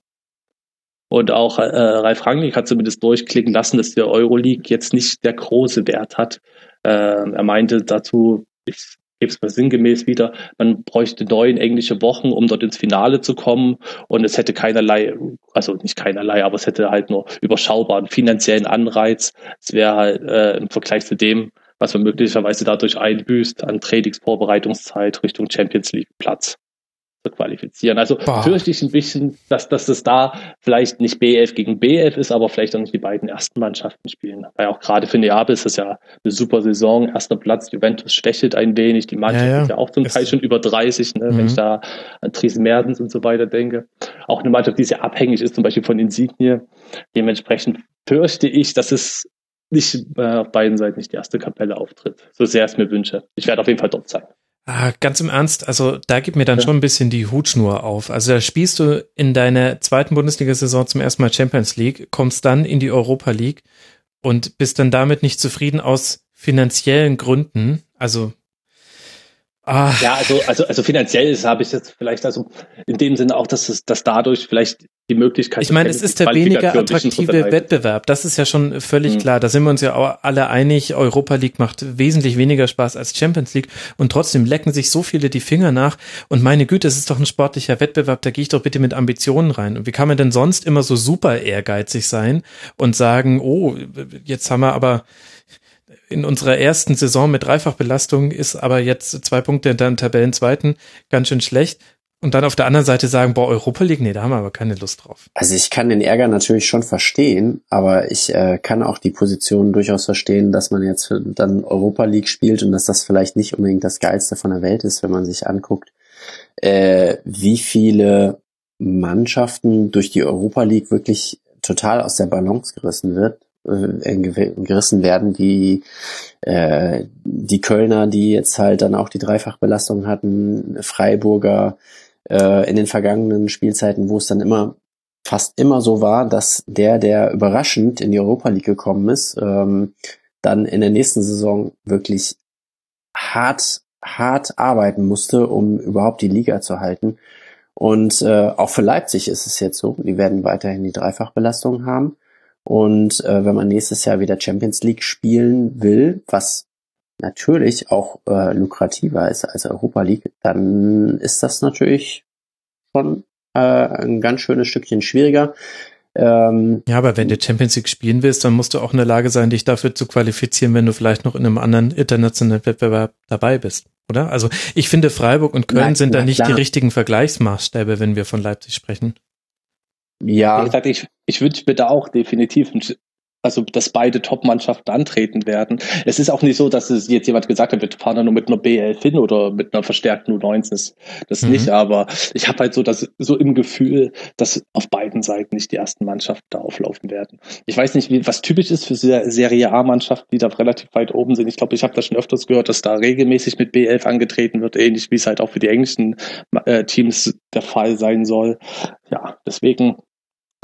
Und auch äh, Ralf Rangnick hat zumindest durchklicken lassen, dass der Euroleague jetzt nicht der große Wert hat. Äh, er meinte dazu, ich gebe es mal sinngemäß wieder, man bräuchte neun englische Wochen, um dort ins Finale zu kommen. Und es hätte keinerlei, also nicht keinerlei, aber es hätte halt nur überschaubaren finanziellen Anreiz. Es wäre halt äh, im Vergleich zu dem, was man möglicherweise dadurch einbüßt an Trainingsvorbereitungszeit Richtung Champions League Platz zu qualifizieren. Also Boah. fürchte ich ein bisschen, dass, dass es da vielleicht nicht B11 gegen B11 ist, aber vielleicht auch nicht die beiden ersten Mannschaften spielen. Weil auch gerade für Neapel ist das ja eine super Saison. Erster Platz, Juventus schwächelt ein wenig. Die Mannschaft ja, ja. ist ja auch zum Teil schon über 30, ne, mhm. wenn ich da an Dries Mertens und so weiter denke. Auch eine Mannschaft, die sehr abhängig ist, zum Beispiel von Insigne. Dementsprechend fürchte ich, dass es nicht äh, auf beiden Seiten nicht die erste Kapelle auftritt. So sehr es mir wünsche. Ich werde auf jeden Fall dort sein. Ah, ganz im Ernst, also da gibt mir dann ja. schon ein bisschen die Hutschnur auf. Also da spielst du in deiner zweiten Bundesliga-Saison zum ersten Mal Champions League, kommst dann in die Europa League und bist dann damit nicht zufrieden aus finanziellen Gründen. Also Ah. Ja, also, also, also finanziell habe ich jetzt vielleicht also in dem Sinne auch, dass es, dass dadurch vielleicht die Möglichkeit. Ich meine, es ist der weniger attraktive Wettbewerb. Das ist ja schon völlig mhm. klar. Da sind wir uns ja auch alle einig. Europa League macht wesentlich weniger Spaß als Champions League und trotzdem lecken sich so viele die Finger nach. Und meine Güte, es ist doch ein sportlicher Wettbewerb. Da gehe ich doch bitte mit Ambitionen rein. Und wie kann man denn sonst immer so super ehrgeizig sein und sagen, oh, jetzt haben wir aber in unserer ersten Saison mit Dreifachbelastung ist aber jetzt zwei Punkte in deinem Tabellenzweiten ganz schön schlecht. Und dann auf der anderen Seite sagen, boah, Europa League, nee, da haben wir aber keine Lust drauf. Also ich kann den Ärger natürlich schon verstehen, aber ich äh, kann auch die Position durchaus verstehen, dass man jetzt dann Europa League spielt und dass das vielleicht nicht unbedingt das Geilste von der Welt ist, wenn man sich anguckt, äh, wie viele Mannschaften durch die Europa League wirklich total aus der Balance gerissen wird gerissen werden, die äh, die Kölner, die jetzt halt dann auch die Dreifachbelastung hatten, Freiburger äh, in den vergangenen Spielzeiten, wo es dann immer fast immer so war, dass der, der überraschend in die Europa League gekommen ist, ähm, dann in der nächsten Saison wirklich hart, hart arbeiten musste, um überhaupt die Liga zu halten. Und äh, auch für Leipzig ist es jetzt so, die werden weiterhin die Dreifachbelastung haben. Und äh, wenn man nächstes Jahr wieder Champions League spielen will, was natürlich auch äh, lukrativer ist als Europa League, dann ist das natürlich schon äh, ein ganz schönes Stückchen schwieriger. Ähm, ja, aber wenn du Champions League spielen willst, dann musst du auch in der Lage sein, dich dafür zu qualifizieren, wenn du vielleicht noch in einem anderen internationalen Wettbewerb dabei bist, oder? Also ich finde, Freiburg und Köln na, sind na, da nicht klar. die richtigen Vergleichsmaßstäbe, wenn wir von Leipzig sprechen. Ja. Wie gesagt, ich, ich wünsche mir da auch definitiv, also dass beide Top-Mannschaften antreten werden. Es ist auch nicht so, dass es jetzt jemand gesagt hat, wir fahren da nur mit einer BL hin oder mit einer verstärkten U19. Das, das mhm. nicht, aber ich habe halt so das so im Gefühl, dass auf beiden Seiten nicht die ersten Mannschaften da auflaufen werden. Ich weiß nicht, wie, was typisch ist für Serie A-Mannschaften, die da relativ weit oben sind. Ich glaube, ich habe da schon öfters gehört, dass da regelmäßig mit B11 angetreten wird, ähnlich wie es halt auch für die englischen äh, Teams der Fall sein soll. Ja, deswegen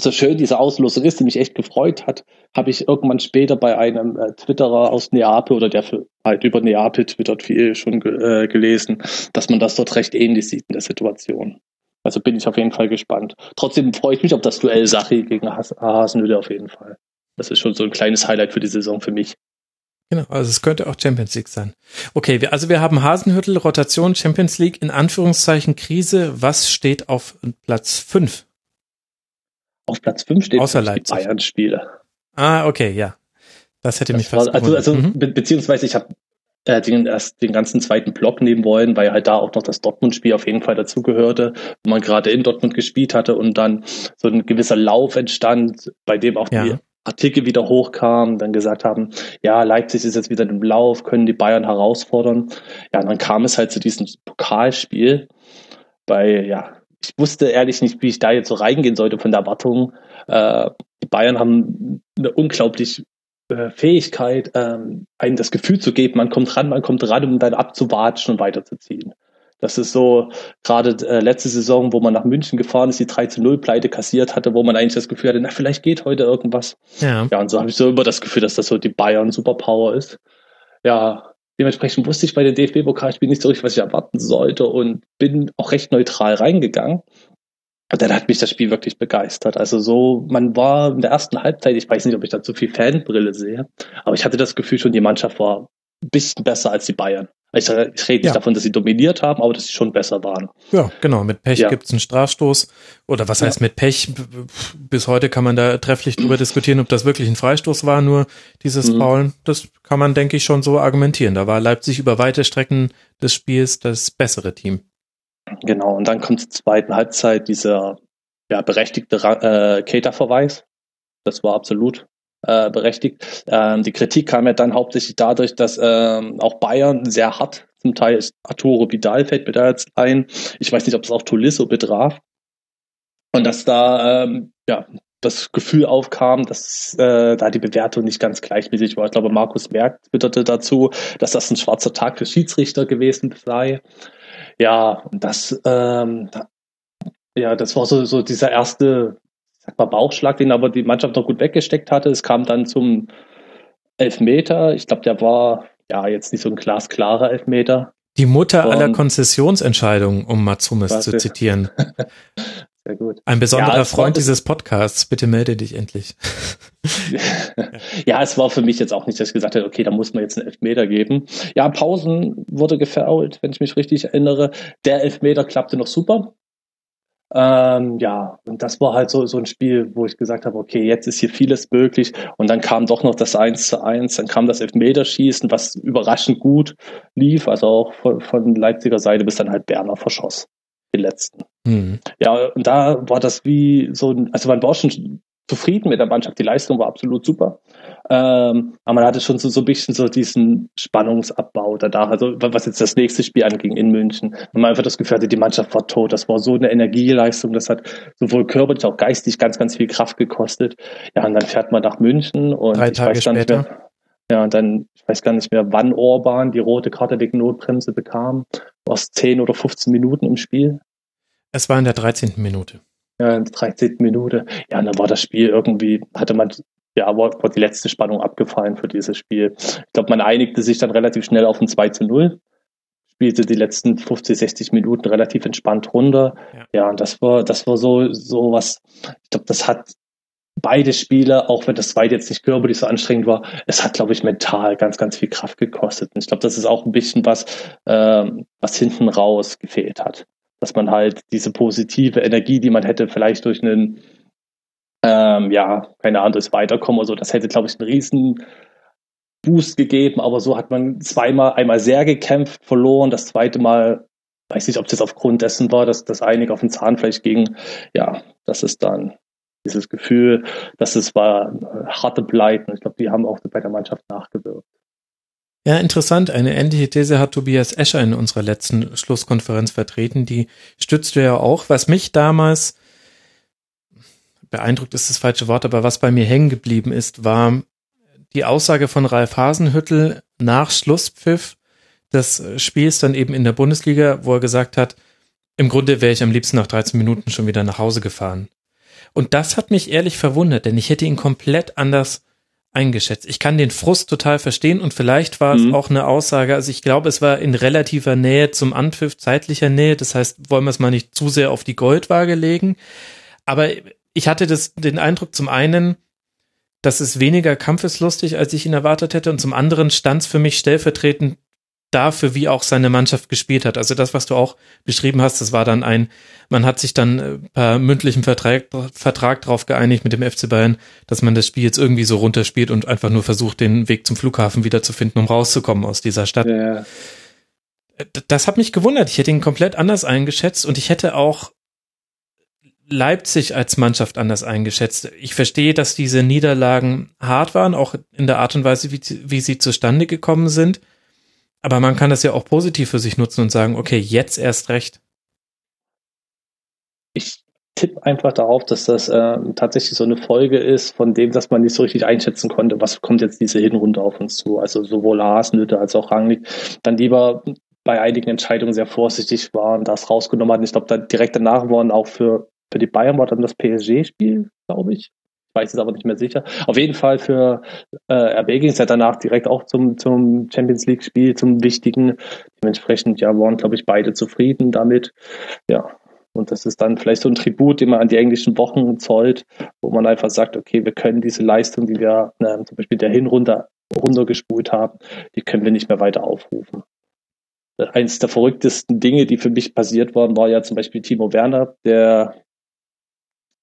so schön diese Auslosung ist, die mich echt gefreut hat, habe ich irgendwann später bei einem äh, Twitterer aus Neapel oder der für, halt über Neapel twittert viel schon ge äh, gelesen, dass man das dort recht ähnlich sieht in der Situation. Also bin ich auf jeden Fall gespannt. Trotzdem freue ich mich auf das Duell Sachi gegen Has auf jeden Fall. Das ist schon so ein kleines Highlight für die Saison für mich. Genau, also es könnte auch Champions League sein. Okay, wir, also wir haben Hasenhüttel, Rotation, Champions League, in Anführungszeichen Krise. Was steht auf Platz 5? Auf Platz 5 steht Außer die Bayern-Spiele. Ah, okay, ja. Das hätte das mich fast war, Also, also mhm. be beziehungsweise ich habe äh, den, erst den ganzen zweiten Block nehmen wollen, weil halt da auch noch das Dortmund-Spiel auf jeden Fall dazugehörte, wo man gerade in Dortmund gespielt hatte und dann so ein gewisser Lauf entstand, bei dem auch ja. die Artikel wieder hochkamen, dann gesagt haben, ja, Leipzig ist jetzt wieder im Lauf, können die Bayern herausfordern. Ja, und dann kam es halt zu diesem Pokalspiel bei, ja, ich wusste ehrlich nicht, wie ich da jetzt so reingehen sollte von der Erwartung. Äh, die Bayern haben eine unglaublich äh, Fähigkeit, ähm, einem das Gefühl zu geben, man kommt ran, man kommt ran, um dann abzuwatschen und weiterzuziehen. Das ist so gerade äh, letzte Saison, wo man nach München gefahren ist, die 3 zu 0 Pleite kassiert hatte, wo man eigentlich das Gefühl hatte, na, vielleicht geht heute irgendwas. Ja, ja und so habe ich so immer das Gefühl, dass das so die Bayern Superpower ist. Ja, dementsprechend wusste ich bei den DFB-Pokalspielen nicht so richtig, was ich erwarten sollte und bin auch recht neutral reingegangen. Und dann hat mich das Spiel wirklich begeistert. Also so, man war in der ersten Halbzeit, ich weiß nicht, ob ich da zu viel Fanbrille sehe, aber ich hatte das Gefühl schon, die Mannschaft war ein bisschen besser als die Bayern. Ich, ich rede nicht ja. davon, dass sie dominiert haben, aber dass sie schon besser waren. Ja, genau. Mit Pech ja. gibt es einen Strafstoß. Oder was ja. heißt mit Pech? Bis heute kann man da trefflich drüber diskutieren, ob das wirklich ein Freistoß war, nur dieses mhm. Faulen. Das kann man, denke ich, schon so argumentieren. Da war Leipzig über weite Strecken des Spiels das bessere Team. Genau, und dann kommt zur zweiten Halbzeit dieser ja, berechtigte äh, Cater-Verweis. Das war absolut äh, berechtigt. Ähm, die Kritik kam ja dann hauptsächlich dadurch, dass ähm, auch Bayern sehr hart, zum Teil ist Arturo Vidal fällt mir da jetzt ein. Ich weiß nicht, ob es auch Tolisso betraf. Und dass da ähm, ja das Gefühl aufkam, dass äh, da die Bewertung nicht ganz gleichmäßig war. Ich glaube, Markus Merck twitterte dazu, dass das ein schwarzer Tag für Schiedsrichter gewesen sei. Ja, das ähm, ja, das war so, so dieser erste sag mal, Bauchschlag, den aber die Mannschaft noch gut weggesteckt hatte. Es kam dann zum Elfmeter. Ich glaube, der war ja jetzt nicht so ein glasklarer Elfmeter. Die Mutter Und, aller Konzessionsentscheidungen, um Matsumis zu zitieren. Sehr gut. Ein besonderer ja, Freund dieses Podcasts, bitte melde dich endlich. ja, es war für mich jetzt auch nicht, dass ich gesagt habe, okay, da muss man jetzt einen Elfmeter geben. Ja, Pausen wurde gefoult, wenn ich mich richtig erinnere. Der Elfmeter klappte noch super. Ähm, ja, und das war halt so, so ein Spiel, wo ich gesagt habe, okay, jetzt ist hier vieles möglich. Und dann kam doch noch das 1 zu 1, dann kam das Elfmeterschießen, was überraschend gut lief, also auch von, von Leipziger Seite, bis dann halt Berner verschoss, den letzten. Mhm. Ja, und da war das wie so ein, also man war schon zufrieden mit der Mannschaft, die Leistung war absolut super. Ähm, aber man hatte schon so, so ein bisschen so diesen Spannungsabbau da, also was jetzt das nächste Spiel anging in München. Und man einfach das Gefühl hatte, die Mannschaft war tot. Das war so eine Energieleistung, das hat sowohl körperlich als auch geistig ganz, ganz viel Kraft gekostet. Ja, und dann fährt man nach München und Drei Tage ich weiß gar später. nicht mehr. Ja, und dann, ich weiß gar nicht mehr, wann Orban die rote Karte wegen Notbremse bekam. Aus 10 oder 15 Minuten im Spiel. Es war in der 13. Minute. Ja, in der 13. Minute. Ja, und dann war das Spiel irgendwie, hatte man ja, war, war die letzte Spannung abgefallen für dieses Spiel. Ich glaube, man einigte sich dann relativ schnell auf ein 2 zu 0, spielte die letzten 50, 60 Minuten relativ entspannt runter. Ja, ja und das war, das war so, so was, ich glaube, das hat beide Spiele, auch wenn das zweite jetzt nicht körperlich so anstrengend war, es hat, glaube ich, mental ganz, ganz viel Kraft gekostet. Und ich glaube, das ist auch ein bisschen was, ähm, was hinten raus gefehlt hat. Dass man halt diese positive Energie, die man hätte, vielleicht durch einen ähm, ja, keine Ahnung, das Weiterkommen oder so. Das hätte, glaube ich, einen riesen Boost gegeben, aber so hat man zweimal, einmal sehr gekämpft, verloren, das zweite Mal, weiß nicht, ob das aufgrund dessen war, dass das einige auf den Zahnfleisch ging. Ja, das ist dann dieses Gefühl, dass es war harte Pleiten. Ich glaube, die haben auch bei der Mannschaft nachgewirkt. Ja, interessant. Eine ähnliche These hat Tobias Escher in unserer letzten Schlusskonferenz vertreten. Die stützt du ja auch. Was mich damals beeindruckt ist das falsche Wort, aber was bei mir hängen geblieben ist, war die Aussage von Ralf Hasenhüttel nach Schlusspfiff des Spiels dann eben in der Bundesliga, wo er gesagt hat, im Grunde wäre ich am liebsten nach 13 Minuten schon wieder nach Hause gefahren. Und das hat mich ehrlich verwundert, denn ich hätte ihn komplett anders eingeschätzt. Ich kann den Frust total verstehen und vielleicht war mhm. es auch eine Aussage, also ich glaube, es war in relativer Nähe zum Anpfiff, zeitlicher Nähe, das heißt, wollen wir es mal nicht zu sehr auf die Goldwaage legen, aber ich hatte das, den Eindruck zum einen, dass es weniger kampfeslustig, als ich ihn erwartet hätte, und zum anderen stand es für mich stellvertretend dafür, wie auch seine Mannschaft gespielt hat. Also das, was du auch beschrieben hast, das war dann ein, man hat sich dann äh, per mündlichem Vertrag, Vertrag darauf geeinigt mit dem FC Bayern, dass man das Spiel jetzt irgendwie so runterspielt und einfach nur versucht, den Weg zum Flughafen wiederzufinden, um rauszukommen aus dieser Stadt. Ja. Das hat mich gewundert. Ich hätte ihn komplett anders eingeschätzt und ich hätte auch Leipzig als Mannschaft anders eingeschätzt. Ich verstehe, dass diese Niederlagen hart waren, auch in der Art und Weise, wie, wie sie zustande gekommen sind. Aber man kann das ja auch positiv für sich nutzen und sagen, okay, jetzt erst recht. Ich tippe einfach darauf, dass das äh, tatsächlich so eine Folge ist von dem, dass man nicht so richtig einschätzen konnte, was kommt jetzt diese Hinrunde auf uns zu. Also sowohl Hasenhütte als auch Rangnick dann lieber bei einigen Entscheidungen sehr vorsichtig waren, das rausgenommen hat. Ich glaube, da direkt danach waren auch für, für die Bayern war dann das PSG-Spiel, glaube ich. Weiß es aber nicht mehr sicher. Auf jeden Fall für äh, RB ging es ja danach direkt auch zum, zum Champions League-Spiel, zum wichtigen. Dementsprechend ja waren, glaube ich, beide zufrieden damit. Ja, und das ist dann vielleicht so ein Tribut, den man an die englischen Wochen zollt, wo man einfach sagt, okay, wir können diese Leistung, die wir äh, zum Beispiel der Hinrunde runtergespult haben, die können wir nicht mehr weiter aufrufen. Eins der verrücktesten Dinge, die für mich passiert waren, war ja zum Beispiel Timo Werner, der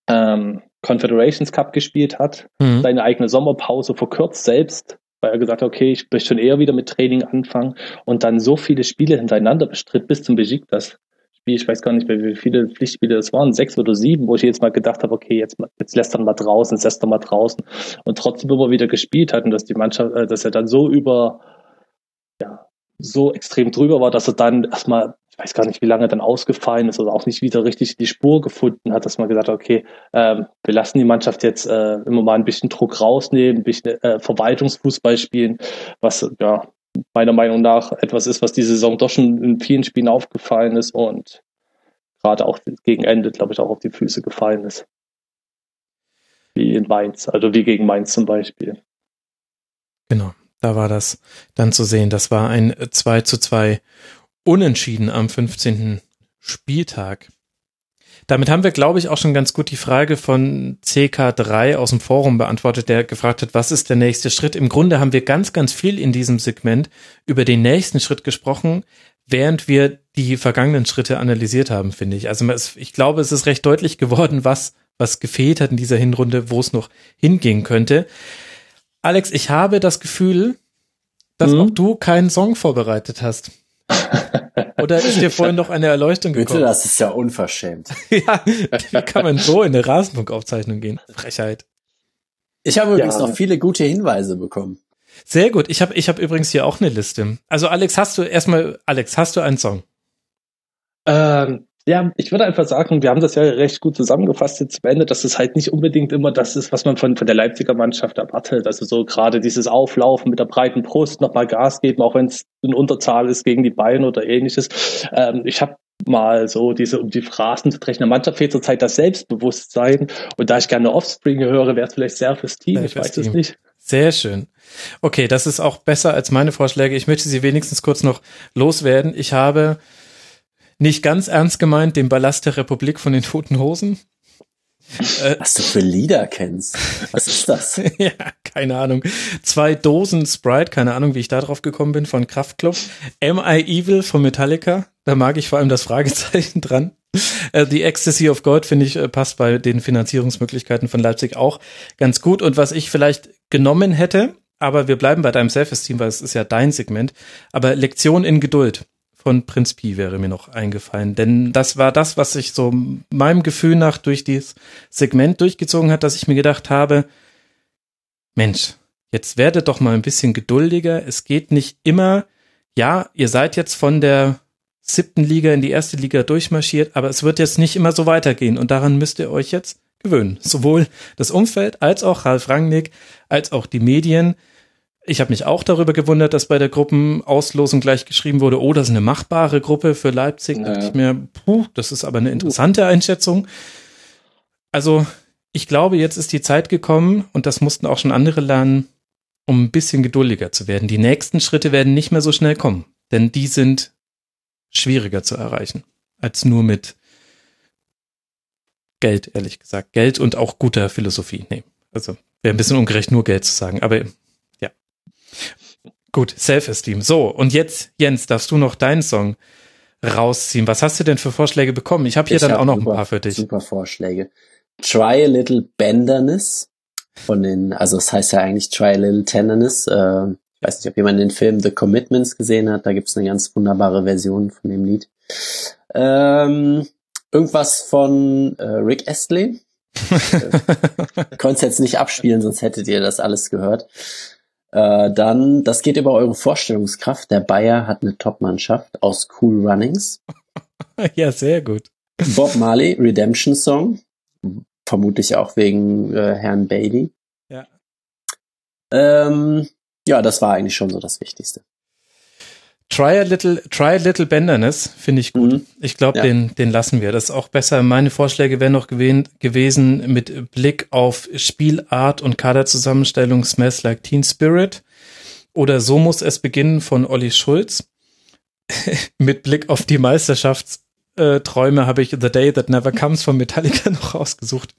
ähm, Confederations Cup gespielt hat, mhm. seine eigene Sommerpause verkürzt selbst, weil er gesagt hat, okay, ich möchte schon eher wieder mit Training anfangen und dann so viele Spiele hintereinander bestritt bis zum Besiktas Spiel, ich weiß gar nicht mehr, wie viele Pflichtspiele das waren, sechs oder sieben, wo ich jetzt mal gedacht habe, okay, jetzt, jetzt lässt er mal draußen, jetzt lässt er mal draußen und trotzdem immer wieder gespielt hat und dass die Mannschaft, äh, dass er dann so über, ja, so extrem drüber war, dass er dann erstmal, ich weiß gar nicht, wie lange dann ausgefallen ist oder auch nicht wieder richtig die Spur gefunden hat, dass man gesagt hat, okay, ähm, wir lassen die Mannschaft jetzt äh, immer mal ein bisschen Druck rausnehmen, ein bisschen äh, Verwaltungsfußball spielen, was ja meiner Meinung nach etwas ist, was diese Saison doch schon in vielen Spielen aufgefallen ist und gerade auch gegen Ende, glaube ich, auch auf die Füße gefallen ist. Wie in Mainz, also wie gegen Mainz zum Beispiel. Genau, da war das dann zu sehen. Das war ein 2 zu 2 Unentschieden am 15. Spieltag. Damit haben wir, glaube ich, auch schon ganz gut die Frage von CK3 aus dem Forum beantwortet, der gefragt hat, was ist der nächste Schritt? Im Grunde haben wir ganz, ganz viel in diesem Segment über den nächsten Schritt gesprochen, während wir die vergangenen Schritte analysiert haben, finde ich. Also ich glaube, es ist recht deutlich geworden, was, was gefehlt hat in dieser Hinrunde, wo es noch hingehen könnte. Alex, ich habe das Gefühl, dass mhm. auch du keinen Song vorbereitet hast. Oder ist dir vorhin noch eine Erleuchtung gekommen? Bitte, das ist ja unverschämt. ja, wie kann man so in eine Rasenfunkaufzeichnung gehen? Frechheit. Ich habe übrigens ja. noch viele gute Hinweise bekommen. Sehr gut. Ich habe ich hab übrigens hier auch eine Liste. Also Alex, hast du erstmal, Alex, hast du einen Song? Ähm, ja, ich würde einfach sagen, wir haben das ja recht gut zusammengefasst jetzt am Ende, dass es halt nicht unbedingt immer das ist, was man von, von der Leipziger Mannschaft erwartet. Also so gerade dieses Auflaufen mit der breiten Brust, nochmal Gas geben, auch wenn es in Unterzahl ist gegen die Beine oder ähnliches. Ähm, ich habe mal so diese, um die Phrasen zu brechen. Der Mannschaft fehlt zurzeit das Selbstbewusstsein. Und da ich gerne Offspring höre, wäre es vielleicht sehr fürs Team. Sehr ich weiß Team. es nicht. Sehr schön. Okay, das ist auch besser als meine Vorschläge. Ich möchte sie wenigstens kurz noch loswerden. Ich habe nicht ganz ernst gemeint, den Ballast der Republik von den Toten Hosen. Äh, Was du für Lieder kennst. Was ist das? ja, keine Ahnung. Zwei Dosen Sprite, keine Ahnung, wie ich da drauf gekommen bin, von Kraftklub. Am I Evil von Metallica. Da mag ich vor allem das Fragezeichen dran. Äh, The Ecstasy of God, finde ich, äh, passt bei den Finanzierungsmöglichkeiten von Leipzig auch ganz gut. Und was ich vielleicht genommen hätte, aber wir bleiben bei deinem Self-Esteem, weil es ist ja dein Segment, aber Lektion in Geduld von Prinz Pi wäre mir noch eingefallen, denn das war das, was sich so meinem Gefühl nach durch dieses Segment durchgezogen hat, dass ich mir gedacht habe, Mensch, jetzt werdet doch mal ein bisschen geduldiger. Es geht nicht immer, ja, ihr seid jetzt von der siebten Liga in die erste Liga durchmarschiert, aber es wird jetzt nicht immer so weitergehen und daran müsst ihr euch jetzt gewöhnen. Sowohl das Umfeld als auch Ralf Rangnick, als auch die Medien ich habe mich auch darüber gewundert, dass bei der Gruppenauslosung gleich geschrieben wurde, oh, das ist eine machbare Gruppe für Leipzig. Da dachte ich mir, puh, das ist aber eine interessante Einschätzung. Also, ich glaube, jetzt ist die Zeit gekommen, und das mussten auch schon andere lernen, um ein bisschen geduldiger zu werden. Die nächsten Schritte werden nicht mehr so schnell kommen, denn die sind schwieriger zu erreichen, als nur mit Geld, ehrlich gesagt. Geld und auch guter Philosophie. Nee, also wäre ein bisschen ungerecht, nur Geld zu sagen, aber Gut, Self-Esteem. So, und jetzt, Jens, darfst du noch deinen Song rausziehen. Was hast du denn für Vorschläge bekommen? Ich habe hier ich dann hab auch noch super, ein paar für dich. Super Vorschläge. Try a Little Benderness von den, also es das heißt ja eigentlich Try a Little Tenderness. Äh, ich weiß nicht, ob jemand den Film The Commitments gesehen hat. Da gibt's eine ganz wunderbare Version von dem Lied. Ähm, irgendwas von äh, Rick Astley. äh, Konntest jetzt nicht abspielen, sonst hättet ihr das alles gehört. Äh, dann, das geht über eure Vorstellungskraft. Der Bayer hat eine Top-Mannschaft aus Cool Runnings. ja, sehr gut. Bob Marley, Redemption Song. Vermutlich auch wegen äh, Herrn Bailey. Ja. Ähm, ja, das war eigentlich schon so das Wichtigste. Try a little, try a little Benderness finde ich gut. Mhm. Ich glaube, Ja. den, den lassen wir. Das ist auch besser. Meine Vorschläge wären noch gewen- gewesen mit Blick auf Spielart und Kaderzusammenstellung Smells Like Teen Spirit. Oder So muss es beginnen von Olli Schulz. mit Blick auf die Meisterschaftsträume habe ich The Day That Never Comes von Metallica noch rausgesucht.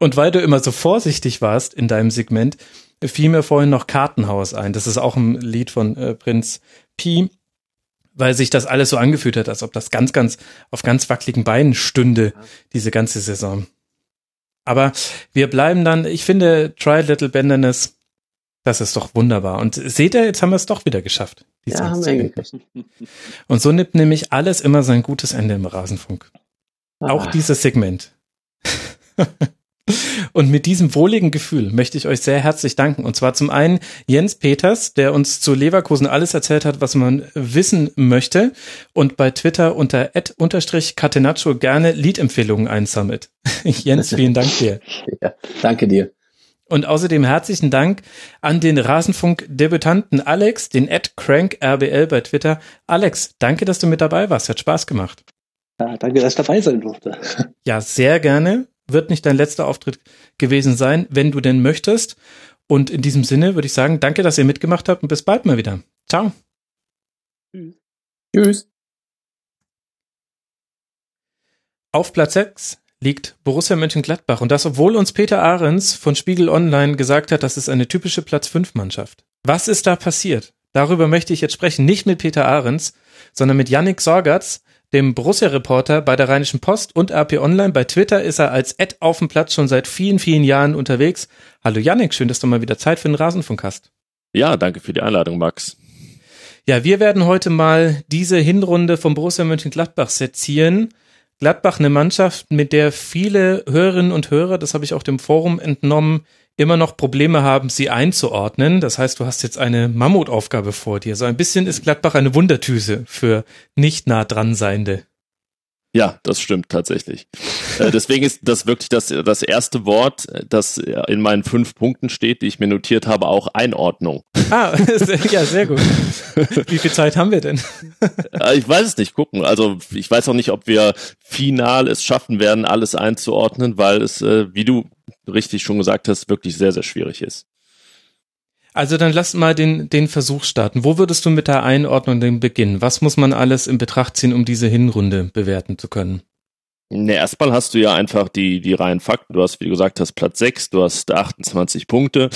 Und weil du immer so vorsichtig warst in deinem Segment, fiel mir vorhin noch Kartenhaus ein. Das ist auch ein Lied von äh, Prinz Pi, weil sich das alles so angefühlt hat, als ob das ganz, ganz auf ganz wackeligen Beinen stünde, diese ganze Saison. Aber wir bleiben dann, ich finde, Try Little Benderness, das ist doch wunderbar. Und seht ihr, jetzt haben wir es doch wieder geschafft. Ja, haben wir hingekriegt. Und so nimmt nämlich alles immer sein gutes Ende im Rasenfunk. Auch Ah. dieses Segment. Und mit diesem wohligen Gefühl möchte ich euch sehr herzlich danken. Und zwar zum einen Jens Peters, der uns zu Leverkusen alles erzählt hat, was man wissen möchte. Und bei Twitter unter @catenaccio gerne Liedempfehlungen einsammelt. Jens, vielen Dank dir. Ja, danke dir. Und außerdem herzlichen Dank an den Rasenfunk-Debütanten Alex, den @crankrbl bei Twitter. Alex, danke, dass du mit dabei warst. Hat Spaß gemacht. Ja, danke, dass ich dabei sein durfte. Ja, sehr gerne. Wird nicht dein letzter Auftritt gewesen sein, wenn du denn möchtest. Und in diesem Sinne würde ich sagen, danke, dass ihr mitgemacht habt und bis bald mal wieder. Ciao. Tschüss. Auf Platz 6 liegt Borussia Mönchengladbach und das, obwohl uns Peter Ahrens von Spiegel Online gesagt hat, das ist eine typische Platz 5 Mannschaft. Was ist da passiert? Darüber möchte ich jetzt sprechen, nicht mit Peter Ahrens, sondern mit Yannick Sorgatz, dem Borussia-Reporter bei der Rheinischen Post und AP Online. Bei Twitter ist er als Ad auf dem Platz schon seit vielen, vielen Jahren unterwegs. Hallo Yannick, schön, dass du mal wieder Zeit für den Rasenfunk hast. Ja, danke für die Einladung, Max. Ja, wir werden heute mal diese Hinrunde vom Borussia Mönchengladbach sezieren. Gladbach eine Mannschaft, mit der viele Hörerinnen und Hörer, das habe ich auch dem Forum entnommen, immer noch Probleme haben, sie einzuordnen. Das heißt, du hast jetzt eine Mammutaufgabe vor dir. So ein bisschen ist Gladbach eine Wundertüse für nicht nah dran Seiende. Ja, das stimmt tatsächlich. äh, deswegen ist das wirklich das, das erste Wort, das in meinen fünf Punkten steht, die ich mir notiert habe, auch Einordnung. Ah, ja, sehr gut. Wie viel Zeit haben wir denn? Äh, ich weiß es nicht, gucken. Also ich weiß auch nicht, ob wir final es schaffen werden, alles einzuordnen, weil es, äh, wie du richtig schon gesagt hast, wirklich sehr, sehr schwierig ist. Also dann lass mal den, den Versuch starten. Wo würdest du mit der Einordnung denn beginnen? Was muss man alles in Betracht ziehen, um diese Hinrunde bewerten zu können? Ne, erstmal hast du ja einfach die, die reinen Fakten. Du hast, wie du gesagt hast, Platz 6, du hast 28 Punkte.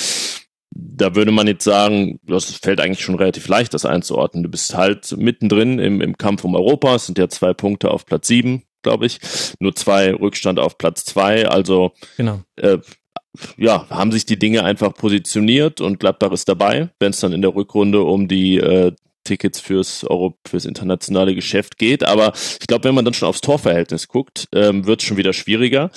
Da würde man jetzt sagen, das fällt eigentlich schon relativ leicht, das einzuordnen. Du bist halt mittendrin im, im Kampf um Europa. Es sind ja zwei Punkte auf Platz 7, glaube ich. Nur zwei Rückstand auf Platz 2. Also Genau. äh, ja, haben sich die Dinge einfach positioniert und Gladbach ist dabei, wenn es dann in der Rückrunde um die äh, Tickets fürs Euro, fürs internationale Geschäft geht. Aber ich glaube, wenn man dann schon aufs Torverhältnis guckt, ähm, wird es schon wieder schwieriger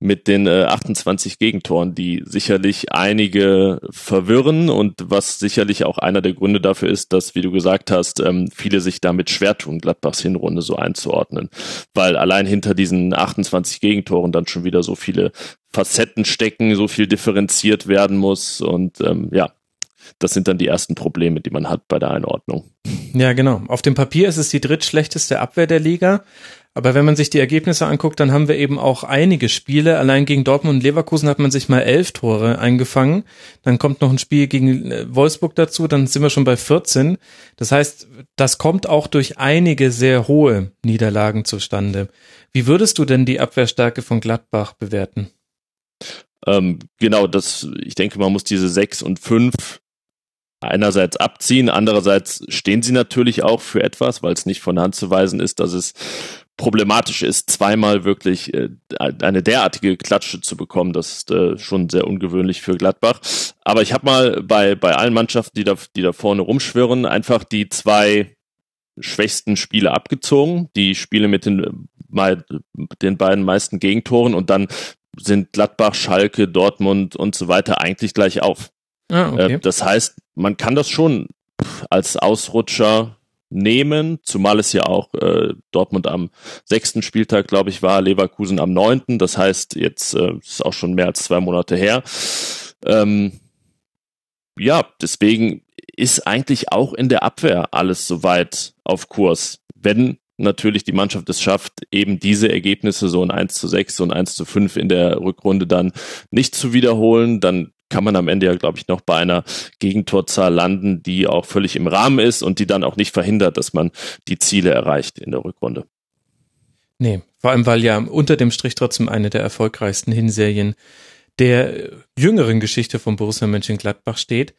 mit den äh, 28 Gegentoren, die sicherlich einige verwirren und was sicherlich auch einer der Gründe dafür ist, dass, wie du gesagt hast, ähm, viele sich damit schwer tun, Gladbachs Hinrunde so einzuordnen. Weil allein hinter diesen 28 Gegentoren dann schon wieder so viele Facetten stecken, so viel differenziert werden muss und ähm, ja, das sind dann die ersten Probleme, die man hat bei der Einordnung. Ja, genau. Auf dem Papier ist es die drittschlechteste Abwehr der Liga. Aber wenn man sich die Ergebnisse anguckt, dann haben wir eben auch einige Spiele. Allein gegen Dortmund und Leverkusen hat man sich mal elf Tore eingefangen. Dann kommt noch ein Spiel gegen äh, Wolfsburg dazu. Dann sind wir schon bei 14. Das heißt, das kommt auch durch einige sehr hohe Niederlagen zustande. Wie würdest du denn die Abwehrstärke von Gladbach bewerten? Ähm, genau, das, ich denke, man muss diese sechs und fünf einerseits abziehen, andererseits stehen sie natürlich auch für etwas, weil es nicht von Hand zu weisen ist, dass es problematisch ist, zweimal wirklich äh, eine derartige Klatsche zu bekommen. Das ist äh, schon sehr ungewöhnlich für Gladbach. Aber ich habe mal bei, bei allen Mannschaften, die da, die da vorne rumschwirren, einfach die zwei schwächsten Spiele abgezogen, die Spiele mit den, den beiden meisten Gegentoren und dann sind Gladbach, Schalke, Dortmund und so weiter eigentlich gleich auf. Ah, okay. Äh, das heißt, man kann das schon als Ausrutscher nehmen, zumal es ja auch äh, Dortmund am sechsten Spieltag, glaube ich, war, Leverkusen am neunten. Das heißt, jetzt äh, ist auch schon mehr als zwei Monate her. Ähm, ja, deswegen ist eigentlich auch in der Abwehr alles soweit auf Kurs. Wenn natürlich die Mannschaft es schafft, eben diese Ergebnisse, so ein 1 zu 6, so ein 1 zu 5 in der Rückrunde dann nicht zu wiederholen, dann kann man am Ende ja, glaube ich, noch bei einer Gegentorzahl landen, die auch völlig im Rahmen ist und die dann auch nicht verhindert, dass man die Ziele erreicht in der Rückrunde. Nee, vor allem, weil ja unter dem Strich trotzdem eine der erfolgreichsten Hinserien der jüngeren Geschichte von Borussia Mönchengladbach steht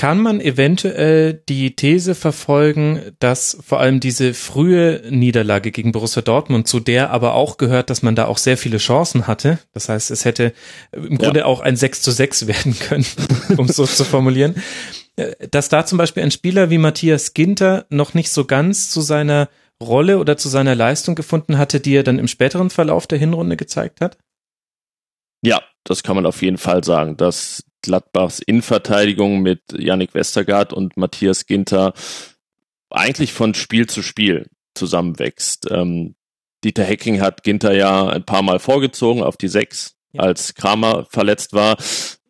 kann man eventuell die These verfolgen, dass vor allem diese frühe Niederlage gegen Borussia Dortmund, zu der aber auch gehört, dass man da auch sehr viele Chancen hatte. Das heißt, es hätte im Grunde ja. auch ein 6 zu 6 werden können, um es so zu formulieren. Dass da zum Beispiel ein Spieler wie Matthias Ginter noch nicht so ganz zu seiner Rolle oder zu seiner Leistung gefunden hatte, die er dann im späteren Verlauf der Hinrunde gezeigt hat? Ja, das kann man auf jeden Fall sagen, dass Gladbachs Innenverteidigung mit Yannick Westergaard und Matthias Ginter eigentlich von Spiel zu Spiel zusammenwächst. Ähm, Dieter Hecking hat Ginter ja ein paar Mal vorgezogen auf die Sechs, ja. als Kramer verletzt war,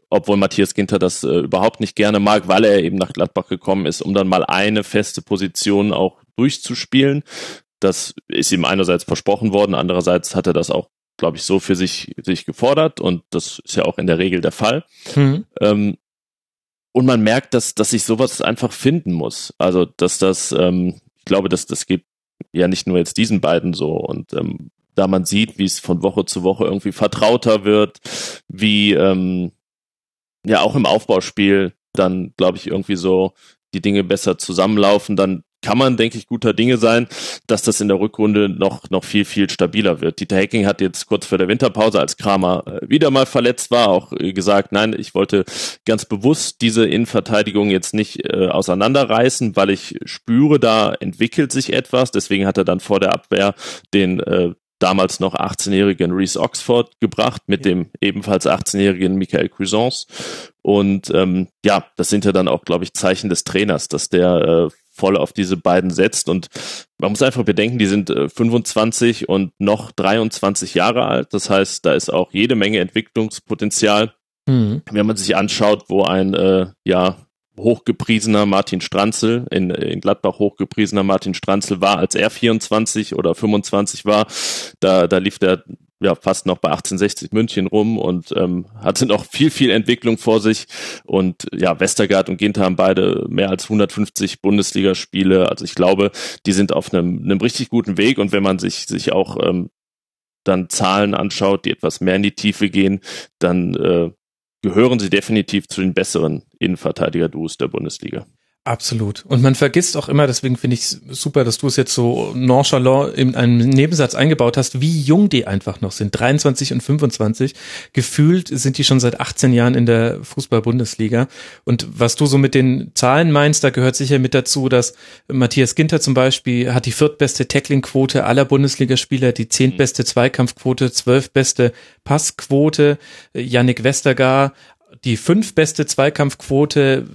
obwohl Matthias Ginter das äh, überhaupt nicht gerne mag, weil er eben nach Gladbach gekommen ist, um dann mal eine feste Position auch durchzuspielen. Das ist ihm einerseits versprochen worden, andererseits hat er das auch glaube ich, so für sich, sich gefordert und das ist ja auch in der Regel der Fall. Mhm. Ähm, und man merkt, dass, dass sich sowas einfach finden muss. Also, dass das, ähm, ich glaube, dass das geht ja nicht nur jetzt diesen beiden so und ähm, da man sieht, wie es von Woche zu Woche irgendwie vertrauter wird, wie ähm, ja auch im Aufbauspiel dann, glaube ich, irgendwie so die Dinge besser zusammenlaufen, dann kann man, denke ich, guter Dinge sein, dass das in der Rückrunde noch, noch viel, viel stabiler wird. Dieter Hecking hat jetzt kurz vor der Winterpause, als Kramer äh, wieder mal verletzt war, auch äh, gesagt, nein, ich wollte ganz bewusst diese Innenverteidigung jetzt nicht äh, auseinanderreißen, weil ich spüre, da entwickelt sich etwas. Deswegen hat er dann vor der Abwehr den äh, damals noch 18-jährigen Reese Oxford gebracht mit dem ebenfalls 18-jährigen Michael Cuisance. Und ähm, ja, das sind ja dann auch, glaube ich, Zeichen des Trainers, dass der äh, voll auf diese beiden setzt. Und man muss einfach bedenken, die sind 25 äh, und noch 23 Jahre alt. Das heißt, da ist auch jede Menge Entwicklungspotenzial. Mhm. Wenn man sich anschaut, wo ein äh, ja hochgepriesener Martin Stranzel, in, in Gladbach hochgepriesener Martin Stranzel war, als er 24 oder 25 war, da, da lief der ja fast noch bei 1860 München rum und ähm, hatte noch viel, viel Entwicklung vor sich. Und ja, Westergaard und Ginter haben beide mehr als 150 Bundesligaspiele. Also ich glaube, die sind auf einem, einem richtig guten Weg. Und wenn man sich, sich auch ähm, dann Zahlen anschaut, die etwas mehr in die Tiefe gehen, dann äh, gehören sie definitiv zu den besseren Innenverteidiger-Duos der Bundesliga. Absolut. Und man vergisst auch immer, deswegen finde ich super, dass du es jetzt so nonchalant in einem Nebensatz eingebaut hast, wie jung die einfach noch sind. 23 und 25. Gefühlt sind die schon seit 18 Jahren in der Fußball-Bundesliga. Und was du so mit den Zahlen meinst, da gehört sicher mit dazu, dass Matthias Ginter zum Beispiel hat die viertbeste Tackling-Quote aller Bundesligaspieler, die zehntbeste Zweikampfquote, zwölfbeste Passquote. Yannick Westergaard die fünfbeste Zweikampfquote,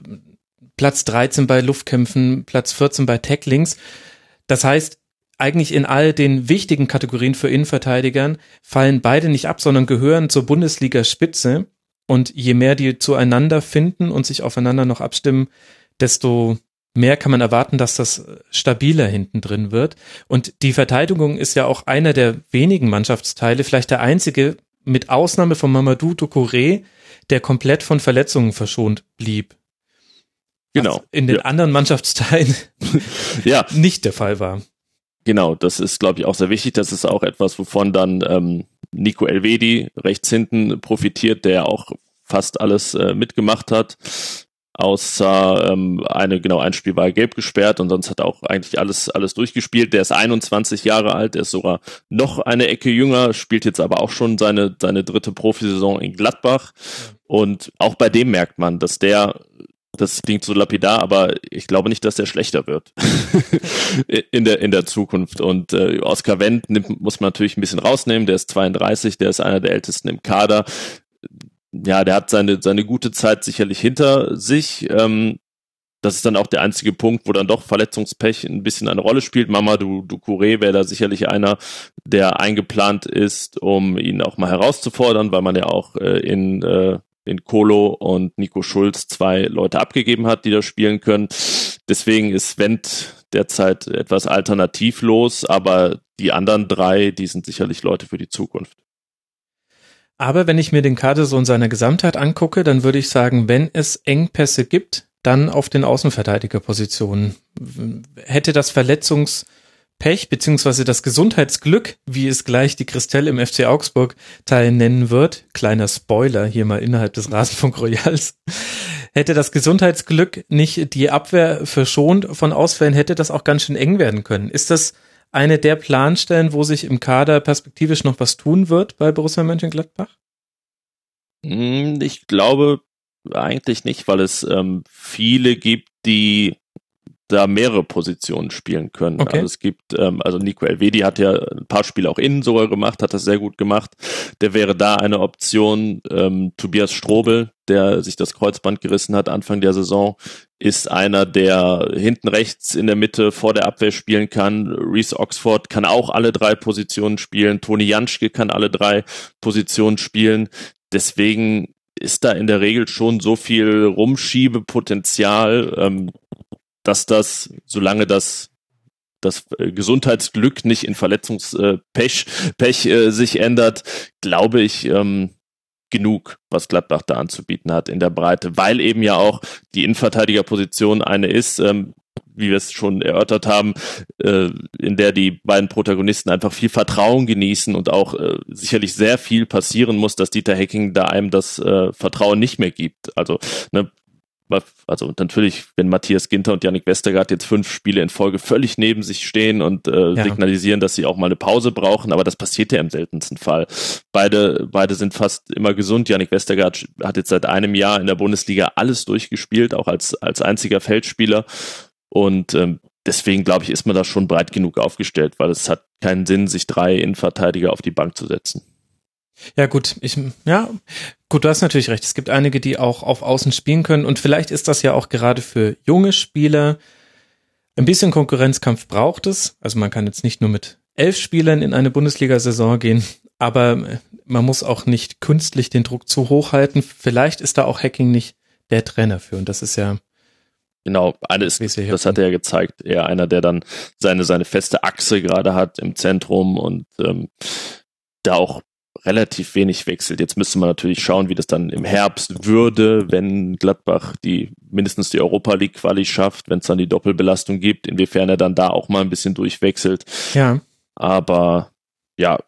Platz 13 bei Luftkämpfen, Platz 14 bei Tacklings. Das heißt, eigentlich in all den wichtigen Kategorien für Innenverteidigern fallen beide nicht ab, sondern gehören zur Bundesliga-Spitze. Und je mehr die zueinander finden und sich aufeinander noch abstimmen, desto mehr kann man erwarten, dass das stabiler hinten drin wird. Und die Verteidigung ist ja auch einer der wenigen Mannschaftsteile, vielleicht der einzige, mit Ausnahme von Mamadou Doucouré, der komplett von Verletzungen verschont blieb. Genau. in den ja. anderen Mannschaftsteilen ja. nicht der Fall war. Genau, das ist, glaube ich, auch sehr wichtig. Das ist auch etwas, wovon dann ähm, Nico Elvedi rechts hinten profitiert, der auch fast alles äh, mitgemacht hat. Außer ähm, eine, genau, ein Spiel war gelb gesperrt und sonst hat er auch eigentlich alles, alles durchgespielt. Der ist 21 Jahre alt, der ist sogar noch eine Ecke jünger, spielt jetzt aber auch schon seine, seine dritte Profisaison in Gladbach. Und auch bei dem merkt man, dass der das klingt so lapidar, aber ich glaube nicht, dass der schlechter wird in der in der Zukunft. Und äh, Oscar Wendt nimmt, muss man natürlich ein bisschen rausnehmen. Der ist 32, der ist einer der ältesten im Kader. Ja, der hat seine seine gute Zeit sicherlich hinter sich. Ähm, das ist dann auch der einzige Punkt, wo dann doch Verletzungspech ein bisschen eine Rolle spielt. Mama du Ducouré wäre da sicherlich einer, der eingeplant ist, um ihn auch mal herauszufordern, weil man ja auch äh, in äh, in Kolo und Nico Schulz zwei Leute abgegeben hat, die da spielen können. Deswegen ist Wendt derzeit etwas alternativlos, aber die anderen drei, die sind sicherlich Leute für die Zukunft. Aber wenn ich mir den Kader so in seiner Gesamtheit angucke, dann würde ich sagen, wenn es Engpässe gibt, dann auf den Außenverteidigerpositionen. Hätte das Verletzungspech beziehungsweise das Gesundheitsglück, wie es gleich die Christelle im FC Augsburg Teil nennen wird, kleiner Spoiler hier mal innerhalb des Rasenfunk Royals, hätte das Gesundheitsglück nicht die Abwehr verschont von Ausfällen, hätte das auch ganz schön eng werden können. Ist das eine der Planstellen, wo sich im Kader perspektivisch noch was tun wird bei Borussia Mönchengladbach? Hm, ich glaube eigentlich nicht, weil es ähm, viele gibt, die da mehrere Positionen spielen können. Okay. Also es gibt, ähm, also Nico Elvedi hat ja ein paar Spiele auch innen sogar gemacht, hat das sehr gut gemacht. Der wäre da eine Option. Ähm, Tobias Strobel, der sich das Kreuzband gerissen hat Anfang der Saison, ist einer, der hinten rechts in der Mitte vor der Abwehr spielen kann. Reese Oxford kann auch alle drei Positionen spielen. Toni Janschke kann alle drei Positionen spielen. Deswegen ist da in der Regel schon so viel Rumschiebepotenzial, ähm, dass das, solange das das äh, Gesundheitsglück nicht in Verletzungspech Pech, äh, sich ändert, glaube ich, ähm, genug, was Gladbach da anzubieten hat in der Breite, weil eben ja auch die Innenverteidigerposition eine ist, ähm, wie wir es schon erörtert haben, äh, in der die beiden Protagonisten einfach viel Vertrauen genießen und auch äh, sicherlich sehr viel passieren muss, dass Dieter Hecking da einem das äh, Vertrauen nicht mehr gibt. Also ne, also natürlich, wenn Matthias Ginter und Yannick Westergaard jetzt fünf Spiele in Folge völlig neben sich stehen und äh, ja. signalisieren, dass sie auch mal eine Pause brauchen, aber das passiert ja im seltensten Fall. Beide, beide sind fast immer gesund. Yannick Westergaard hat jetzt seit einem Jahr in der Bundesliga alles durchgespielt, auch als, als einziger Feldspieler. Und ähm, deswegen glaube ich, ist man da schon breit genug aufgestellt, weil es hat keinen Sinn, sich drei Innenverteidiger auf die Bank zu setzen. Ja, gut, ich, ja, gut, du hast natürlich recht. Es gibt einige, die auch auf Außen spielen können und vielleicht ist das ja auch gerade für junge Spieler ein bisschen Konkurrenzkampf braucht es. Also man kann jetzt nicht nur mit elf Spielern in eine Bundesliga-Saison gehen, aber man muss auch nicht künstlich den Druck zu hoch halten. Vielleicht ist da auch Hacking nicht der Trainer für und das ist ja Genau, alles, das hat er ja gezeigt. Er einer, der dann seine, seine feste Achse gerade hat im Zentrum und ähm, da auch relativ wenig wechselt. Jetzt müsste man natürlich schauen, wie das dann im Herbst würde, wenn Gladbach die mindestens die Europa League Quali schafft, wenn es dann die Doppelbelastung gibt, inwiefern er dann da auch mal ein bisschen durchwechselt. Ja. Aber ja.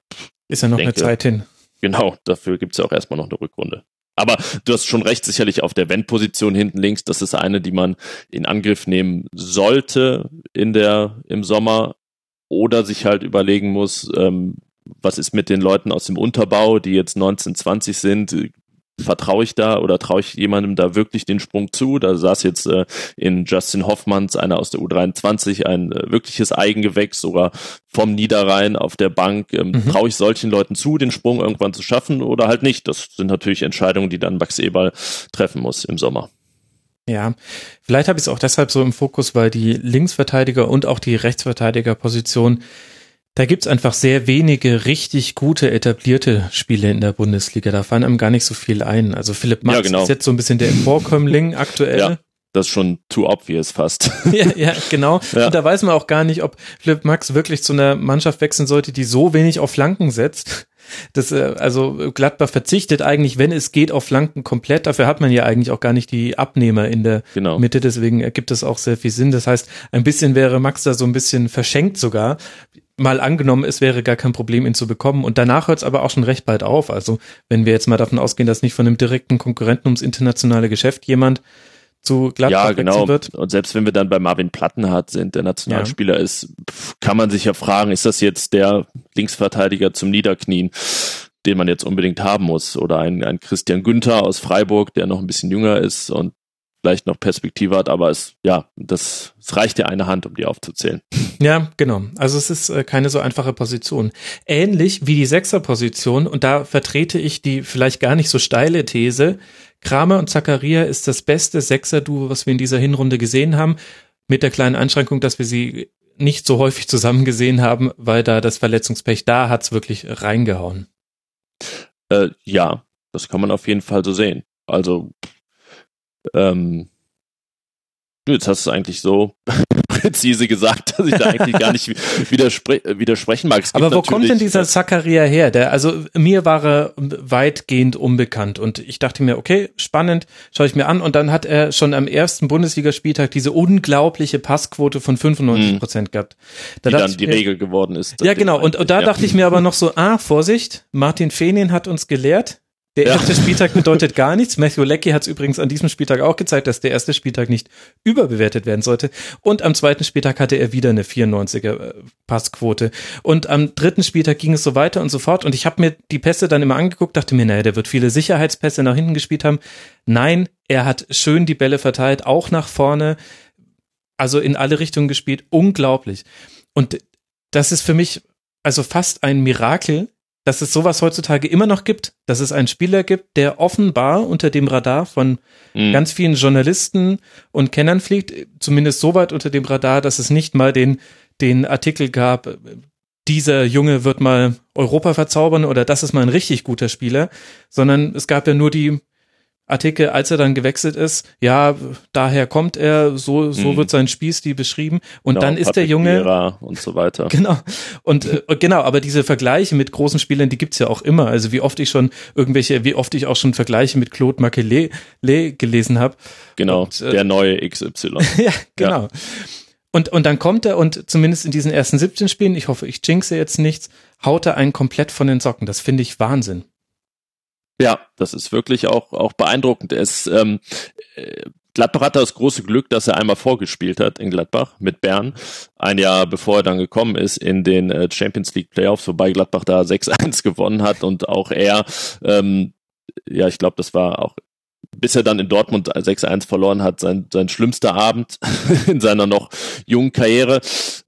Ist ja noch denke, eine Zeit hin. Genau, dafür gibt's ja auch erstmal noch eine Rückrunde. Aber du hast schon recht, sicherlich auf der Wendposition hinten links, das ist eine, die man in Angriff nehmen sollte in der, im Sommer oder sich halt überlegen muss, ähm, was ist mit den Leuten aus dem Unterbau, die jetzt 19, 20 sind? Vertraue ich da oder traue ich jemandem da wirklich den Sprung zu? Da saß jetzt äh, in Justin Hoffmanns, einer aus der U23, ein äh, wirkliches Eigengewächs, sogar vom Niederrhein auf der Bank. Ähm, mhm. Traue ich solchen Leuten zu, den Sprung irgendwann zu schaffen oder halt nicht? Das sind natürlich Entscheidungen, die dann Max Eberl treffen muss im Sommer. Ja, vielleicht habe ich es auch deshalb so im Fokus, weil die Linksverteidiger und auch die Rechtsverteidigerposition da gibt's einfach sehr wenige richtig gute etablierte Spiele in der Bundesliga. Da fallen einem gar nicht so viel ein. Also Philipp Max ja, genau. ist jetzt so ein bisschen der Vorkömmling aktuell. Ja, das ist schon too obvious fast. ja, ja, genau. Ja. Und da weiß man auch gar nicht, ob Philipp Max wirklich zu einer Mannschaft wechseln sollte, die so wenig auf Flanken setzt. Das, äh, also Gladbach verzichtet eigentlich, wenn es geht, auf Flanken komplett. Dafür hat man ja eigentlich auch gar nicht die Abnehmer in der genau. Mitte. Deswegen ergibt es auch sehr viel Sinn. Das heißt, ein bisschen wäre Max da so ein bisschen verschenkt sogar mal angenommen, es wäre gar kein Problem, ihn zu bekommen. Und danach hört es aber auch schon recht bald auf. Also wenn wir jetzt mal davon ausgehen, dass nicht von einem direkten Konkurrenten ums internationale Geschäft jemand zu Gladbach ja, genau. wird. Und selbst wenn wir dann bei Marvin Plattenhardt sind, der Nationalspieler ja. ist, kann man sich ja fragen, ist das jetzt der Linksverteidiger zum Niederknien, den man jetzt unbedingt haben muss? Oder ein, ein Christian Günther aus Freiburg, der noch ein bisschen jünger ist und vielleicht noch Perspektive hat, aber es, ja, das, es reicht ja eine Hand, um die aufzuzählen. Ja, genau. Also es ist äh, keine so einfache Position. Ähnlich wie die Sechserposition, und da vertrete ich die vielleicht gar nicht so steile These, Kramer und Zakaria ist das beste Sechser-Duo, was wir in dieser Hinrunde gesehen haben, mit der kleinen Einschränkung, dass wir sie nicht so häufig zusammen gesehen haben, weil da das Verletzungspech da hat's wirklich reingehauen. Äh, ja, das kann man auf jeden Fall so sehen. Also ähm, jetzt hast du es eigentlich so präzise gesagt, dass ich da eigentlich gar nicht widerspre widersprechen mag. Aber wo kommt denn dieser Zakaria her? Der, also mir war er weitgehend unbekannt und ich dachte mir, okay, spannend, schaue ich mir an und dann hat er schon am ersten Bundesligaspieltag diese unglaubliche Passquote von 95 Prozent gehabt. Da die dann die mir, Regel geworden ist. Ja, genau. Und, und da ja. dachte ich mir aber noch so, ah, Vorsicht, Martin Fenin hat uns gelehrt, der erste ja. Spieltag bedeutet gar nichts. Matthew Leckie hat es übrigens an diesem Spieltag auch gezeigt, dass der erste Spieltag nicht überbewertet werden sollte. Und am zweiten Spieltag hatte er wieder eine 94er äh, Passquote. Und am dritten Spieltag ging es so weiter und so fort. Und ich habe mir die Pässe dann immer angeguckt, dachte mir, naja, der wird viele Sicherheitspässe nach hinten gespielt haben. Nein, er hat schön die Bälle verteilt, auch nach vorne. Also in alle Richtungen gespielt. Unglaublich. Und das ist für mich also fast ein Mirakel, dass es sowas heutzutage immer noch gibt, dass es einen Spieler gibt, der offenbar unter dem Radar von mhm. ganz vielen Journalisten und Kennern fliegt, zumindest so weit unter dem Radar, dass es nicht mal den, den Artikel gab, dieser Junge wird mal Europa verzaubern oder das ist mal ein richtig guter Spieler, sondern es gab ja nur die Artikel, als er dann gewechselt ist, ja, daher kommt er, so, so mhm. wird sein Spielstil beschrieben. Und genau, dann ist Patrick der Junge. Vieira und so weiter. Genau. Und äh, genau, aber diese Vergleiche mit großen Spielern, die gibt's ja auch immer. Also wie oft ich schon irgendwelche, wie oft ich auch schon Vergleiche mit Claude Makelele gelesen habe. Genau, und, äh, der neue XY. ja, genau. Ja. Und, und dann kommt er und zumindest in diesen ersten 17 Spielen, ich hoffe, ich jinxe jetzt nichts, haut er einen komplett von den Socken. Das finde ich Wahnsinn. Ja, das ist wirklich auch, auch beeindruckend. Es, ähm, äh, Gladbach hatte das große Glück, dass er einmal vorgespielt hat in Gladbach mit Bern. Ein Jahr bevor er dann gekommen ist in den äh, Champions League Playoffs, wobei Gladbach da 6-1 gewonnen hat und auch er, ähm, ja, ich glaube, das war auch bis er dann in Dortmund 6-1 verloren hat, sein, sein schlimmster Abend in seiner noch jungen Karriere.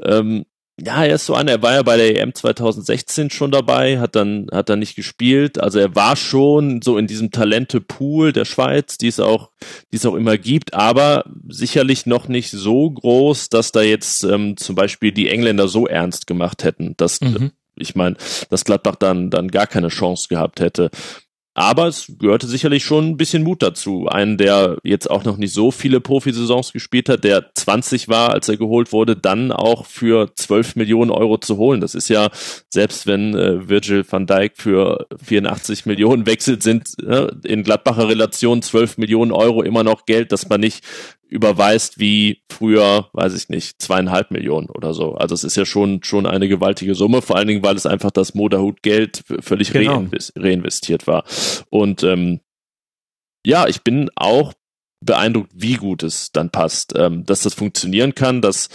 Ähm, ja, er ist so einer, er war ja bei der EM 2016 schon dabei, hat dann, hat dann nicht gespielt. Also er war schon so in diesem Talente-Pool der Schweiz, die es auch, die es auch immer gibt, aber sicherlich noch nicht so groß, dass da jetzt ähm, zum Beispiel die Engländer so ernst gemacht hätten, dass, mhm. ich meine, dass Gladbach dann, dann gar keine Chance gehabt hätte. Aber es gehörte sicherlich schon ein bisschen Mut dazu. Einen, der jetzt auch noch nicht so viele Profisaisons gespielt hat, der 20 war, als er geholt wurde, dann auch für 12 Millionen Euro zu holen. Das ist ja, selbst wenn äh, Virgil van Dijk für 84 Millionen wechselt, sind äh, in Gladbacher Relation 12 Millionen Euro immer noch Geld, das man nicht überweist wie früher, weiß ich nicht, zweieinhalb Millionen oder so. Also es ist ja schon, schon eine gewaltige Summe, vor allen Dingen, weil es einfach das Moderhut-Geld völlig genau. reinvest reinvestiert war. Und ähm, ja, ich bin auch beeindruckt, wie gut es dann passt. Ähm, dass das funktionieren kann, das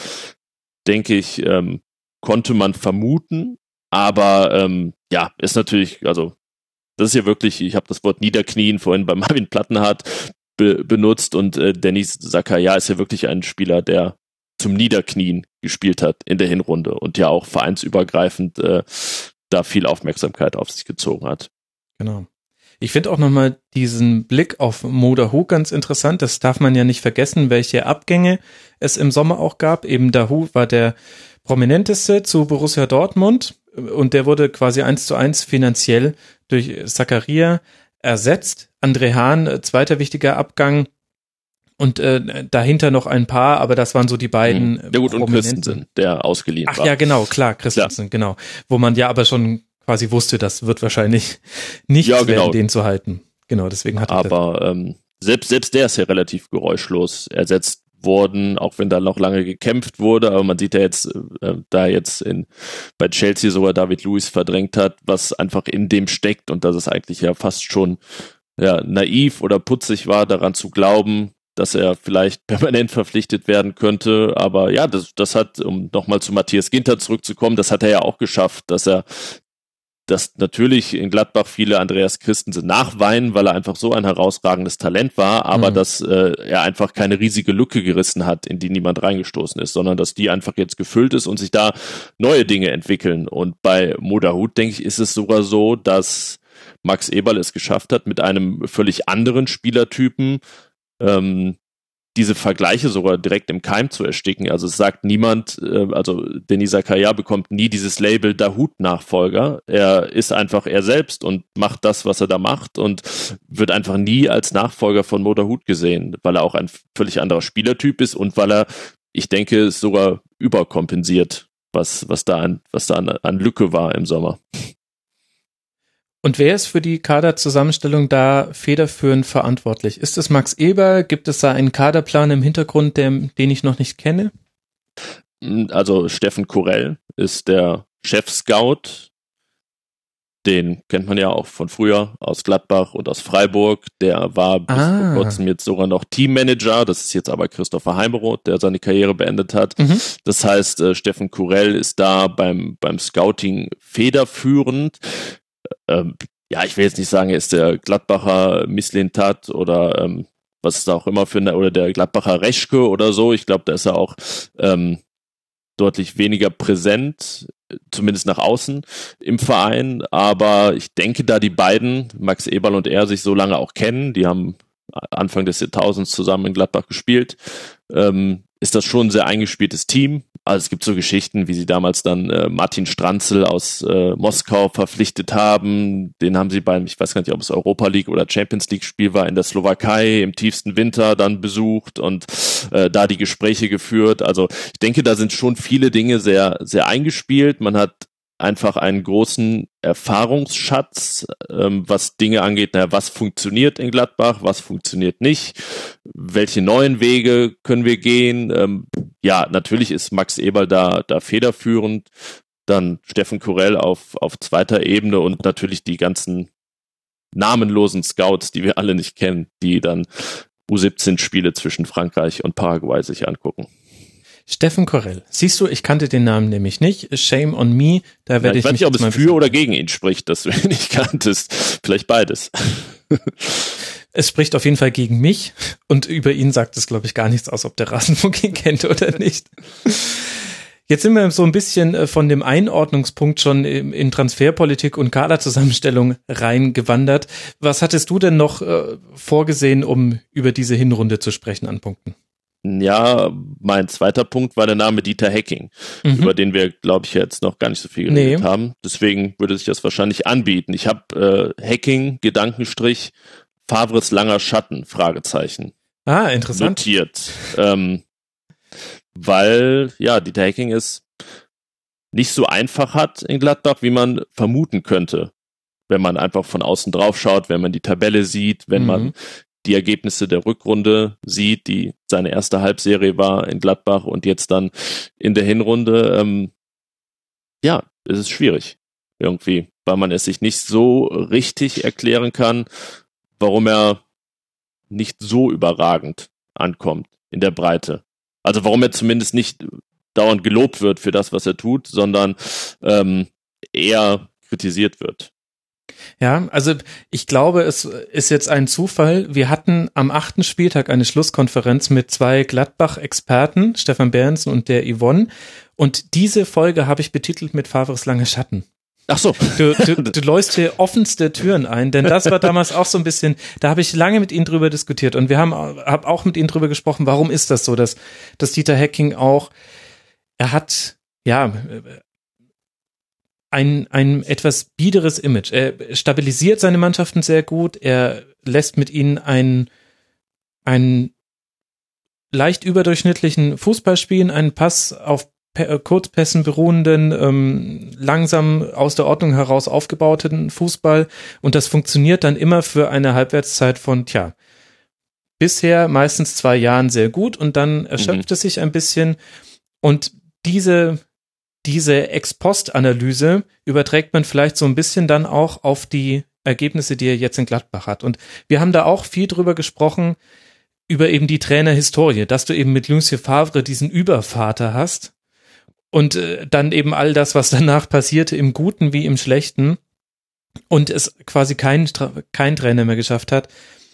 denke ich, ähm, konnte man vermuten. Aber ähm, ja, ist natürlich, also das ist ja wirklich, ich habe das Wort Niederknien vorhin bei Marvin Plattenhardt be benutzt und äh, Dennis Zakaria ist ja wirklich ein Spieler, der zum Niederknien gespielt hat in der Hinrunde und ja auch vereinsübergreifend äh, da viel Aufmerksamkeit auf sich gezogen hat. Genau. Ich finde auch nochmal diesen Blick auf Modahu ganz interessant. Das darf man ja nicht vergessen, welche Abgänge es im Sommer auch gab. Eben Dahu war der prominenteste zu Borussia Dortmund und der wurde quasi eins zu eins finanziell durch Zakaria ersetzt. André Hahn, äh, zweiter wichtiger Abgang. Und äh, dahinter noch ein paar, aber das waren so die beiden. Ja gut, und Christensen, der ausgeliehen Ach, war. Ach ja, genau, klar, Christensen, ja. genau. Wo man ja aber schon quasi wusste, das wird wahrscheinlich nicht ja, genau. werden, den zu halten. Genau, deswegen hat er. Aber ähm, selbst, selbst der ist ja relativ geräuschlos ersetzt worden, auch wenn da noch lange gekämpft wurde, aber man sieht ja jetzt, äh, da jetzt in, bei Chelsea sogar David Lewis verdrängt hat, was einfach in dem steckt und dass es eigentlich ja fast schon ja, naiv oder putzig war, daran zu glauben, dass er vielleicht permanent verpflichtet werden könnte. Aber ja, das, das hat, um nochmal zu Matthias Ginter zurückzukommen, das hat er ja auch geschafft, dass er dass natürlich in Gladbach viele Andreas Christensen nachweinen, weil er einfach so ein herausragendes Talent war, aber mhm. dass äh, er einfach keine riesige Lücke gerissen hat, in die niemand reingestoßen ist, sondern dass die einfach jetzt gefüllt ist und sich da neue Dinge entwickeln. Und bei Modahut, denke ich, ist es sogar so, dass Max Eberl es geschafft hat, mit einem völlig anderen Spielertypen ähm, diese Vergleiche sogar direkt im Keim zu ersticken. Also es sagt niemand, äh, also Denis Zakaria bekommt nie dieses Label Dahut-Nachfolger. Er ist einfach er selbst und macht das, was er da macht und wird einfach nie als Nachfolger von Mo Dahut gesehen, weil er auch ein völlig anderer Spielertyp ist und weil er, ich denke, sogar überkompensiert, was, was da an, was da an, an Lücke war im Sommer. Und wer ist für die Kaderzusammenstellung da federführend verantwortlich? Ist es Max Eber? Gibt es da einen Kaderplan im Hintergrund, der, den ich noch nicht kenne? Also Steffen Kurell ist der Chef-Scout. Den kennt man ja auch von früher aus Gladbach und aus Freiburg. Der war bis ah. vor kurzem jetzt sogar noch Teammanager. Das ist jetzt aber Christopher Heimeroth, der seine Karriere beendet hat. Mhm. Das heißt, äh, Steffen Kurell ist da beim, beim Scouting federführend ähm, ja, ich will jetzt nicht sagen, er ist der Gladbacher Misslintat oder ähm, was es da auch immer für eine, oder der Gladbacher Reschke oder so. Ich glaube, da ist er auch ähm, deutlich weniger präsent, zumindest nach außen im Verein. Aber ich denke, da die beiden, Max Eberl und er, sich so lange auch kennen, die haben Anfang des Jahrtausends zusammen in Gladbach gespielt, ähm, ist das schon ein sehr eingespieltes Team. Also es gibt so Geschichten, wie sie damals dann äh, Martin Stranzel aus äh, Moskau verpflichtet haben. Den haben sie beim, ich weiß gar nicht, ob es Europa League oder Champions League Spiel war, in der Slowakei im tiefsten Winter dann besucht und äh, da die Gespräche geführt. Also ich denke, da sind schon viele Dinge sehr, sehr eingespielt. Man hat einfach einen großen Erfahrungsschatz, ähm, was Dinge angeht, naja, was funktioniert in Gladbach, was funktioniert nicht, welche neuen Wege können wir gehen. Ähm, ja, natürlich ist Max Eberl da, da federführend, dann Steffen Kurell auf, auf zweiter Ebene und natürlich die ganzen namenlosen Scouts, die wir alle nicht kennen, die dann U17-Spiele zwischen Frankreich und Paraguay sich angucken. Steffen Korell. Siehst du, ich kannte den Namen nämlich nicht. Shame on me. Da werde ja, ich, ich weiß nicht, ob es für oder gegen ihn spricht, dass du ihn nicht kanntest. Vielleicht beides. Es spricht auf jeden Fall gegen mich und über ihn sagt es, glaube ich, gar nichts aus, ob der Rasenfunk ihn kennt oder nicht. Jetzt sind wir so ein bisschen äh, von dem Einordnungspunkt schon in Transferpolitik und Kaderzusammenstellung reingewandert. Was hattest du denn noch äh, vorgesehen, um über diese Hinrunde zu sprechen an Punkten? Ja, mein zweiter Punkt war der Name Dieter Hacking, mhm. über den wir, glaube ich, jetzt noch gar nicht so viel geredet nee. haben. Deswegen würde sich das wahrscheinlich anbieten. Ich habe äh, Hacking, Gedankenstrich, Favres langer Schatten, Fragezeichen. Ah, interessant. Notiert. Ähm, weil, ja, Dieter Hacking es nicht so einfach hat in Gladbach, wie man vermuten könnte wenn man einfach von außen drauf schaut, wenn man die Tabelle sieht, wenn mhm. man die Ergebnisse der Rückrunde sieht, die seine erste Halbserie war in Gladbach und jetzt dann in der Hinrunde, ähm, ja, es ist schwierig irgendwie, weil man es sich nicht so richtig erklären kann, warum er nicht so überragend ankommt in der Breite. Also warum er zumindest nicht dauernd gelobt wird für das, was er tut, sondern ähm, eher kritisiert wird. Ja, also ich glaube, es ist jetzt ein Zufall. Wir hatten am achten Spieltag eine Schlusskonferenz mit zwei Gladbach-Experten, Stefan Behrensen und der Yvonne. Und diese Folge habe ich betitelt mit Favres lange Schatten. Ach so. Du, du, du läufst hier offenste Türen ein, denn das war damals auch so ein bisschen, da habe ich lange mit ihnen drüber diskutiert und wir haben hab auch mit ihnen drüber gesprochen, warum ist das so, dass, dass Dieter Hacking auch, er hat, ja, ein, ein etwas biederes Image. Er stabilisiert seine Mannschaften sehr gut. Er lässt mit ihnen einen, einen leicht überdurchschnittlichen Fußball spielen, einen Pass auf äh, Kurzpässen beruhenden, ähm, langsam aus der Ordnung heraus aufgebauten Fußball. Und das funktioniert dann immer für eine Halbwertszeit von, tja, bisher meistens zwei Jahren sehr gut und dann erschöpft mhm. es sich ein bisschen. Und diese diese Ex-Post-Analyse überträgt man vielleicht so ein bisschen dann auch auf die Ergebnisse, die er jetzt in Gladbach hat. Und wir haben da auch viel drüber gesprochen, über eben die Trainerhistorie, dass du eben mit Lucien Favre diesen Übervater hast und äh, dann eben all das, was danach passierte, im Guten wie im Schlechten. und es quasi kein, kein Trainer mehr geschafft hat,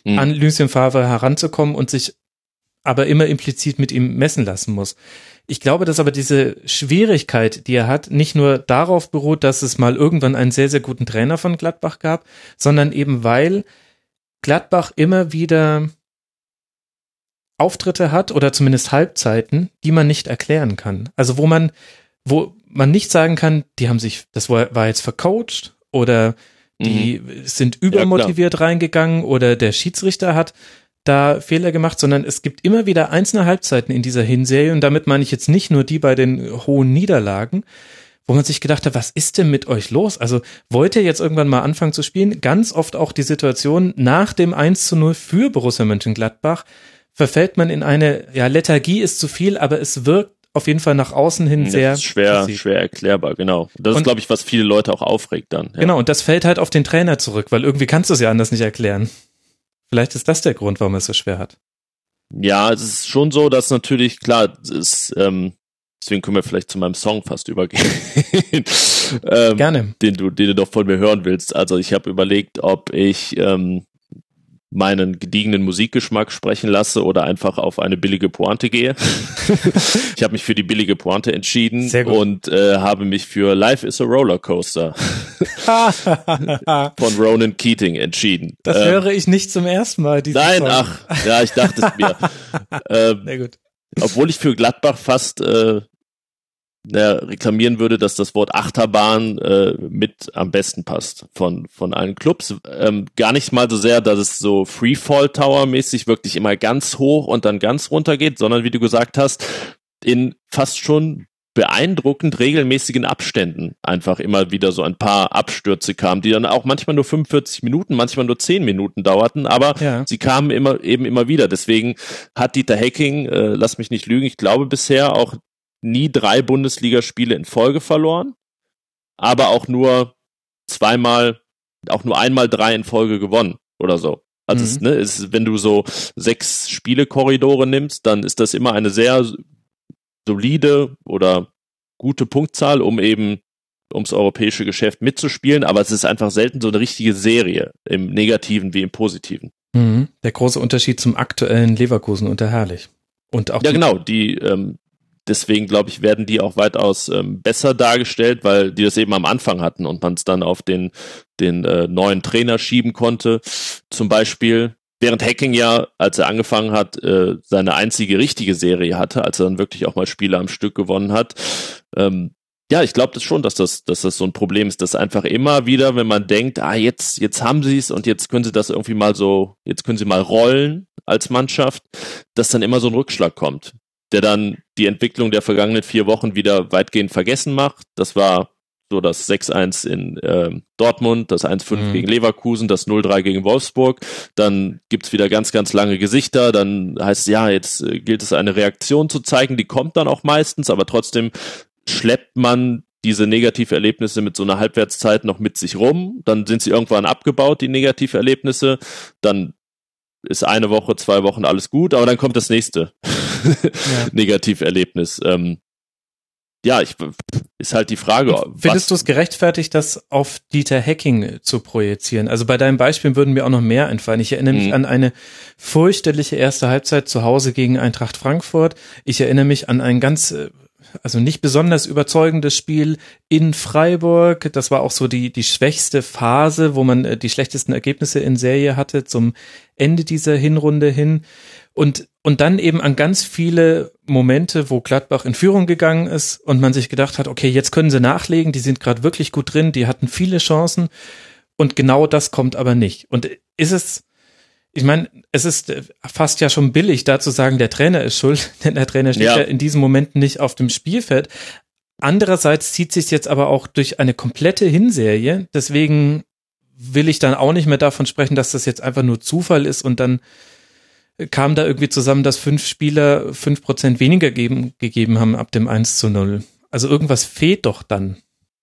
Mhm. an Lucien Favre heranzukommen und sich aber immer implizit mit ihm messen lassen muss. Ich glaube, dass aber diese Schwierigkeit, die er hat, nicht nur darauf beruht, dass es mal irgendwann einen sehr, sehr guten Trainer von Gladbach gab, sondern eben weil Gladbach immer wieder Auftritte hat oder zumindest Halbzeiten, die man nicht erklären kann. Also wo man, wo man nicht sagen kann, die haben sich, das war, war jetzt vercoacht oder die sind übermotiviert reingegangen oder der Schiedsrichter hat da Fehler gemacht, sondern es gibt immer wieder einzelne Halbzeiten in dieser Hinserie und damit meine ich jetzt nicht nur die bei den hohen Niederlagen, wo man sich gedacht hat, was ist denn mit euch los? Also wollt ihr jetzt irgendwann mal anfangen zu spielen? Ganz oft auch die Situation nach dem 1 zu 0 für Borussia Mönchengladbach verfällt man in eine, ja, Lethargie ist zu viel, aber es wirkt auf jeden Fall nach außen hin Das sehr ist schwer, passiv. schwer erklärbar, genau. Das Und- ist, glaube ich, was viele Leute auch aufregt dann. Ja. Genau, und das fällt halt auf den Trainer zurück, weil irgendwie kannst du es ja anders nicht erklären. Vielleicht ist das der Grund, warum er es so schwer hat. Ja, es ist schon so, dass natürlich, klar, es ist, ähm, deswegen können wir vielleicht zu meinem Song fast übergehen. ähm, Gerne. den du, den du doch von mir hören willst. Also ich habe überlegt, ob ich ähm, meinen gediegenen Musikgeschmack sprechen lasse oder einfach auf eine billige Pointe gehe. ich habe mich für die billige Pointe entschieden und äh, habe mich für Life is a Rollercoaster von Ronan Keating entschieden. Das Ähm, höre ich nicht zum ersten Mal. Nein, Song. ach, ja, ich dachte es mir. ähm, Sehr gut. obwohl ich für Gladbach fast äh, na, reklamieren würde, dass das Wort Achterbahn äh, mit am besten passt von von allen Clubs. Ähm, gar nicht mal so sehr, dass es so Freefall Tower mäßig wirklich immer ganz hoch und dann ganz runter geht, sondern wie du gesagt hast, in fast schon beeindruckend regelmäßigen Abständen einfach immer wieder so ein paar Abstürze kamen, die dann auch manchmal nur 45 Minuten, manchmal nur 10 Minuten dauerten, aber Ja. sie kamen immer eben immer wieder. Deswegen hat Dieter Hecking, äh, lass mich nicht lügen, ich glaube bisher auch nie drei Bundesligaspiele in Folge verloren, aber auch nur zweimal, auch nur einmal drei in Folge gewonnen oder so. Also Mhm. es, ne, es, wenn du so sechs Spielekorridore nimmst, dann ist das immer eine sehr solide oder gute Punktzahl, um eben ums europäische Geschäft mitzuspielen, aber es ist einfach selten so eine richtige Serie im Negativen wie im Positiven. Mhm. Der große Unterschied zum aktuellen Leverkusen unter Herrlich. Und auch Ja, genau, die, ähm, deswegen glaube ich, werden die auch weitaus ähm, besser dargestellt, weil die das eben am Anfang hatten und man es dann auf den, den äh, neuen Trainer schieben konnte. Zum Beispiel, während Hacking ja, als er angefangen hat, äh, seine einzige richtige Serie hatte, als er dann wirklich auch mal Spiele am Stück gewonnen hat. Ähm, ja, ich glaube das schon, dass das, dass das so ein Problem ist, dass einfach immer wieder, wenn man denkt, ah, jetzt, jetzt haben sie es und jetzt können sie das irgendwie mal so, jetzt können sie mal rollen als Mannschaft, dass dann immer so ein Rückschlag kommt, der dann die Entwicklung der vergangenen vier Wochen wieder weitgehend vergessen macht. Das war so das 6-1 in ähm, Dortmund, das 1-5 Mhm. gegen Leverkusen, das 0-3 gegen Wolfsburg. Dann gibt's wieder ganz, ganz lange Gesichter. Dann heißt es, ja, jetzt äh, gilt es eine Reaktion zu zeigen. Die kommt dann auch meistens, aber trotzdem schleppt man diese Negativerlebnisse mit so einer Halbwertszeit noch mit sich rum. Dann sind sie irgendwann abgebaut, die Negativerlebnisse. Dann ist eine Woche, zwei Wochen alles gut, aber dann kommt das nächste Negativerlebnis. Ähm, ja, ich, ist halt die Frage. Findest du es gerechtfertigt, das auf Dieter Hacking zu projizieren? Also bei deinem Beispiel würden mir auch noch mehr einfallen. Ich erinnere mich Mhm. an eine fürchterliche erste Halbzeit zu Hause gegen Eintracht Frankfurt. Ich erinnere mich an ein ganz, äh, also nicht besonders überzeugendes Spiel in Freiburg. Das war auch so die, die schwächste Phase, wo man äh, die schlechtesten Ergebnisse in Serie hatte zum Ende dieser Hinrunde hin. Und, und dann eben an ganz viele Momente, wo Gladbach in Führung gegangen ist und man sich gedacht hat, okay, jetzt können sie nachlegen, die sind gerade wirklich gut drin, die hatten viele Chancen und genau das kommt aber nicht. Und ist es, ich meine, es ist fast ja schon billig, da zu sagen, der Trainer ist schuld, denn der Trainer steht ja, Ja. in diesem Moment nicht auf dem Spielfeld. Andererseits zieht sich jetzt aber auch durch eine komplette Hinserie, deswegen will ich dann auch nicht mehr davon sprechen, dass das jetzt einfach nur Zufall ist und dann kam da irgendwie zusammen, dass fünf Spieler fünf Prozent weniger geben, gegeben haben ab dem 1 zu 0. Also irgendwas fehlt doch dann.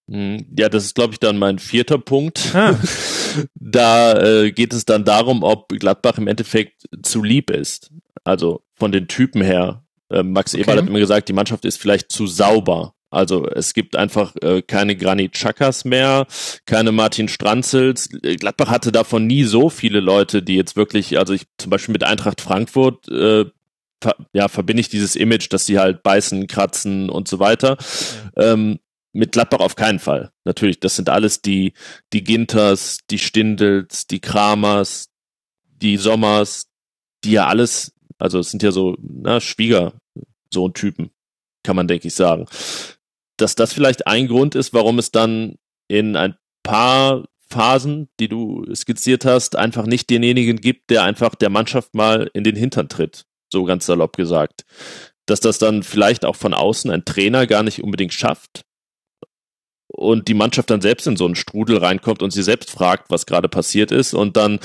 Hm, Ja, das ist, glaube ich, dann mein vierter Punkt. Ah. Da äh, geht es dann darum, ob Gladbach im Endeffekt zu lieb ist. Also von den Typen her. Äh, Max Okay. Eberl hat immer gesagt, die Mannschaft ist vielleicht zu sauber. Also es gibt einfach äh, keine Granit Chakas mehr, keine Martin Stranzels. Gladbach hatte davon nie so viele Leute, die jetzt wirklich, also ich zum Beispiel mit Eintracht Frankfurt, äh, ver ja, verbinde ich dieses Image, dass sie halt beißen, kratzen und so weiter. Ähm, mit Gladbach auf keinen Fall. Natürlich, das sind alles die, die Ginters, die Stindels, die Kramers, die Sommers, die ja alles, also es sind ja so, na, Schwiegersohn-Typen, kann man denke ich sagen dass das vielleicht ein Grund ist, warum es dann in ein paar Phasen, die du skizziert hast, einfach nicht denjenigen gibt, der einfach der Mannschaft mal in den Hintern tritt. So ganz salopp gesagt. Dass das dann vielleicht auch von außen ein Trainer gar nicht unbedingt schafft und die Mannschaft dann selbst in so einen Strudel reinkommt und sie selbst fragt, was gerade passiert ist und dann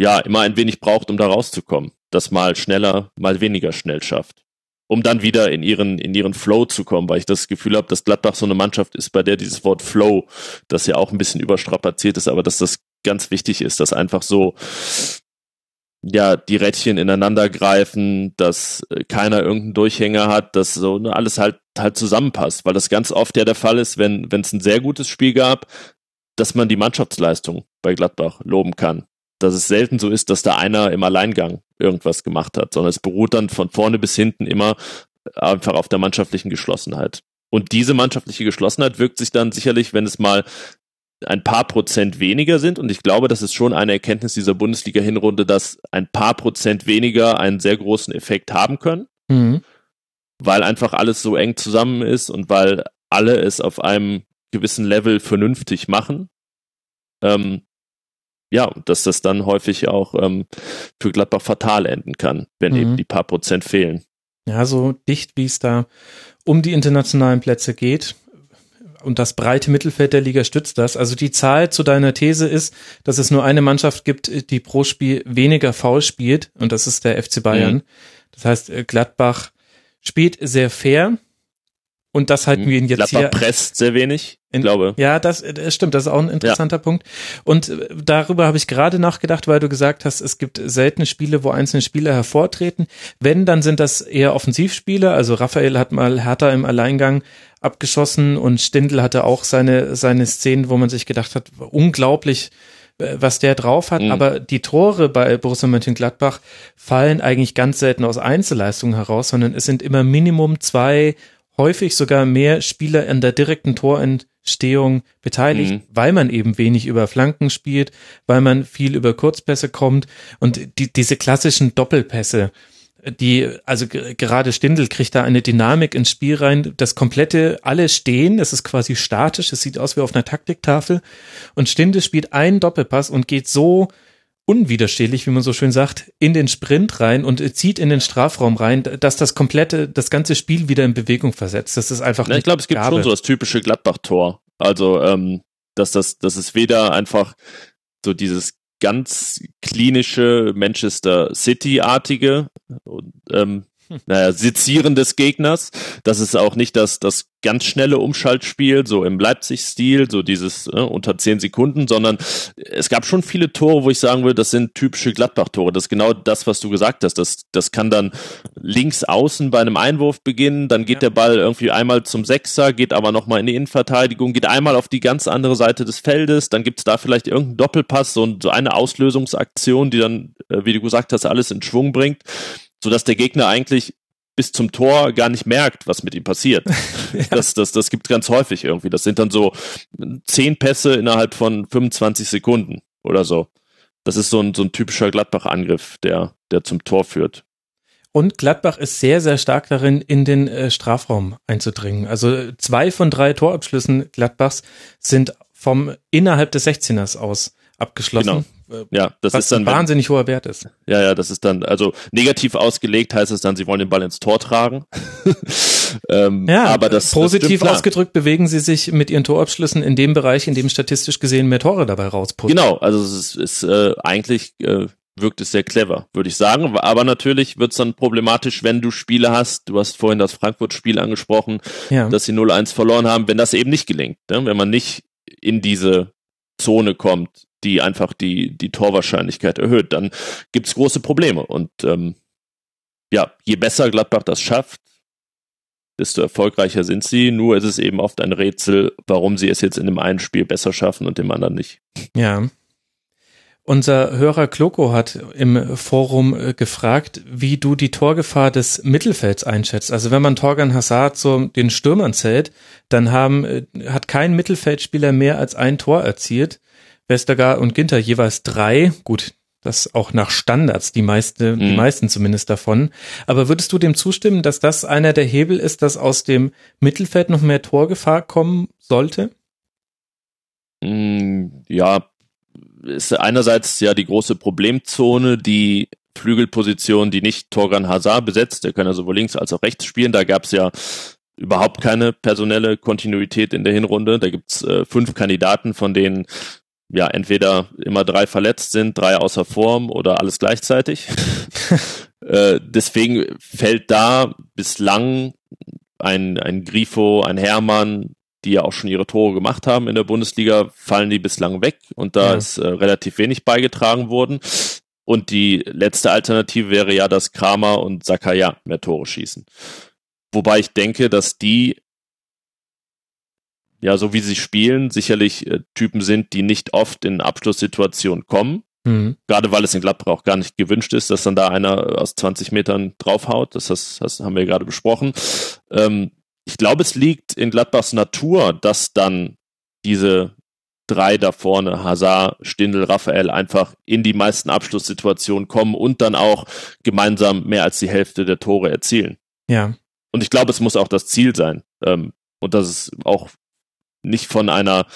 ja immer ein wenig braucht, um da rauszukommen. Das mal schneller, mal weniger schnell schafft um dann wieder in ihren, in ihren Flow zu kommen, weil ich das Gefühl habe, dass Gladbach so eine Mannschaft ist, bei der dieses Wort Flow, das ja auch ein bisschen überstrapaziert ist, aber dass das ganz wichtig ist, dass einfach so, ja, die Rädchen ineinander greifen, dass äh, keiner irgendeinen Durchhänger hat, dass so ne, alles halt halt zusammenpasst, weil das ganz oft ja der Fall ist, wenn wenn es ein sehr gutes Spiel gab, dass man die Mannschaftsleistung bei Gladbach loben kann. Dass es selten so ist, dass da einer im Alleingang irgendwas gemacht hat, sondern es beruht dann von vorne bis hinten immer einfach auf der mannschaftlichen Geschlossenheit. Und diese mannschaftliche Geschlossenheit wirkt sich dann sicherlich, wenn es mal ein paar Prozent weniger sind. Und ich glaube, das ist schon eine Erkenntnis dieser Bundesliga-Hinrunde, dass ein paar Prozent weniger einen sehr großen Effekt haben können, mhm. weil einfach alles so eng zusammen ist und weil alle es auf einem gewissen Level vernünftig machen. Ähm, ja, dass das dann häufig auch ähm, für Gladbach fatal enden kann, wenn mhm. eben die paar Prozent fehlen. Ja, so dicht wie es da um die internationalen Plätze geht. Und das breite Mittelfeld der Liga stützt das. Also die Zahl zu deiner These ist, dass es nur eine Mannschaft gibt, die pro Spiel weniger faul spielt. Und das ist der FC Bayern. Mhm. Das heißt, Gladbach spielt sehr fair und das halten mhm. wir ihn jetzt Gladbach hier. presst sehr wenig, in, glaube. Ja, das, das stimmt, das ist auch ein interessanter ja. Punkt. Und äh, darüber habe ich gerade nachgedacht, weil du gesagt hast, es gibt seltene Spiele, wo einzelne Spieler hervortreten. Wenn, dann sind das eher Offensivspiele. Also Raphael hat mal Hertha im Alleingang abgeschossen und Stindl hatte auch seine, seine Szenen, wo man sich gedacht hat, unglaublich, äh, was der drauf hat, mhm. aber die Tore bei Borussia Mönchengladbach fallen eigentlich ganz selten aus Einzelleistungen heraus, sondern es sind immer Minimum zwei häufig sogar mehr Spieler an der direkten Torentstehung beteiligt, mhm. weil man eben wenig über Flanken spielt, weil man viel über Kurzpässe kommt. Und die, diese klassischen Doppelpässe, die, also gerade Stindel kriegt da eine Dynamik ins Spiel rein, das komplette, alle stehen, es ist quasi statisch, es sieht aus wie auf einer Taktiktafel. Und Stindel spielt einen Doppelpass und geht so unwiderstehlich, wie man so schön sagt, in den Sprint rein und zieht in den Strafraum rein, dass das komplette, das ganze Spiel wieder in Bewegung versetzt. Das ist einfach. Ja, ich glaube, es gibt Gabe. schon so das typische Gladbach-Tor. Also, ähm, dass das, das ist weder einfach so dieses ganz klinische Manchester City-artige, ähm, naja, Sezieren des Gegners. Das ist auch nicht das, das ganz schnelle Umschaltspiel, so im Leipzig-Stil, so dieses äh, unter zehn Sekunden, sondern es gab schon viele Tore, wo ich sagen würde, das sind typische Gladbach-Tore. Das ist genau das, was du gesagt hast. Das, das kann dann links außen bei einem Einwurf beginnen, dann geht ja. der Ball irgendwie einmal zum Sechser, geht aber nochmal in die Innenverteidigung, geht einmal auf die ganz andere Seite des Feldes, dann gibt's da vielleicht irgendeinen Doppelpass, so, so eine Auslösungsaktion, die dann, äh, wie du gesagt hast, alles in Schwung bringt sodass der Gegner eigentlich bis zum Tor gar nicht merkt, was mit ihm passiert. ja. Das, das, das gibt ganz häufig irgendwie. Das sind dann so zehn Pässe innerhalb von 25 Sekunden oder so. Das ist so ein, so ein typischer Gladbach-Angriff, der, der zum Tor führt. Und Gladbach ist sehr, sehr stark darin, in den äh, Strafraum einzudringen. Also zwei von drei Torabschlüssen Gladbachs sind vom innerhalb des 16ers aus abgeschlossen. Genau. Äh, ja, das was ist dann ein wahnsinnig hoher Wert ist. Ja, ja, das ist dann also negativ ausgelegt heißt es dann, sie wollen den Ball ins Tor tragen. ähm, ja, aber das positiv das ausgedrückt bewegen sie sich mit ihren Torabschlüssen in dem Bereich, in dem statistisch gesehen mehr Tore dabei rausputzen. Genau, also es ist, ist äh, eigentlich äh, wirkt es sehr clever, würde ich sagen. Aber natürlich wird es dann problematisch, wenn du Spiele hast. Du hast vorhin das Frankfurt-Spiel angesprochen, ja. dass sie 0-1 verloren haben, wenn das eben nicht gelingt. Ne? Wenn man nicht in diese Zone kommt, die einfach die, die Torwahrscheinlichkeit erhöht, dann gibt's große Probleme. Und ähm, ja, je besser Gladbach das schafft, desto erfolgreicher sind sie. Nur ist es eben oft ein Rätsel, warum sie es jetzt in dem einen Spiel besser schaffen und dem anderen nicht. Ja. Unser Hörer Kloko hat im Forum äh, gefragt, wie du die Torgefahr des Mittelfelds einschätzt. Also wenn man Torgan Hazard zu den Stürmern zählt, dann haben, äh, hat kein Mittelfeldspieler mehr als ein Tor erzielt. Westergaard und Ginter jeweils drei. Gut, das auch nach Standards, die meiste, mhm. die meisten zumindest davon. Aber würdest du dem zustimmen, dass das einer der Hebel ist, dass aus dem Mittelfeld noch mehr Torgefahr kommen sollte? Mm, ja, ist einerseits ja die große Problemzone, die Flügelposition, die nicht Torgan Hazard besetzt. Der kann ja sowohl links als auch rechts spielen. Da gab es ja überhaupt keine personelle Kontinuität in der Hinrunde. Da gibt's äh, fünf Kandidaten, von denen ja entweder immer drei verletzt sind, drei außer Form oder alles gleichzeitig. äh, deswegen fällt da bislang ein, ein Grifo, ein Hermann, die ja auch schon ihre Tore gemacht haben in der Bundesliga, fallen die bislang weg und da ja. ist äh, relativ wenig beigetragen worden. Und die letzte Alternative wäre ja, dass Kramer und Sakaya mehr Tore schießen. Wobei ich denke, dass die, ja, so wie sie spielen, sicherlich äh, Typen sind, die nicht oft in Abschlusssituationen kommen. Mhm. Gerade weil es in Gladbach auch gar nicht gewünscht ist, dass dann da einer aus 20 Metern draufhaut. Das, das, das haben wir gerade besprochen. Ähm, ich glaube, es liegt in Gladbachs Natur, dass dann diese drei da vorne, Hazard, Stindel, Raphael, einfach in die meisten Abschlusssituationen kommen und dann auch gemeinsam mehr als die Hälfte der Tore erzielen. Ja. Und ich glaube, es muss auch das Ziel sein. Ähm, und dass es auch nicht von einer,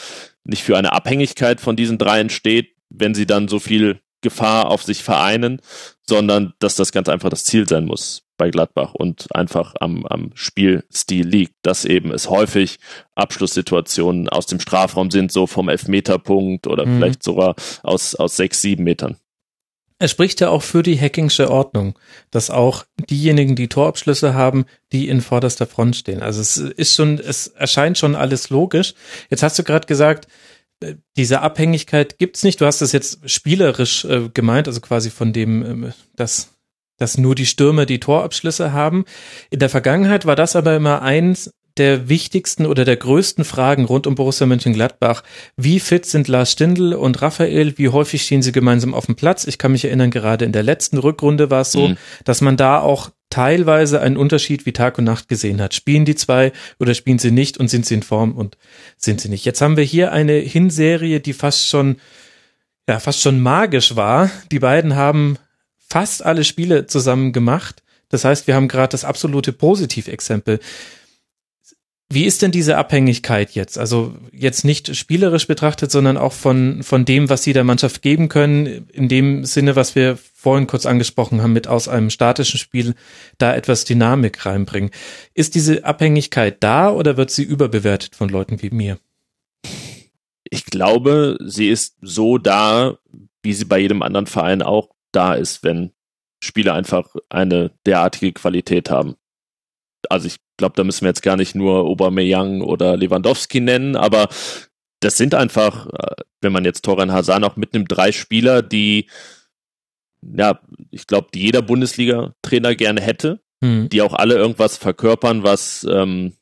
nicht für eine Abhängigkeit von diesen drei entsteht, wenn sie dann so viel Gefahr auf sich vereinen, sondern dass das ganz einfach das Ziel sein muss bei Gladbach und einfach am, am Spielstil liegt, dass eben es häufig Abschlusssituationen aus dem Strafraum sind, so vom Elfmeterpunkt oder mhm. vielleicht sogar aus, aus sechs, sieben Metern. Er spricht ja auch für die Hackingsche Ordnung, dass auch diejenigen, die Torabschlüsse haben, die in vorderster Front stehen. Also es ist schon, es erscheint schon alles logisch. Jetzt hast du gerade gesagt, äh, diese Abhängigkeit gibt's nicht. Du hast das jetzt spielerisch äh, gemeint, also quasi von dem, äh, dass dass nur die Stürmer die Torabschlüsse haben. In der Vergangenheit war das aber immer eins der wichtigsten oder der größten Fragen rund um Borussia Mönchengladbach. Wie fit sind Lars Stindl und Raphael? Wie häufig stehen sie gemeinsam auf dem Platz? Ich kann mich erinnern, gerade in der letzten Rückrunde war es so, mhm. dass man da auch teilweise einen Unterschied wie Tag und Nacht gesehen hat. Spielen die zwei oder spielen sie nicht und sind sie in Form und sind sie nicht? Jetzt haben wir hier eine Hinserie, die fast schon, ja, fast schon magisch war. Die beiden haben fast alle Spiele zusammen gemacht. Das heißt, wir haben gerade das absolute Positivexempel. Wie ist denn diese Abhängigkeit jetzt? Also jetzt nicht spielerisch betrachtet, sondern auch von, von dem, was sie der Mannschaft geben können, in dem Sinne, was wir vorhin kurz angesprochen haben, mit aus einem statischen Spiel da etwas Dynamik reinbringen. Ist diese Abhängigkeit da oder wird sie überbewertet von Leuten wie mir? Ich glaube, sie ist so da, wie sie bei jedem anderen Verein auch da ist, wenn Spieler einfach eine derartige Qualität haben. Also ich glaube, da müssen wir jetzt gar nicht nur Aubameyang oder Lewandowski nennen, aber das sind einfach, äh, wenn man jetzt Toran Hazard noch mitnimmt, drei Spieler, die, ja, ich glaube, die jeder Bundesliga-Trainer gerne hätte, mhm. die auch alle irgendwas verkörpern, was ähm,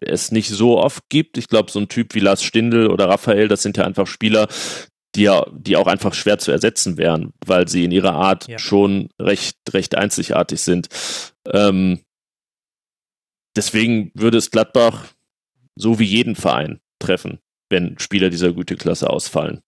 es nicht so oft gibt. Ich glaube, so ein Typ wie Lars Stindl oder Raphael, das sind ja einfach Spieler, die ja, die auch einfach schwer zu ersetzen wären, weil sie in ihrer Art ja. schon recht, recht einzigartig sind. Ähm, deswegen würde es Gladbach so wie jeden Verein treffen, wenn Spieler dieser Güteklasse ausfallen.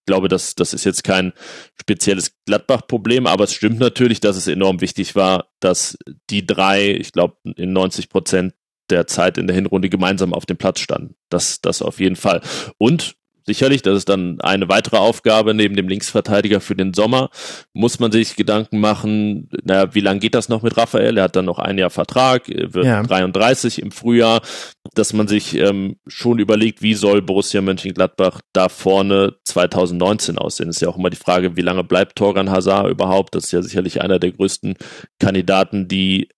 Ich glaube, das, das ist jetzt kein spezielles Gladbach-Problem, aber es stimmt natürlich, dass es enorm wichtig war, dass die drei, ich glaube, in 90 Prozent der Zeit in der Hinrunde gemeinsam auf dem Platz standen. Das, das auf jeden Fall. Und Sicherlich, das ist dann eine weitere Aufgabe neben dem Linksverteidiger für den Sommer. Muss man sich Gedanken machen, naja, wie lange geht das noch mit Raphael? Er hat dann noch ein Jahr Vertrag, wird ja. 33 im Frühjahr, dass man sich ähm, schon überlegt, wie soll Borussia Mönchengladbach da vorne 2019 aussehen. Das ist ja auch immer die Frage, wie lange bleibt Torgan Hazard überhaupt? Das ist ja sicherlich einer der größten Kandidaten, die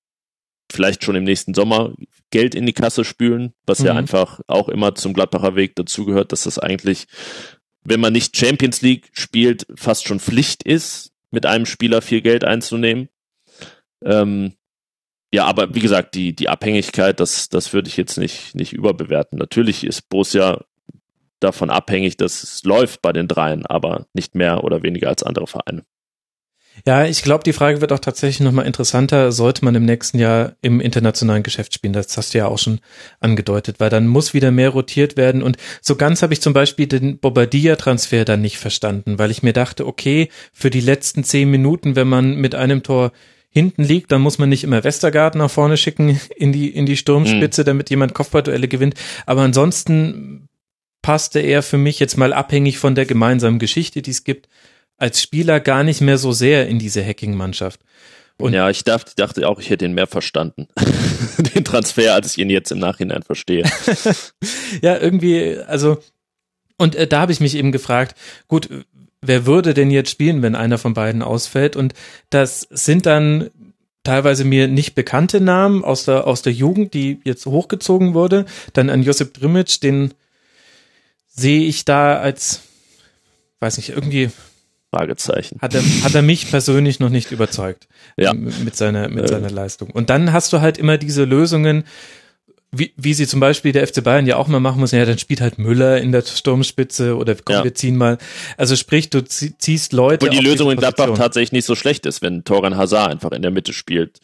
vielleicht schon im nächsten Sommer Geld in die Kasse spülen, was mhm. ja einfach auch immer zum Gladbacher Weg dazugehört, dass das eigentlich, wenn man nicht Champions League spielt, fast schon Pflicht ist, mit einem Spieler viel Geld einzunehmen. Ähm, ja, aber wie gesagt, die, die Abhängigkeit, das, das würde ich jetzt nicht, nicht überbewerten. Natürlich ist Borussia davon abhängig, dass es läuft bei den dreien, aber nicht mehr oder weniger als andere Vereine. Ja, ich glaube, die Frage wird auch tatsächlich nochmal interessanter, sollte man im nächsten Jahr im internationalen Geschäft spielen. Das hast du ja auch schon angedeutet, weil dann muss wieder mehr rotiert werden. Und so ganz habe ich zum Beispiel den Bobadilla-Transfer dann nicht verstanden, weil ich mir dachte, okay, für die letzten zehn Minuten, wenn man mit einem Tor hinten liegt, dann muss man nicht immer Westergaard nach vorne schicken in die, in die Sturmspitze, mhm. damit jemand Kopfballduelle gewinnt. Aber ansonsten passte er für mich jetzt mal abhängig von der gemeinsamen Geschichte, die es gibt, als Spieler gar nicht mehr so sehr in diese Hacking-Mannschaft. Und ja, ich dachte, dachte auch, ich hätte ihn mehr verstanden. Den Transfer, als ich ihn jetzt im Nachhinein verstehe. ja, irgendwie, also, und äh, da habe ich mich eben gefragt, gut, wer würde denn jetzt spielen, wenn einer von beiden ausfällt? Und das sind dann teilweise mir nicht bekannte Namen aus der, aus der Jugend, die jetzt hochgezogen wurde. Dann an Josip Drimic, den sehe ich da als, weiß nicht, irgendwie Fragezeichen. Hat er, hat er mich persönlich noch nicht überzeugt ja. mit seiner, mit äh. seiner Leistung. Und dann hast du halt immer diese Lösungen, wie, wie sie zum Beispiel der FC Bayern ja auch mal machen muss, ja, dann spielt halt Müller in der Sturmspitze oder komm, ja. wir ziehen mal. Also sprich, du ziehst Leute. Wo die Lösung in Gladbach tatsächlich nicht so schlecht ist, wenn Toran Hazard einfach in der Mitte spielt.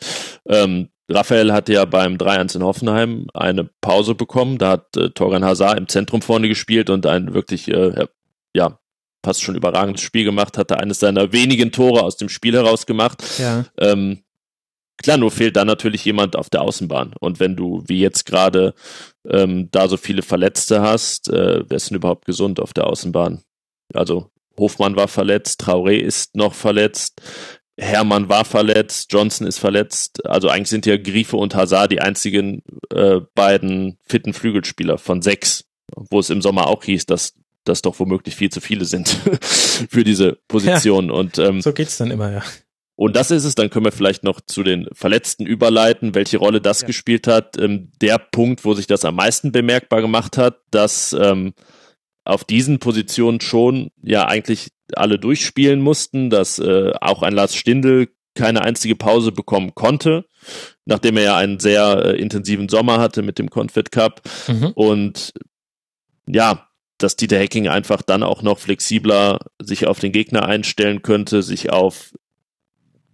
Ähm, Raphael hatte ja beim 3-1 in Hoffenheim eine Pause bekommen. Da hat äh, Torgan Hazard im Zentrum vorne gespielt und ein wirklich, äh, ja, fast schon überragendes Spiel gemacht, hatte eines seiner wenigen Tore aus dem Spiel heraus gemacht. Ja. Ähm, klar, nur fehlt da natürlich jemand auf der Außenbahn. Und wenn du, wie jetzt gerade, ähm, da so viele Verletzte hast, äh, wer ist denn überhaupt gesund auf der Außenbahn? Also Hofmann war verletzt, Traoré ist noch verletzt, Hermann war verletzt, Johnson ist verletzt. Also eigentlich sind ja Griefe und Hazard die einzigen äh, beiden fitten Flügelspieler von sechs, wo es im Sommer auch hieß, dass das doch womöglich viel zu viele sind für diese Position. Ja, und ähm, so geht's dann immer, ja. Und das ist es, dann können wir vielleicht noch zu den Verletzten überleiten, welche Rolle das ja. gespielt hat. Ähm, der Punkt, wo sich das am meisten bemerkbar gemacht hat, dass ähm, auf diesen Positionen schon ja eigentlich alle durchspielen mussten, dass äh, auch ein Lars Stindl keine einzige Pause bekommen konnte, nachdem er ja einen sehr äh, intensiven Sommer hatte mit dem Confed Cup. Mhm. Und ja, dass Dieter Hacking einfach dann auch noch flexibler sich auf den Gegner einstellen könnte, sich auf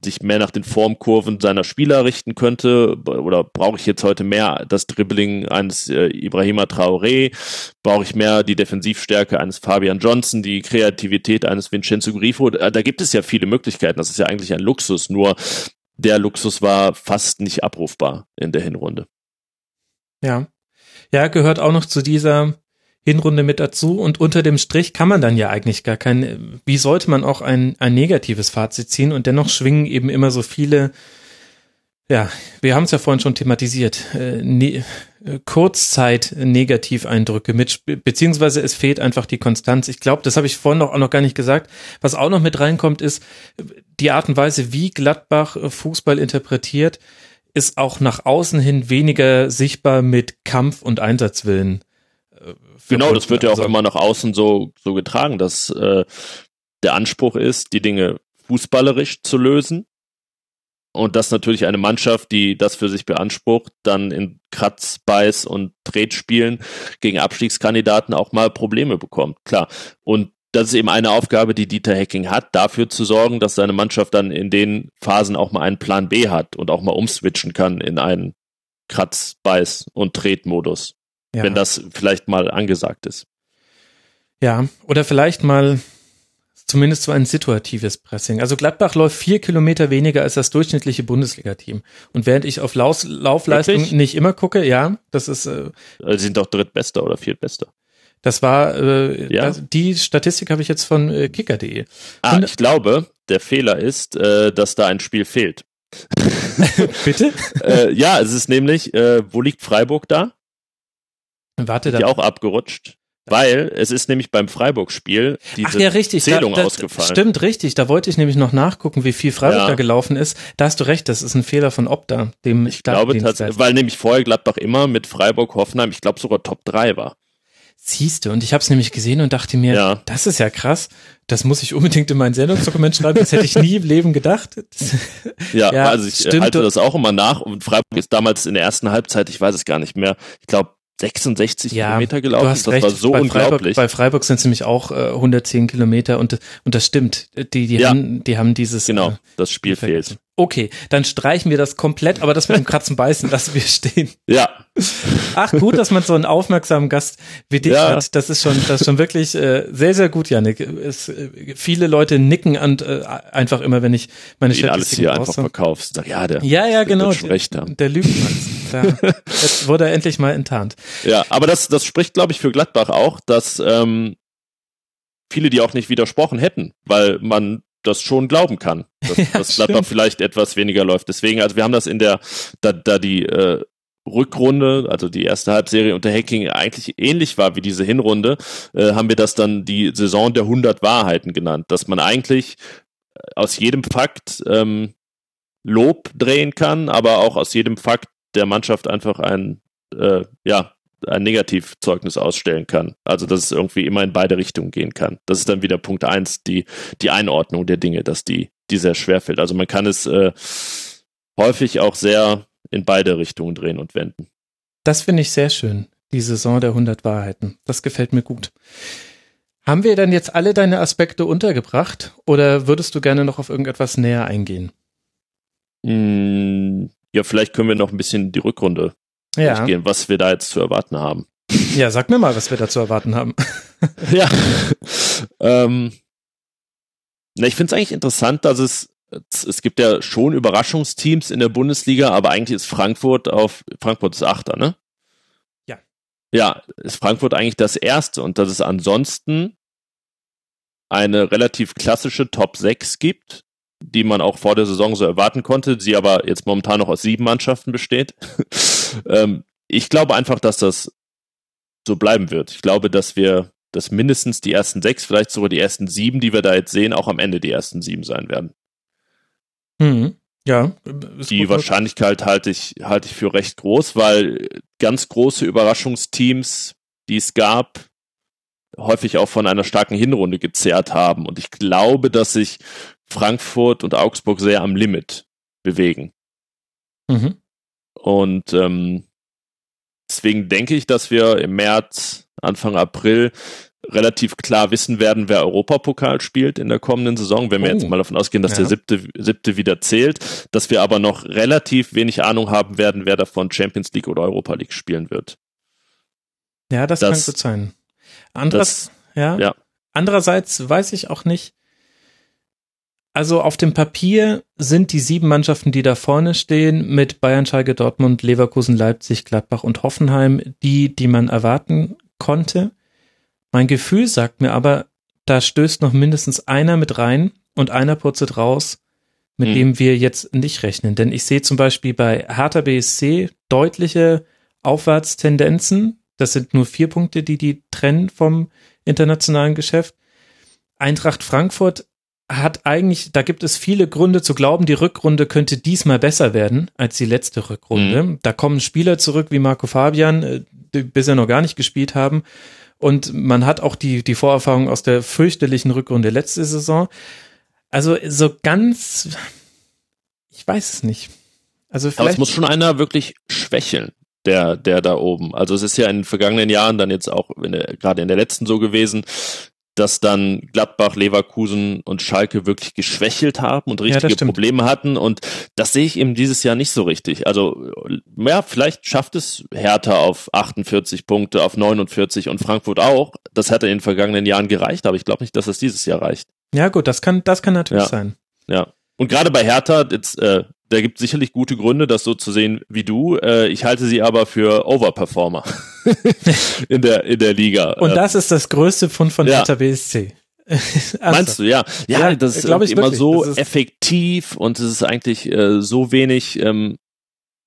sich mehr nach den Formkurven seiner Spieler richten könnte? Oder brauche ich jetzt heute mehr das Dribbling eines äh, Ibrahima Traoré? Brauche ich mehr die Defensivstärke eines Fabian Johnson, die Kreativität eines Vincenzo Grifo? Da, gibt es ja viele Möglichkeiten. Das ist ja eigentlich ein Luxus. Nur der Luxus war fast nicht abrufbar in der Hinrunde. Ja. Ja, gehört auch noch zu dieser Hinrunde mit dazu und unter dem Strich kann man dann ja eigentlich gar kein, wie sollte man auch ein, ein negatives Fazit ziehen und dennoch schwingen eben immer so viele, ja, wir haben es ja vorhin schon thematisiert, äh, ne, Kurzzeit-Negativeindrücke mit, beziehungsweise es fehlt einfach die Konstanz. Ich glaube, das habe ich vorhin noch, auch noch gar nicht gesagt. Was auch noch mit reinkommt, ist die Art und Weise, wie Gladbach Fußball interpretiert, ist auch nach außen hin weniger sichtbar mit Kampf und Einsatzwillen Genau, das wird ja auch also, immer nach außen so, so getragen, dass äh, der Anspruch ist, die Dinge fußballerisch zu lösen. Und dass natürlich eine Mannschaft, die das für sich beansprucht, dann in Kratz, Beiß und Tretspielen gegen Abstiegskandidaten auch mal Probleme bekommt. Klar. Und das ist eben eine Aufgabe, die Dieter Hecking hat, dafür zu sorgen, dass seine Mannschaft dann in den Phasen auch mal einen Plan B hat und auch mal umswitchen kann in einen Kratz, Beiß und Tretmodus ja. wenn das vielleicht mal angesagt ist. Ja, oder vielleicht mal zumindest so ein situatives Pressing. Also Gladbach läuft vier Kilometer weniger als das durchschnittliche Bundesliga-Team. Und während ich auf Lauf Laufleistung Wirklich? nicht immer gucke, ja, das ist. Äh, Sie sind doch drittbester oder viertbester. Das war äh, ja. das, die Statistik habe ich jetzt von äh, kicker.de. Ah, ich glaube, der Fehler ist, äh, dass da ein Spiel fehlt. Bitte? äh, ja, es ist nämlich, äh, wo liegt Freiburg da? Warte, da. auch abgerutscht. Weil es ist nämlich beim Freiburg-Spiel diese Ach ja, richtig. Zählung da, da, ausgefallen. Stimmt, richtig. Da wollte ich nämlich noch nachgucken, wie viel Freiburg ja. da gelaufen ist. Da hast du recht, das ist ein Fehler von Opta, dem Ich glaube tatsächlich, weil nämlich vorher Gladbach immer mit Freiburg, Hoffenheim, ich glaube sogar Top 3 war. Siehste, und ich habe es nämlich gesehen und dachte mir, Ja. das ist ja krass. Das muss ich unbedingt in mein Sendungsdokument schreiben. Das hätte ich nie im Leben gedacht. Ja, Ja, also ich stimmt. halte das auch immer nach. Und Freiburg ist damals in der ersten Halbzeit, ich weiß es gar nicht mehr, ich glaube 66 Ja, Kilometer du gelaufen. hast das recht. war so bei Freiburg, unglaublich. bei Freiburg sind es nämlich auch äh, 110 Kilometer und und das stimmt. Die die Ja. haben die haben dieses genau, äh, das Spiel fehlt. Okay, dann streichen wir das komplett, aber das mit dem Kratzen beißen lassen wir stehen. Ja, Ach, gut, dass man so einen aufmerksamen Gast wie dich Ja. hat. Das ist schon, das ist schon wirklich äh, sehr, sehr gut, Janik. Es, äh, viele Leute nicken und äh, einfach immer, wenn ich meine ihn alles Statistiken hier einfach verkaufst. Sag, ja, der, Ja, ja, genau. haben. Der Lügenmax. Da jetzt wurde er endlich mal enttarnt. Ja, aber das, das spricht, glaube ich, für Gladbach auch, dass ähm, viele die auch nicht widersprochen hätten, weil man das schon glauben kann, dass, Ja, dass Gladbach vielleicht etwas weniger läuft. Deswegen, also wir haben das in der, da, da die äh, Rückrunde, also die erste Halbserie unter Hacking eigentlich ähnlich war wie diese Hinrunde, äh, haben wir das dann die Saison der 100 Wahrheiten genannt, dass man eigentlich äh, aus jedem Fakt ähm, Lob drehen kann, aber auch aus jedem Fakt der Mannschaft einfach ein, äh, ja, ein Negativzeugnis ausstellen kann. Also, dass es irgendwie immer in beide Richtungen gehen kann. Das ist dann wieder Punkt eins, die, die Einordnung der Dinge, dass die, die sehr schwer fällt. Also, man kann es äh, häufig auch sehr in beide Richtungen drehen und wenden. Das finde ich sehr schön. Die Saison der 100 Wahrheiten. Das gefällt mir gut. Haben wir dann jetzt alle deine Aspekte untergebracht oder würdest du gerne noch auf irgendetwas näher eingehen? Mm, ja, vielleicht können wir noch ein bisschen die Rückrunde Ja. durchgehen, was wir da jetzt zu erwarten haben. Ja, sag mir mal, was wir da zu erwarten haben. Ja. ähm, na, ich finde es eigentlich interessant, dass es, es, gibt ja schon Überraschungsteams in der Bundesliga, aber eigentlich ist Frankfurt auf, Frankfurt ist Achter, ne? Ja. Ja, ist Frankfurt eigentlich das Erste und dass es ansonsten eine relativ klassische Top 6 gibt, die man auch vor der Saison so erwarten konnte, sie aber jetzt momentan noch aus sieben Mannschaften besteht. ähm, ich glaube einfach, dass das so bleiben wird. Ich glaube, dass wir, dass mindestens die ersten sechs, vielleicht sogar die ersten sieben, die wir da jetzt sehen, auch am Ende die ersten sieben sein werden. Mhm. Ja. Die Wahrscheinlichkeit halte ich, halte ich für recht groß, weil ganz große Überraschungsteams, die es gab, häufig auch von einer starken Hinrunde gezerrt haben. Und ich glaube, dass sich Frankfurt und Augsburg sehr am Limit bewegen. Mhm. Und ähm, deswegen denke ich, dass wir im März, Anfang April relativ klar wissen werden, wer Europapokal spielt in der kommenden Saison, wenn wir Oh. jetzt mal davon ausgehen, dass Ja. der siebte, siebte wieder zählt, dass wir aber noch relativ wenig Ahnung haben werden, wer davon Champions League oder Europa League spielen wird. Ja, das, Das- kann gut sein. Anderes, ja. ja. Andererseits weiß ich auch nicht. Also auf dem Papier sind die sieben Mannschaften, die da vorne stehen, mit Bayern, Schalke, Dortmund, Leverkusen, Leipzig, Gladbach und Hoffenheim, die, die man erwarten konnte. Mein Gefühl sagt mir aber, da stößt noch mindestens einer mit rein und einer purzelt raus, mit Hm. dem wir jetzt nicht rechnen. Denn ich sehe zum Beispiel bei Hertha BSC deutliche Aufwärtstendenzen. Das sind nur vier Punkte, die die trennen vom internationalen Geschäft. Eintracht Frankfurt hat eigentlich, da gibt es viele Gründe zu glauben, die Rückrunde könnte diesmal besser werden als die letzte Rückrunde. Da kommen Spieler zurück wie Marco Fabian, äh, die bisher noch gar nicht gespielt haben. Und man hat auch die, die Vorerfahrung aus der fürchterlichen Rückrunde letzte Saison. Also so ganz, ich weiß es nicht. Also Aber es vielleicht muss schon einer wirklich schwächeln, der, der da oben. Also es ist ja in den vergangenen Jahren dann jetzt auch in der, gerade in der letzten so gewesen, dass dann Gladbach, Leverkusen und Schalke wirklich geschwächelt haben und richtige stimmt. Probleme hatten. Und das sehe ich eben dieses Jahr nicht so richtig. Also, ja, vielleicht schafft es Hertha auf 48 Punkte, auf 49 und Frankfurt auch. Das hat in den vergangenen Jahren gereicht, aber ich glaube nicht, dass es dieses Jahr reicht. ja gut, das kann, das kann natürlich Ja. sein. Ja. Und gerade bei Hertha, jetzt, äh, da gibt es sicherlich gute Gründe, das so zu sehen wie du. Äh, ich halte sie aber für Overperformer in der in der Liga. Und Äh, das ist das größte Pfund von ja. Hertha BSC. Meinst du, ja. Ja, Ja, das ist immer wirklich. so effektiv und es ist eigentlich äh, so wenig ähm,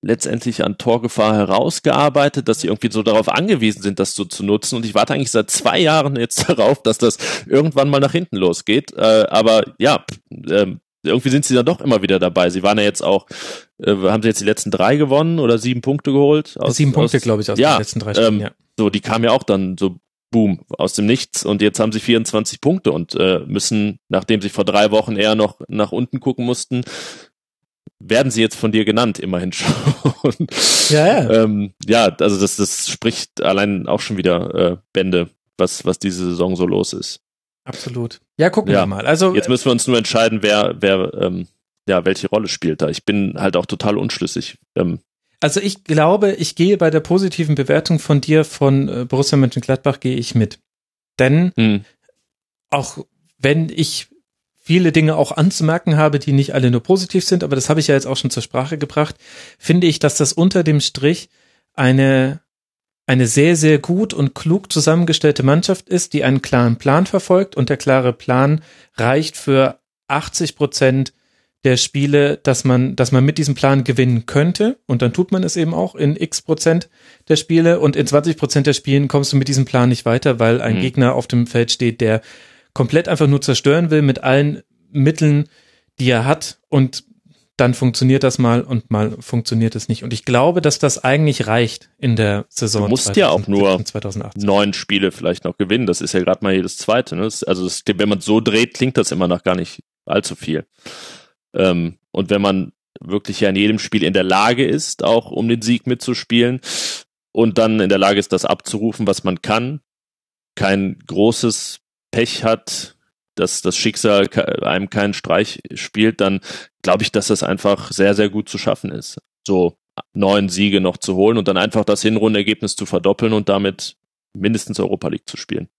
letztendlich an Torgefahr herausgearbeitet, dass sie irgendwie so darauf angewiesen sind, das so zu nutzen. Und ich warte eigentlich seit zwei Jahren jetzt darauf, dass das irgendwann mal nach hinten losgeht. Äh, aber ja, ähm, irgendwie sind sie dann doch immer wieder dabei. Sie waren ja jetzt auch, äh, haben sie jetzt die letzten drei gewonnen oder sieben Punkte geholt? Aus, Sieben Punkte, glaube ich, aus ja, den letzten drei Spielen, ähm, ja. So, die kamen ja auch dann so boom, aus dem Nichts und jetzt haben sie 24 Punkte und äh, müssen, nachdem sie vor drei Wochen eher noch nach unten gucken mussten, werden sie jetzt von dir genannt, immerhin schon. Ja, ja. ähm, ja, also das, das spricht allein auch schon wieder äh, Bände, was, was diese Saison so los ist. Absolut. Ja, gucken Ja. wir mal. Also Jetzt müssen wir uns nur entscheiden, wer, wer, ähm, ja, welche Rolle spielt da. Ich bin halt auch total unschlüssig. Ähm, Also ich glaube, ich gehe bei der positiven Bewertung von dir von äh, Borussia Mönchengladbach gehe ich mit. Denn hm, auch wenn ich viele Dinge auch anzumerken habe, die nicht alle nur positiv sind, aber das habe ich ja jetzt auch schon zur Sprache gebracht, finde ich, dass das unter dem Strich eine eine sehr, sehr gut und klug zusammengestellte Mannschaft ist, die einen klaren Plan verfolgt. Und der klare Plan reicht für 80 Prozent der Spiele, dass man, dass man mit diesem Plan gewinnen könnte. Und dann tut man es eben auch in x Prozent der Spiele. Und in 20 Prozent der Spielen kommst du mit diesem Plan nicht weiter, weil ein Mhm. Gegner auf dem Feld steht, der komplett einfach nur zerstören will mit allen Mitteln, die er hat. Und dann funktioniert das mal und mal funktioniert es nicht. Und ich glaube, dass das eigentlich reicht in der Saison. Du musst ja auch nur 2018. neun Spiele vielleicht noch gewinnen. Das ist ja gerade mal jedes zweite. Ne? Also das, wenn man so dreht, klingt das immer noch gar nicht allzu viel. Ähm, und wenn man wirklich ja in jedem Spiel in der Lage ist, auch um den Sieg mitzuspielen und dann in der Lage ist, das abzurufen, was man kann, kein großes Pech hat, dass das Schicksal einem keinen Streich spielt, dann glaube ich, dass das einfach sehr, sehr gut zu schaffen ist. So neun Siege noch zu holen und dann einfach das Hinrundenergebnis zu verdoppeln und damit mindestens Europa League zu spielen.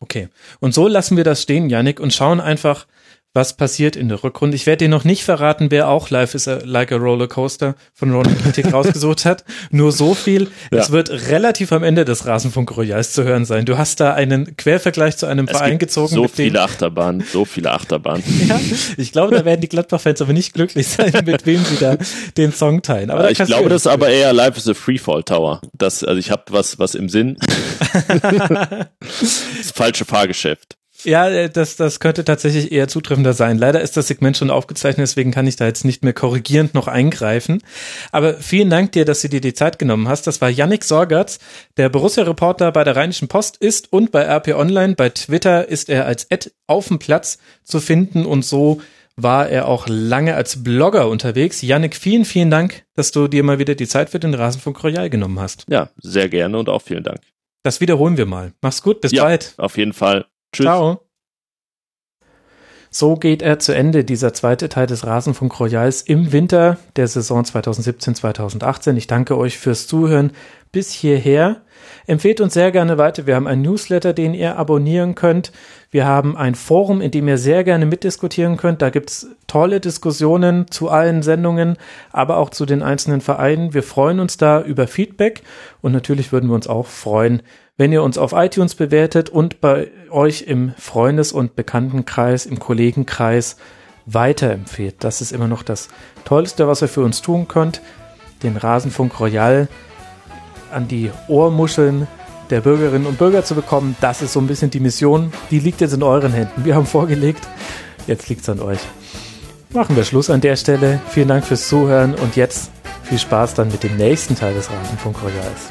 Okay. Und so lassen wir das stehen, Yannick, und schauen einfach, was passiert in der Rückrunde. Ich werde dir noch nicht verraten, wer auch Life is a, Like a Roller Coaster von Ron Kitik rausgesucht hat. Nur so viel. Ja. Es wird relativ am Ende des Rasenfunk Royals zu hören sein. Du hast da einen Quervergleich zu einem Es Verein gezogen. so dem- viele Achterbahnen, so viele Achterbahnen. Ja, ich glaube, da werden die Gladbach-Fans aber nicht glücklich sein, mit wem sie da den Song teilen. Aber da ich glaube, das ist aber eher Life is a Freefall Tower. Das, also ich habe was, was im Sinn. das falsche Fahrgeschäft. Ja, äh, das, das könnte tatsächlich eher zutreffender sein. Leider ist das Segment schon aufgezeichnet, deswegen kann ich da jetzt nicht mehr korrigierend noch eingreifen. Aber vielen Dank dir, dass du dir die Zeit genommen hast. Das war Yannick Sorgatz, der Borussia-Reporter bei der Rheinischen Post ist und bei RP Online. Bei Twitter ist er als Ad auf dem Platz zu finden und so war er auch lange als Blogger unterwegs. Yannick, vielen, vielen Dank, dass du dir mal wieder die Zeit für den Rasenfunk Royal genommen hast. Ja, sehr gerne und auch vielen Dank. Das wiederholen wir mal. Mach's gut, bis Ja. bald. Auf jeden Fall. Tschüss. Ciao. So geht er zu Ende, dieser zweite Teil des Rasenfunk Royals im Winter der Saison 2017-2018. Ich danke euch fürs Zuhören bis hierher. Empfehlt uns sehr gerne weiter. Wir haben einen Newsletter, den ihr abonnieren könnt. Wir haben ein Forum, in dem ihr sehr gerne mitdiskutieren könnt. Da gibt's tolle Diskussionen zu allen Sendungen, aber auch zu den einzelnen Vereinen. Wir freuen uns da über Feedback und natürlich würden wir uns auch freuen, wenn ihr uns auf iTunes bewertet und bei euch im Freundes- und Bekanntenkreis, im Kollegenkreis weiterempfehlt. Das ist immer noch das Tollste, was ihr für uns tun könnt. Den Rasenfunk Royal an die Ohrmuscheln der Bürgerinnen und Bürger zu bekommen, das ist so ein bisschen die Mission. Die liegt jetzt in euren Händen. Wir haben vorgelegt, jetzt liegt's an euch. Machen wir Schluss an der Stelle. Vielen Dank fürs Zuhören und jetzt viel Spaß dann mit dem nächsten Teil des Rasenfunk Royals.